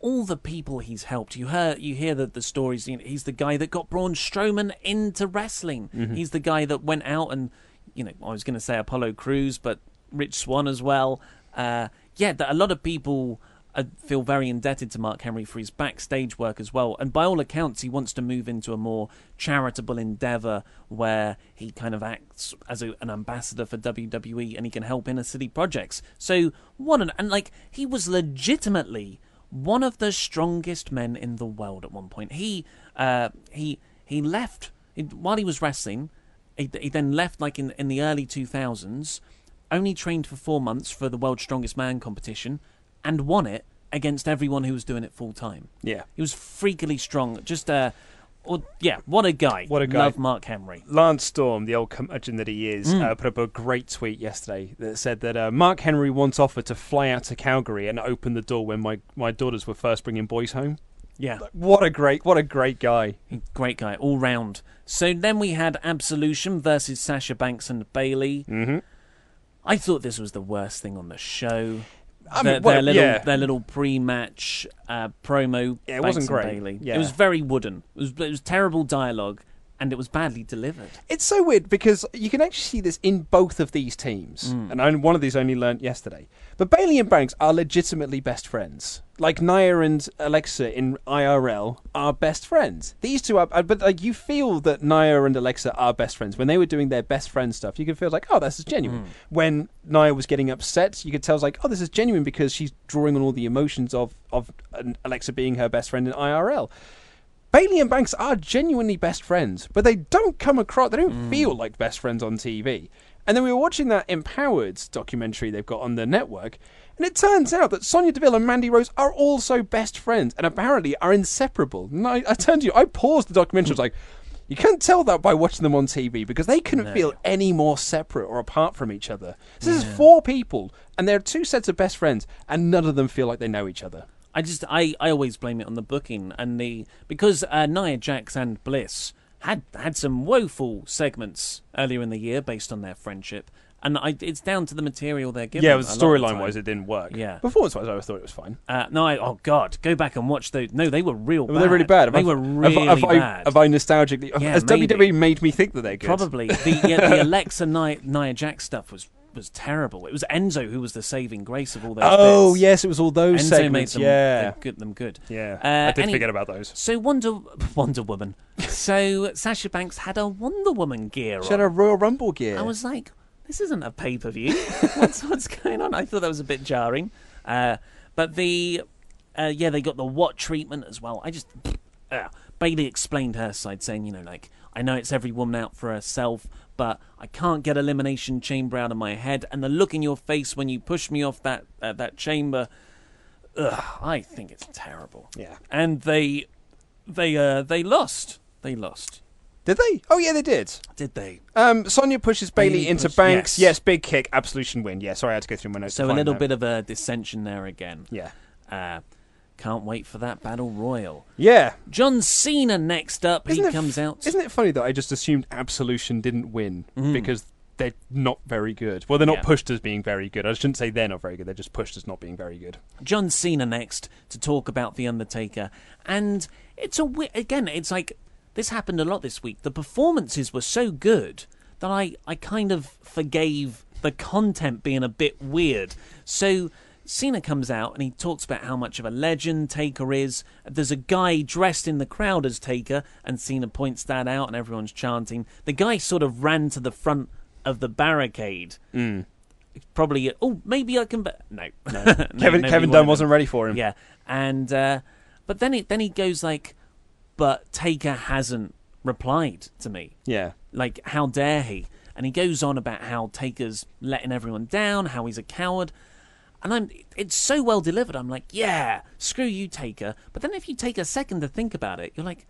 [SPEAKER 3] all the people he's helped. You hear you hear the the stories. You know, he's the guy that got Braun Strowman into wrestling.
[SPEAKER 1] Mm-hmm.
[SPEAKER 3] He's the guy that went out and you know I was going to say Apollo Crews, but Rich Swann as well. Uh, yeah, that a lot of people. Uh, feel very indebted to Mark Henry for his backstage work as well. And by all accounts, he wants to move into a more charitable endeavor where he kind of acts as a, an ambassador for WWE and he can help inner city projects. So what an and like he was legitimately one of the strongest men in the world at one point. He uh, he he left while he was wrestling. He, he then left like in in the early two thousands. Only trained for four months for the World's Strongest Man competition, and won it against everyone who was doing it full time.
[SPEAKER 1] Yeah.
[SPEAKER 3] He was freakily strong. Just uh, or, yeah, what a guy.
[SPEAKER 1] What a guy.
[SPEAKER 3] Love Mark Henry.
[SPEAKER 1] Lance Storm, the old curmudgeon that he is,
[SPEAKER 3] Mm.
[SPEAKER 1] uh, put up a great tweet yesterday that said that uh, Mark Henry once offered to fly out to Calgary and open the door when my, my daughters were first bringing boys home.
[SPEAKER 3] Yeah,
[SPEAKER 1] What a great, what a great guy.
[SPEAKER 3] great guy all round. So then we had Absolution versus Sasha Banks and Bayley.
[SPEAKER 1] Mhm.
[SPEAKER 3] I thought this was the worst thing on the show.
[SPEAKER 1] I
[SPEAKER 3] their,
[SPEAKER 1] mean, well,
[SPEAKER 3] their little
[SPEAKER 1] yeah.
[SPEAKER 3] their little pre-match uh, promo.
[SPEAKER 1] Yeah, it wasn't great.
[SPEAKER 3] Bayley.
[SPEAKER 1] Yeah.
[SPEAKER 3] It was very wooden. It was it was terrible dialogue, and it was badly delivered.
[SPEAKER 1] It's so weird because you can actually see this in both of these teams,
[SPEAKER 3] Mm.
[SPEAKER 1] and I, one of these I only learnt yesterday. But Bayley and Banks are legitimately best friends. Like Nia and Alexa in IRL are best friends. These two are, uh, but like you feel that Nia and Alexa are best friends when they were doing their best friend stuff. You could feel like, oh, this is genuine. When Nia was getting upset, you could tell, like, oh, this is genuine because she's drawing on all the emotions of of uh, Alexa being her best friend in IRL. Bayley and Banks are genuinely best friends, but they don't come across, they don't hmm. feel like best friends on TV. And then we were watching that Empowered documentary they've got on the network, and it turns out that Sonya Deville and Mandy Rose are also best friends and apparently are inseparable. And I, I turned to you, I paused the documentary, I was like, you can't tell that by watching them on TV because they couldn't feel any more separate or apart from each other. So this is four people, and they're two sets of best friends, and none of them feel like they know each other.
[SPEAKER 3] I just I, I always blame it on the booking and the because uh, Nia Jax and Bliss had had some woeful segments earlier in the year based on their friendship, and I, it's down to the material they're given.
[SPEAKER 1] Yeah, it was
[SPEAKER 3] a lot of the
[SPEAKER 1] storyline wise, it didn't work.
[SPEAKER 3] Yeah.
[SPEAKER 1] Performance wise, I thought it was fine.
[SPEAKER 3] Uh, no, I, oh god, go back and watch those. No, they were real.
[SPEAKER 1] Were they really bad? Have
[SPEAKER 3] They
[SPEAKER 1] I-
[SPEAKER 3] were really
[SPEAKER 1] have, I,
[SPEAKER 3] bad.
[SPEAKER 1] Have I nostalgically?
[SPEAKER 3] Yeah,
[SPEAKER 1] has
[SPEAKER 3] maybe.
[SPEAKER 1] WWE made me think that they're good?
[SPEAKER 3] Probably the yeah, the Alexa Nia, Nia Jax stuff was was terrible. It was Enzo who was the saving grace of all those.
[SPEAKER 1] Oh
[SPEAKER 3] bits.
[SPEAKER 1] yes, it was all those
[SPEAKER 3] Enzo
[SPEAKER 1] segments.
[SPEAKER 3] made them,
[SPEAKER 1] yeah,
[SPEAKER 3] they good, them good.
[SPEAKER 1] yeah.
[SPEAKER 3] Uh,
[SPEAKER 1] I did
[SPEAKER 3] any-
[SPEAKER 1] forget about those.
[SPEAKER 3] So Wonder Wonder Woman. so Sasha Banks had a Wonder Woman gear
[SPEAKER 1] She had a Royal Rumble gear.
[SPEAKER 3] I was like, this isn't a pay per view. what's what's going on? I thought that was a bit jarring. Uh, but the uh, yeah, they got the what treatment as well. I just uh, Bayley explained her side, saying, you know, like I know it's every woman out for herself, but I can't get elimination chamber out of my head, and the look in your face when you push me off that uh, that chamber. Ugh, I think it's terrible.
[SPEAKER 1] Yeah.
[SPEAKER 3] and they they uh they lost. They lost.
[SPEAKER 1] Did they? Oh yeah, they did.
[SPEAKER 3] Did they?
[SPEAKER 1] Um, Sonya pushes Bayley
[SPEAKER 3] Bayley
[SPEAKER 1] into
[SPEAKER 3] push-
[SPEAKER 1] Banks.
[SPEAKER 3] yes.
[SPEAKER 1] Yes. big kick, absolution win. Yeah, sorry, I had to go through my notes. to
[SPEAKER 3] So a little
[SPEAKER 1] that.
[SPEAKER 3] bit of a dissension there again.
[SPEAKER 1] Yeah,
[SPEAKER 3] Uh, can't wait for that battle royal.
[SPEAKER 1] yeah.
[SPEAKER 3] John Cena next up.
[SPEAKER 1] Isn't
[SPEAKER 3] he
[SPEAKER 1] it
[SPEAKER 3] comes
[SPEAKER 1] f-
[SPEAKER 3] out.
[SPEAKER 1] Isn't it funny that I just assumed absolution didn't win mm-hmm. because they're not very good. Well, they're not
[SPEAKER 3] Yeah.
[SPEAKER 1] pushed as being very good. I shouldn't say they're not very good. They're just pushed as not being very good.
[SPEAKER 3] John Cena next to talk about the Undertaker, and it's a wi- again. It's like this happened a lot this week. The performances were so good that I I kind of forgave the content being a bit weird. So Cena comes out and he talks about how much of a legend Taker is. There's a guy dressed in the crowd as Taker, and Cena points that out, and everyone's chanting. The guy sort of ran to the front of the barricade.
[SPEAKER 1] Mm.
[SPEAKER 3] Probably, oh, maybe I can. Be-. No, no,
[SPEAKER 1] Kevin Kevin Dunn wasn't ready for him.
[SPEAKER 3] Yeah, and uh, but then it then he goes like, but Taker hasn't replied to me.
[SPEAKER 1] Yeah.
[SPEAKER 3] Like, how dare he? And he goes on about how Taker's letting everyone down, how he's a coward. And I'm it's so well delivered. I'm like, yeah, screw you, Taker. But then if you take a second to think about it, you're like,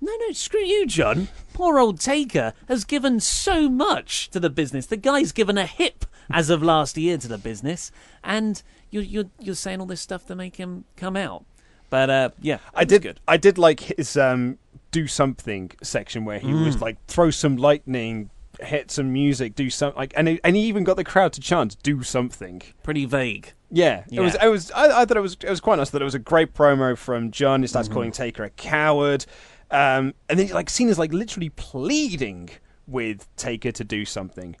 [SPEAKER 3] no, no, screw you, John. Poor old Taker has given so much to the business. The guy's given a hip as of last year to the business, and you're you're you're saying all this stuff to make him come out. But uh, yeah,
[SPEAKER 1] I did.
[SPEAKER 3] good.
[SPEAKER 1] I did like his um, do something section where he was
[SPEAKER 3] Mm.
[SPEAKER 1] like throw some lightning, hit some music, do something like, and he, and he even got the crowd to chant do something.
[SPEAKER 3] Pretty vague.
[SPEAKER 1] Yeah, it was. It was. I, I thought it was. It was quite nice. That it was a great promo from John. He starts
[SPEAKER 3] Mm-hmm.
[SPEAKER 1] calling Taker a coward, um, and then like Cena's like literally pleading with Taker to do something,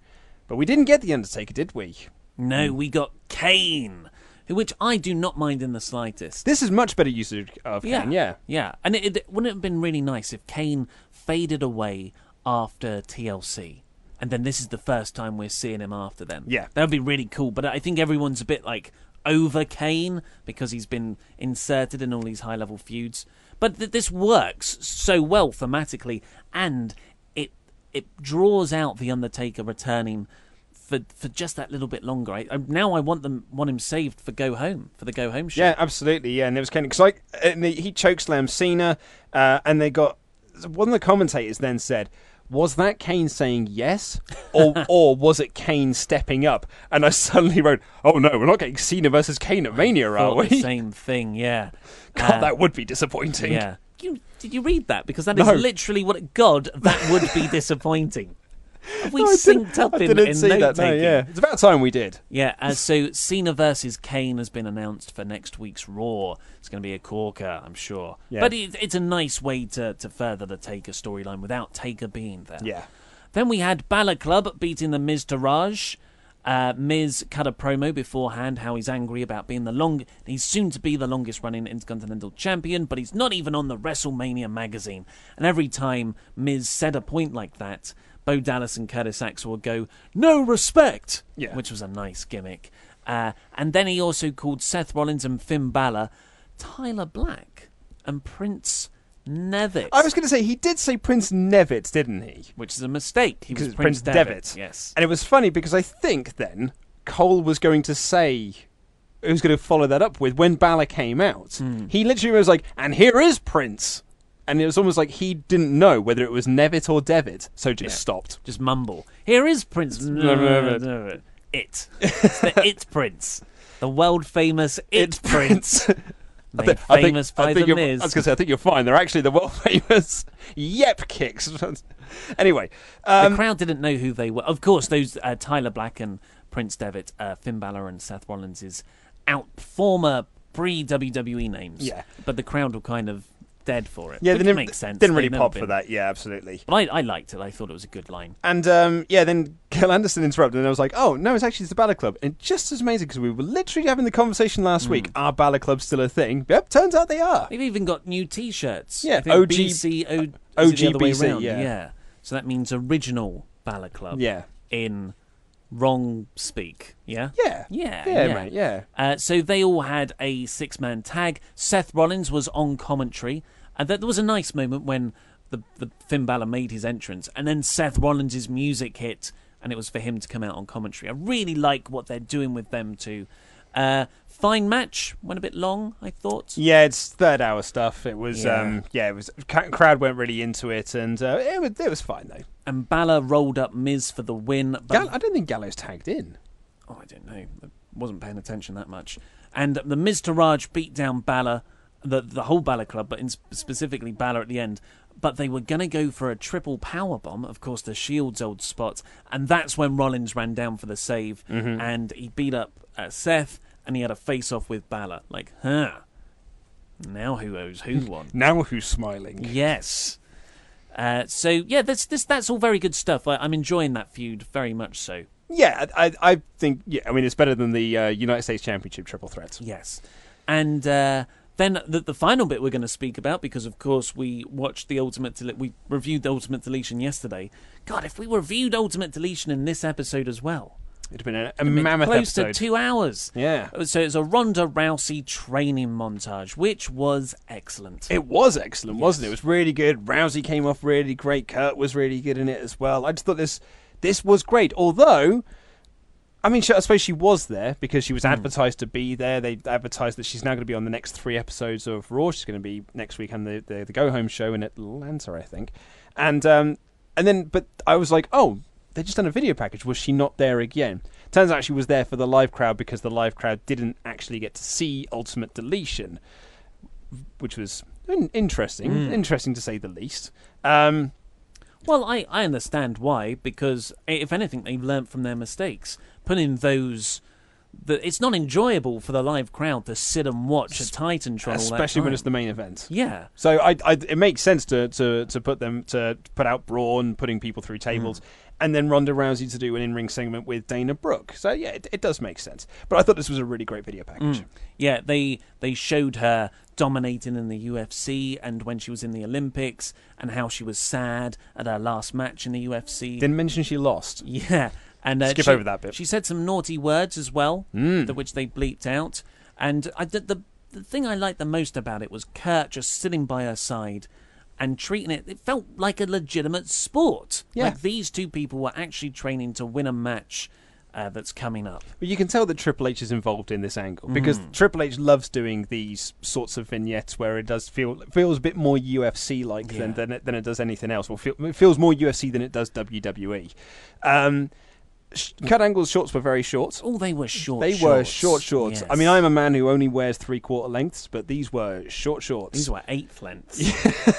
[SPEAKER 1] but we didn't get the Undertaker, did we?
[SPEAKER 3] No, we got Kane, which I do not mind in the slightest.
[SPEAKER 1] This is much better usage of
[SPEAKER 3] Yeah,
[SPEAKER 1] Kane. Yeah.
[SPEAKER 3] yeah, and it, it wouldn't it have been really nice if Kane faded away after TLC, and then this is the first time we're seeing him after then.
[SPEAKER 1] Yeah.
[SPEAKER 3] that would be really cool. But I think everyone's a bit like over Kane because he's been inserted in all these high level feuds. But th- this works so well thematically, and it it draws out the Undertaker returning. For, for just that little bit longer, I, I, now I want them want him saved for go home for the go home show.
[SPEAKER 1] Yeah, absolutely. Yeah, and it was Kane because like and he he chokeslammed Cena, uh, and they got one of the commentators then said. Was that Kane saying yes, or or was it Kane stepping up? And I suddenly wrote, "Oh no, we're not getting Cena versus Kane at Mania, are we?"
[SPEAKER 3] same thing, yeah.
[SPEAKER 1] God,
[SPEAKER 3] Uh,
[SPEAKER 1] that would be disappointing.
[SPEAKER 3] Yeah. You, did you read that? Because that is
[SPEAKER 1] No.
[SPEAKER 3] literally what. God, that would be disappointing. Have we
[SPEAKER 1] No,
[SPEAKER 3] synced up in, in
[SPEAKER 1] see that, no, yeah. It's about time we did.
[SPEAKER 3] Yeah, uh, so Cena versus Kane has been announced for next week's Raw. It's going to be a corker, I'm sure.
[SPEAKER 1] Yeah.
[SPEAKER 3] But it, it's a nice way to, to further the Taker storyline without Taker being there.
[SPEAKER 1] Yeah.
[SPEAKER 3] Then we had Balor Club beating the Miztourage. Uh, Miz cut a promo beforehand how he's angry about being the long. He's soon to be the longest running Intercontinental Champion, but he's not even on the WrestleMania magazine. And every time Miz said a point like that, Bo Dallas and Curtis Axel would go, "No respect,"
[SPEAKER 1] Yeah.
[SPEAKER 3] which was a nice gimmick. Uh, and then he also called Seth Rollins and Finn Balor Tyler Black and Prince Nevitt.
[SPEAKER 1] I was going to say he did say Prince Nevitt, didn't he?
[SPEAKER 3] which is a mistake. He was
[SPEAKER 1] Because
[SPEAKER 3] Prince,
[SPEAKER 1] Prince
[SPEAKER 3] Devitt. Yes.
[SPEAKER 1] And it was funny because I think then Cole was going to say, he was going to follow that up with when Balor came out.
[SPEAKER 3] Hmm.
[SPEAKER 1] He literally was like, and here is Prince. And it was almost like he didn't know whether it was Nevitt or Devitt, so just
[SPEAKER 3] Yeah.
[SPEAKER 1] stopped.
[SPEAKER 3] Just mumble. Here is Prince. It. It's the It Prince. The world famous It Prince.
[SPEAKER 1] I
[SPEAKER 3] Made
[SPEAKER 1] thi- I think-
[SPEAKER 3] famous
[SPEAKER 1] I
[SPEAKER 3] by
[SPEAKER 1] think
[SPEAKER 3] the
[SPEAKER 1] you're-
[SPEAKER 3] Miz.
[SPEAKER 1] I was going to say, I think you're fine. They're actually the world famous Yep kicks. anyway, um,
[SPEAKER 3] the crowd didn't know who they were. Of course, those uh, Tyler Black and Prince Devitt, uh, Finn Balor and Seth Rollins' is out former pre WWE names.
[SPEAKER 1] Yeah.
[SPEAKER 3] But the crowd were kind of dead for it.
[SPEAKER 1] yeah, they didn't,
[SPEAKER 3] make sense.
[SPEAKER 1] didn't really pop for that. Yeah, absolutely.
[SPEAKER 3] But I, I liked it. I thought it was a good line.
[SPEAKER 1] And um, yeah, then Gil Anderson interrupted, and I was like, "Oh no, it's actually the Balor Club." And just as amazing because we were literally having the conversation last week.
[SPEAKER 3] Hmm.
[SPEAKER 1] Are Balor Clubs still a thing? Yep, turns out they are.
[SPEAKER 3] They've even got new T-shirts.
[SPEAKER 1] Yeah, OG
[SPEAKER 3] BC, o, is the way
[SPEAKER 1] OGBC,
[SPEAKER 3] around?
[SPEAKER 1] yeah.
[SPEAKER 3] So that means original Balor Club.
[SPEAKER 1] Yeah.
[SPEAKER 3] In wrong speak. Yeah.
[SPEAKER 1] Yeah.
[SPEAKER 3] Yeah.
[SPEAKER 1] Yeah, mate, yeah.
[SPEAKER 3] Uh, so they all had a six-man tag. Seth Rollins was on commentary, and that, there was a nice moment when the the Finn Balor made his entrance, and then Seth Rollins' music hit, and it was for him to come out on commentary. I really like what they're doing with them too. Uh, fine match. Went a bit long, I thought.
[SPEAKER 1] Yeah, it's third hour stuff. It was,
[SPEAKER 3] Yeah.
[SPEAKER 1] um, yeah, it was. Crowd weren't really into it, and uh, it was, it was fine though.
[SPEAKER 3] And Balor rolled up Miz for the win. But
[SPEAKER 1] Gal- I don't think Gallows tagged in.
[SPEAKER 3] oh, I don't know. I wasn't paying attention that much. And the Miztourage beat down Balor, the the whole Balor club, but in specifically Balor at the end. But they were going to go for a triple power bomb, of course, the Shield's old spot, and that's when Rollins ran down for the save,
[SPEAKER 1] Mm-hmm.
[SPEAKER 3] and he beat up uh, Seth, and he had a face off with Balor. Like, huh? Now who owes who one?
[SPEAKER 1] Now who's smiling?
[SPEAKER 3] Yes. Uh, so yeah, that's this that's all very good stuff. I, I'm enjoying that feud very much so.
[SPEAKER 1] Yeah, I, I think yeah. I mean, it's better than the uh, United States Championship triple threat.
[SPEAKER 3] Yes. And uh, then the, the final bit we're going to speak about, because of course we watched the Ultimate, Dele- we reviewed the Ultimate Deletion yesterday. God, if we reviewed Ultimate Deletion in this episode as well,
[SPEAKER 1] It'd have been a, a
[SPEAKER 3] been
[SPEAKER 1] mammoth
[SPEAKER 3] close
[SPEAKER 1] episode.
[SPEAKER 3] to two hours.
[SPEAKER 1] Yeah.
[SPEAKER 3] So it's a Ronda Rousey training montage, which was excellent.
[SPEAKER 1] It was excellent, wasn't it? It was really good. Rousey came off really great. Kurt was really good in it as well. I just thought this this was great. Although, I mean, I suppose she was there because she was advertised to be there. They advertised that she's now going to be on the next three episodes of Raw. She's going to be next week on the, the the Go Home show in Atlanta, I think. And um and then, but I was like, oh, they just done a video package. Was she not there again? Turns out she was there for the live crowd because the live crowd didn't actually get to see Ultimate Deletion which was interesting,
[SPEAKER 3] Mm.
[SPEAKER 1] interesting to say the least. Um,
[SPEAKER 3] Well, I, I understand why, because if anything, they've learnt from their mistakes. Putting those. The, it's not enjoyable for the live crowd to sit and watch a Titantron, all
[SPEAKER 1] especially when it's the main event.
[SPEAKER 3] Yeah.
[SPEAKER 1] So I, I, it makes sense to, to, to put them to put out Braun, putting people through tables, and then Ronda Rousey to do an in-ring segment with Dana Brooke. So yeah, it, it does make sense. But I thought this was a really great video package.
[SPEAKER 3] Mm. Yeah, they they showed her dominating in the UFC and when she was in the Olympics and how she was sad at her last match in the UFC.
[SPEAKER 1] Didn't mention she lost.
[SPEAKER 3] Yeah, and uh,
[SPEAKER 1] Skip
[SPEAKER 3] she-
[SPEAKER 1] over that bit.
[SPEAKER 3] She said some naughty words as well,
[SPEAKER 1] Mm.
[SPEAKER 3] the, which they bleeped out. And I, the, the the thing I liked the most about it was Kurt just sitting by her side and treating it. It felt like a legitimate sport.
[SPEAKER 1] Yeah.
[SPEAKER 3] Like these two people were actually training to win a match uh, that's coming up.
[SPEAKER 1] But you can tell that Triple H is involved in this angle because
[SPEAKER 3] Mm.
[SPEAKER 1] Triple H loves doing these sorts of vignettes where it does feel feels a bit more UFC like than
[SPEAKER 3] Yeah.
[SPEAKER 1] than it, than it does anything else. Well, feel, it feels more UFC than it does WWE. Um, sh- Kurt Angle's shorts were very short.
[SPEAKER 3] Oh, they were short.
[SPEAKER 1] They were short shorts. I mean, I'm a man who only wears three quarter lengths, but these were short shorts.
[SPEAKER 3] These were eighth lengths.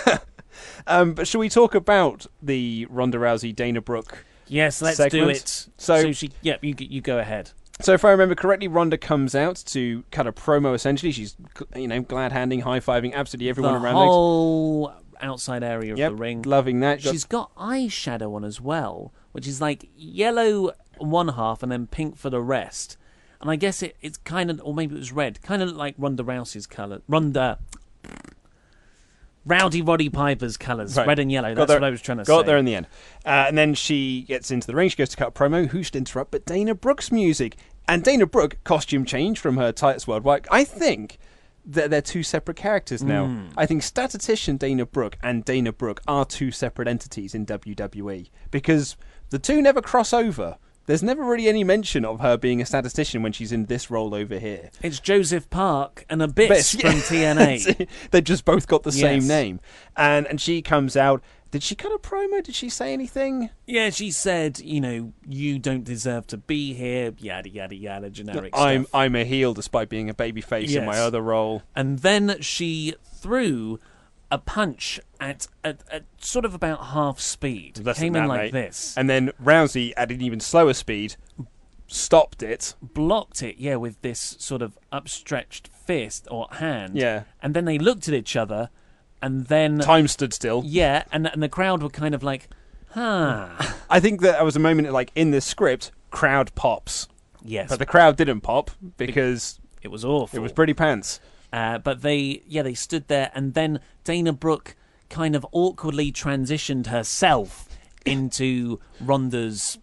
[SPEAKER 1] um, but shall we talk about the Ronda Rousey Dana Brooke?
[SPEAKER 3] Yes, let's do it.
[SPEAKER 1] So,
[SPEAKER 3] she, yeah, you you go ahead.
[SPEAKER 1] So if I remember correctly, Ronda comes out to cut a promo. Essentially, she's you know glad handing, high fiving absolutely everyone
[SPEAKER 3] the
[SPEAKER 1] around.
[SPEAKER 3] whole outside area of the ring.
[SPEAKER 1] loving that.
[SPEAKER 3] She's got eyeshadow on as well, which is like yellow one half and then pink for the rest. And I guess it, it's kind of, or maybe it was red, kind of like Ronda Rousey's colour. Ronda. Rowdy Roddy Piper's colours,
[SPEAKER 1] Right.
[SPEAKER 3] red and yellow.
[SPEAKER 1] Got
[SPEAKER 3] That's
[SPEAKER 1] there-
[SPEAKER 3] what I was trying to
[SPEAKER 1] got
[SPEAKER 3] say.
[SPEAKER 1] there in the end. Uh, and then she gets into the ring. She goes to cut a promo. Who should interrupt but Dana Brooke's music? And Dana Brooke, costume change from her Titus Worldwide. I think that they're two separate characters now.
[SPEAKER 3] Mm.
[SPEAKER 1] I think statistician Dana Brooke and Dana Brooke are two separate entities in WWE because the two never cross over. There's never really any mention of her being a statistician when she's in this role over here.
[SPEAKER 3] It's Joseph Park and Abyss
[SPEAKER 1] Abyss,
[SPEAKER 3] from. TNA.
[SPEAKER 1] They've just both got the same name. And and she comes out. Did she cut a promo? Did she say anything?
[SPEAKER 3] Yeah, she said, you know, you don't deserve to be here, yada yada yada, generic
[SPEAKER 1] I'm
[SPEAKER 3] stuff.
[SPEAKER 1] I'm a heel despite being a babyface in my other role.
[SPEAKER 3] And then she threw a punch at, at, at sort of about half speed.
[SPEAKER 1] Less
[SPEAKER 3] Came in
[SPEAKER 1] that,
[SPEAKER 3] like
[SPEAKER 1] mate.
[SPEAKER 3] this.
[SPEAKER 1] And then Rousey at an even slower speed stopped it.
[SPEAKER 3] blocked it, yeah, with this sort of upstretched fist or hand.
[SPEAKER 1] Yeah.
[SPEAKER 3] And then they looked at each other, and then
[SPEAKER 1] Time stood still.
[SPEAKER 3] yeah, and and the crowd were kind of like, huh.
[SPEAKER 1] I think that there was a moment like in the script, crowd pops.
[SPEAKER 3] Yes.
[SPEAKER 1] But the crowd didn't pop because
[SPEAKER 3] it was awful.
[SPEAKER 1] it was pretty pants.
[SPEAKER 3] Uh, but they, yeah, they stood there, and then Dana Brooke kind of awkwardly transitioned herself into Ronda's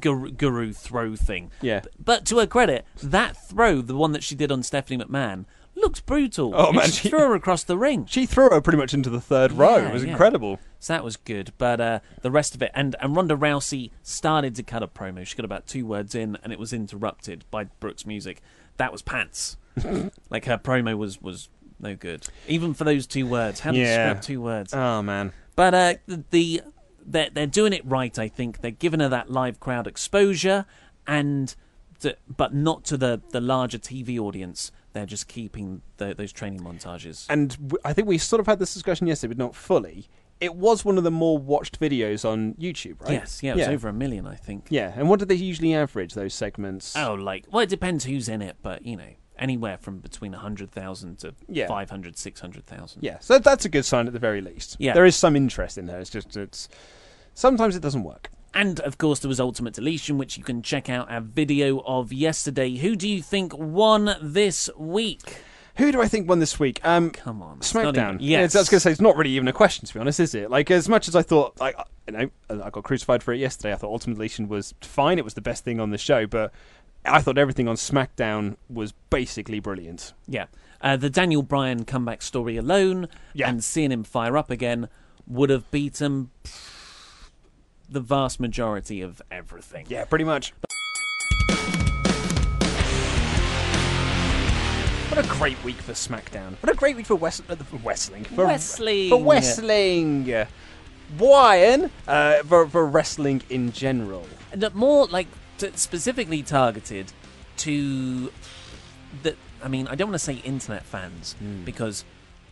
[SPEAKER 3] guru, guru throw thing.
[SPEAKER 1] Yeah.
[SPEAKER 3] But to her credit, that throw, the one that she did on Stephanie McMahon, looked brutal.
[SPEAKER 1] Oh,
[SPEAKER 3] And
[SPEAKER 1] man,
[SPEAKER 3] she
[SPEAKER 1] she-
[SPEAKER 3] threw her across the ring.
[SPEAKER 1] She threw her pretty much into the third row.
[SPEAKER 3] Yeah,
[SPEAKER 1] It was
[SPEAKER 3] yeah.
[SPEAKER 1] incredible.
[SPEAKER 3] So that was good. But uh, the rest of it, and, and Ronda Rousey started to cut a promo. She got about two words in, and it was interrupted by Brooke's music. That was pants. like her promo was was no good, even for those two words. How do you
[SPEAKER 1] Yeah.
[SPEAKER 3] two words?
[SPEAKER 1] Oh man.
[SPEAKER 3] But uh, the, the they're, they're doing it right. I think they're giving her that live crowd exposure, and the, but not to the the larger TV audience. They're just keeping the, those training montages.
[SPEAKER 1] And w- I think we sort of had this discussion yesterday, but not fully. It was one of the more watched videos on YouTube, right?
[SPEAKER 3] Yes, yeah, it was over a million, I think.
[SPEAKER 1] Yeah, and what do they usually average those segments?
[SPEAKER 3] Oh, like well, it depends who's in it, but you know, anywhere from between hundred thousand to
[SPEAKER 1] Yeah.
[SPEAKER 3] 500, 600,000.
[SPEAKER 1] Yeah, so that's a good sign at the very least.
[SPEAKER 3] Yeah.
[SPEAKER 1] there is some interest in there. It's just it's sometimes it doesn't work.
[SPEAKER 3] And of course, there was Ultimate Deletion, which you can check out our video of yesterday. Who do you think won this week?
[SPEAKER 1] Who do I think won this week? Um,
[SPEAKER 3] Come on,
[SPEAKER 1] SmackDown.
[SPEAKER 3] even-
[SPEAKER 1] Yeah,
[SPEAKER 3] yes.
[SPEAKER 1] I was going to say it's not really even a question to be honest, is it? Like as much as I thought, like you know, I got crucified for it yesterday. I thought Ultimate Deletion was fine. It was the best thing on the show, but I thought everything on SmackDown was basically brilliant.
[SPEAKER 3] Yeah. Uh, the Daniel Bryan comeback story alone
[SPEAKER 1] Yeah.
[SPEAKER 3] and seeing him fire up again would have beaten the vast majority of everything.
[SPEAKER 1] Yeah, pretty much. What a great week for SmackDown. What a great week for West- uh, for wrestling. For,
[SPEAKER 3] Wrestling.
[SPEAKER 1] For wrestling. Wyan, uh, for, for wrestling in general.
[SPEAKER 3] And more like t- specifically targeted to the. I mean, I don't want to say internet fans hmm. because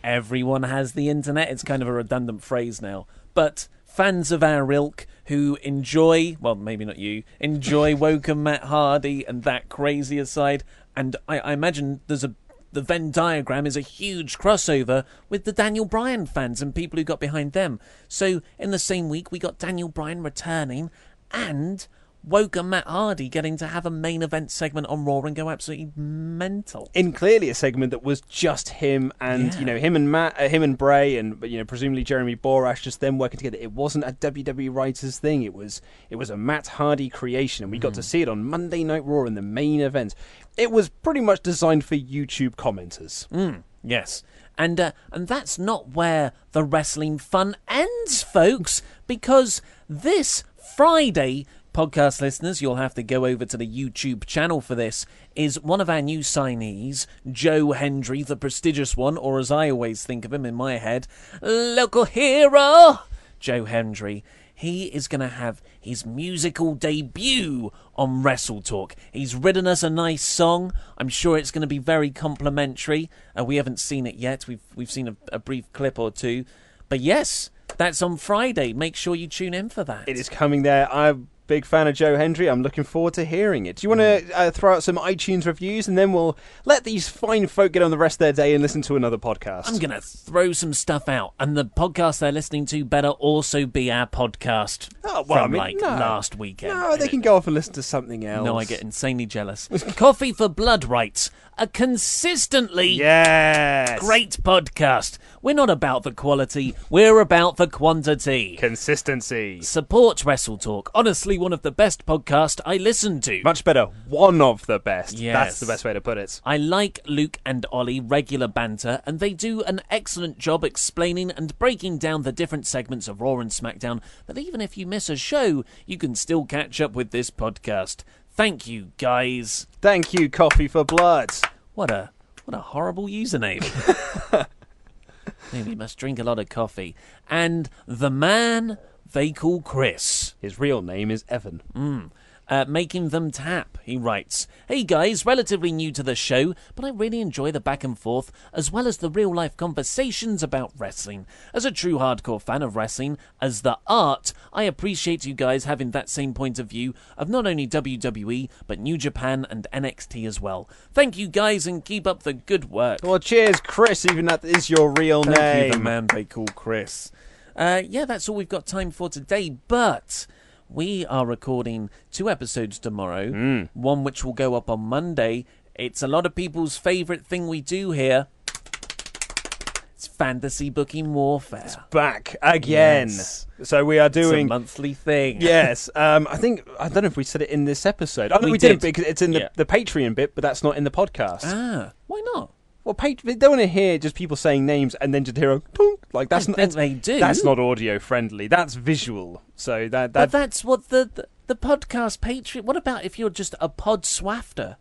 [SPEAKER 3] everyone has the internet. It's kind of a redundant phrase now. But fans of our ilk who enjoy, well, maybe not you, enjoy Woken Matt Hardy and that crazier side. And I, I imagine there's a. The Venn diagram is a huge crossover with the Daniel Bryan fans and people who got behind them. So, in the same week, we got Daniel Bryan returning and Woken Matt Hardy getting to have a main event segment on Raw and go absolutely mental.
[SPEAKER 1] in clearly a segment that was just him and
[SPEAKER 3] Yeah.
[SPEAKER 1] you know him and Matt, uh, him and Bray, and you know presumably Jeremy Borash, just them working together. It wasn't a WWE writers thing. It was it was a Matt Hardy creation, and we got to see it on Monday Night Raw in the main event. It was pretty much designed for YouTube commenters.
[SPEAKER 3] Yes. And uh, and that's not where the wrestling fun ends, folks, because this Friday, podcast listeners, you'll have to go over to the YouTube channel for this, is one of our new signees, Joe Hendry, the prestigious one, or as I always think of him in my head, local hero, Joe Hendry. He is going to have his musical debut on Wrestle Talk. He's written us a nice song. I'm sure it's going to be very complimentary. Uh, we haven't seen it yet. We've we've seen a, a brief clip or two, but yes, that's on Friday. Make sure you tune in for that.
[SPEAKER 1] It is coming there. I'm big fan of Joe Hendry. I'm looking forward to hearing it. Do you want to uh, throw out some iTunes reviews, and then we'll let these fine folk get on the rest of their day and listen to another podcast?
[SPEAKER 3] I'm going to throw some stuff out, and the podcast they're listening to better also be our podcast
[SPEAKER 1] Oh, well, I
[SPEAKER 3] from
[SPEAKER 1] mean,
[SPEAKER 3] like
[SPEAKER 1] no.
[SPEAKER 3] last weekend.
[SPEAKER 1] No, they can go off and listen to something else.
[SPEAKER 3] No, I get insanely jealous. Coffee for Blood writes a consistently
[SPEAKER 1] Yes.
[SPEAKER 3] great podcast. We're not about the quality, we're about the quantity.
[SPEAKER 1] Consistency.
[SPEAKER 3] Support Wrestle Talk. Honestly, one of the best podcasts I listen to.
[SPEAKER 1] Much better. One of the best.
[SPEAKER 3] Yes.
[SPEAKER 1] That's the best way to put it.
[SPEAKER 3] I like Luke and Ollie regular banter, and they do an excellent job explaining and breaking down the different segments of Raw and SmackDown. That even if you miss a show, you can still catch up with this podcast. Thank you, guys.
[SPEAKER 1] Thank you, Coffee for Blood.
[SPEAKER 3] What a what a horrible username. You must drink a lot of coffee. And the man they call Chris.
[SPEAKER 1] His real name is Evan. Mm.
[SPEAKER 3] Uh, making them tap, he writes. Hey guys, relatively new to the show, but I really enjoy the back and forth as well as the real life conversations about wrestling. As a true hardcore fan of wrestling, as the art, I appreciate you guys having that same point of view of not only WWE, but New Japan and NXT as well. Thank you guys and keep up the good work.
[SPEAKER 1] Well, cheers, Chris, even that is your real
[SPEAKER 3] Thank
[SPEAKER 1] name.
[SPEAKER 3] you, the man they call Chris. Uh, yeah, that's all we've got time for today, but we are recording two episodes tomorrow,
[SPEAKER 1] Hmm.
[SPEAKER 3] one which will go up on Monday. It's a lot of people's favourite thing we do here. It's fantasy booking warfare.
[SPEAKER 1] It's Back again.
[SPEAKER 3] Yes.
[SPEAKER 1] So we are
[SPEAKER 3] It's a
[SPEAKER 1] doing.
[SPEAKER 3] monthly thing.
[SPEAKER 1] Yes, um, I think I don't know if we said it in this episode. Oh, no,
[SPEAKER 3] We
[SPEAKER 1] we, didn't
[SPEAKER 3] did.
[SPEAKER 1] because it's in the,
[SPEAKER 3] Yeah.
[SPEAKER 1] the Patreon bit, but that's not in the podcast.
[SPEAKER 3] Ah, why not?
[SPEAKER 1] Well, pat- they don't want to hear just people saying names and then just hear a tunk. Like that's
[SPEAKER 3] I
[SPEAKER 1] not. that's-
[SPEAKER 3] they do.
[SPEAKER 1] That's not audio friendly. That's visual. So that
[SPEAKER 3] But
[SPEAKER 1] that
[SPEAKER 3] that's what the, the the podcast Patreon. What about if you're just a pod swafter?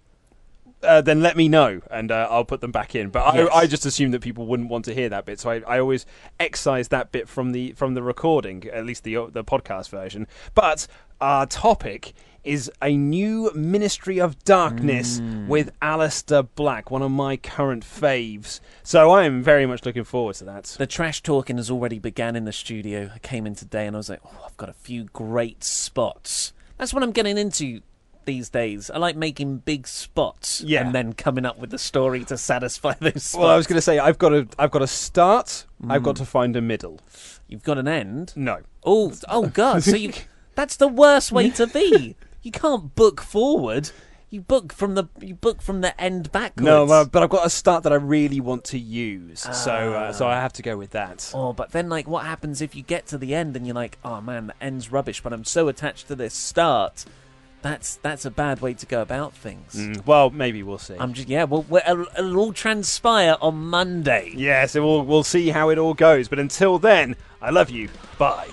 [SPEAKER 1] uh, then let me know and uh, I'll put them back in. But
[SPEAKER 3] Yes.
[SPEAKER 1] I, I just assumed that people wouldn't want to hear that bit, so I, I always excise that bit from the from the recording, at least the the podcast version. But our topic is a new Ministry of Darkness
[SPEAKER 3] Mm.
[SPEAKER 1] with Aleister Black, one of my current faves. So I am very much looking forward to that.
[SPEAKER 3] The trash talking has already began in the studio. I came in today and I was like, oh, I've got a few great spots. That's what I'm getting into these days. I like making big spots
[SPEAKER 1] Yeah.
[SPEAKER 3] and then coming up with a story to satisfy those spots.
[SPEAKER 1] Well, I was going to say I've got to I've got to start. I've
[SPEAKER 3] Mm.
[SPEAKER 1] got to find a middle.
[SPEAKER 3] You've got an end.
[SPEAKER 1] No.
[SPEAKER 3] Oh, oh God! So you That's the worst way to be. You can't book forward. You book from the you book from the end backwards.
[SPEAKER 1] No, but I've got a start that I really want to use, so uh, so I have to go with that.
[SPEAKER 3] Oh, but then like, what happens if you get to the end and you're like, oh man, the end's rubbish, but I'm so attached to this start. That's that's a bad way to go about things.
[SPEAKER 1] Mm, well, maybe we'll see.
[SPEAKER 3] I'm just yeah. Well, we're, it'll, it'll all transpire on Monday.
[SPEAKER 1] yeah, so we'll we'll see how it all goes. But until then, I love you. Bye.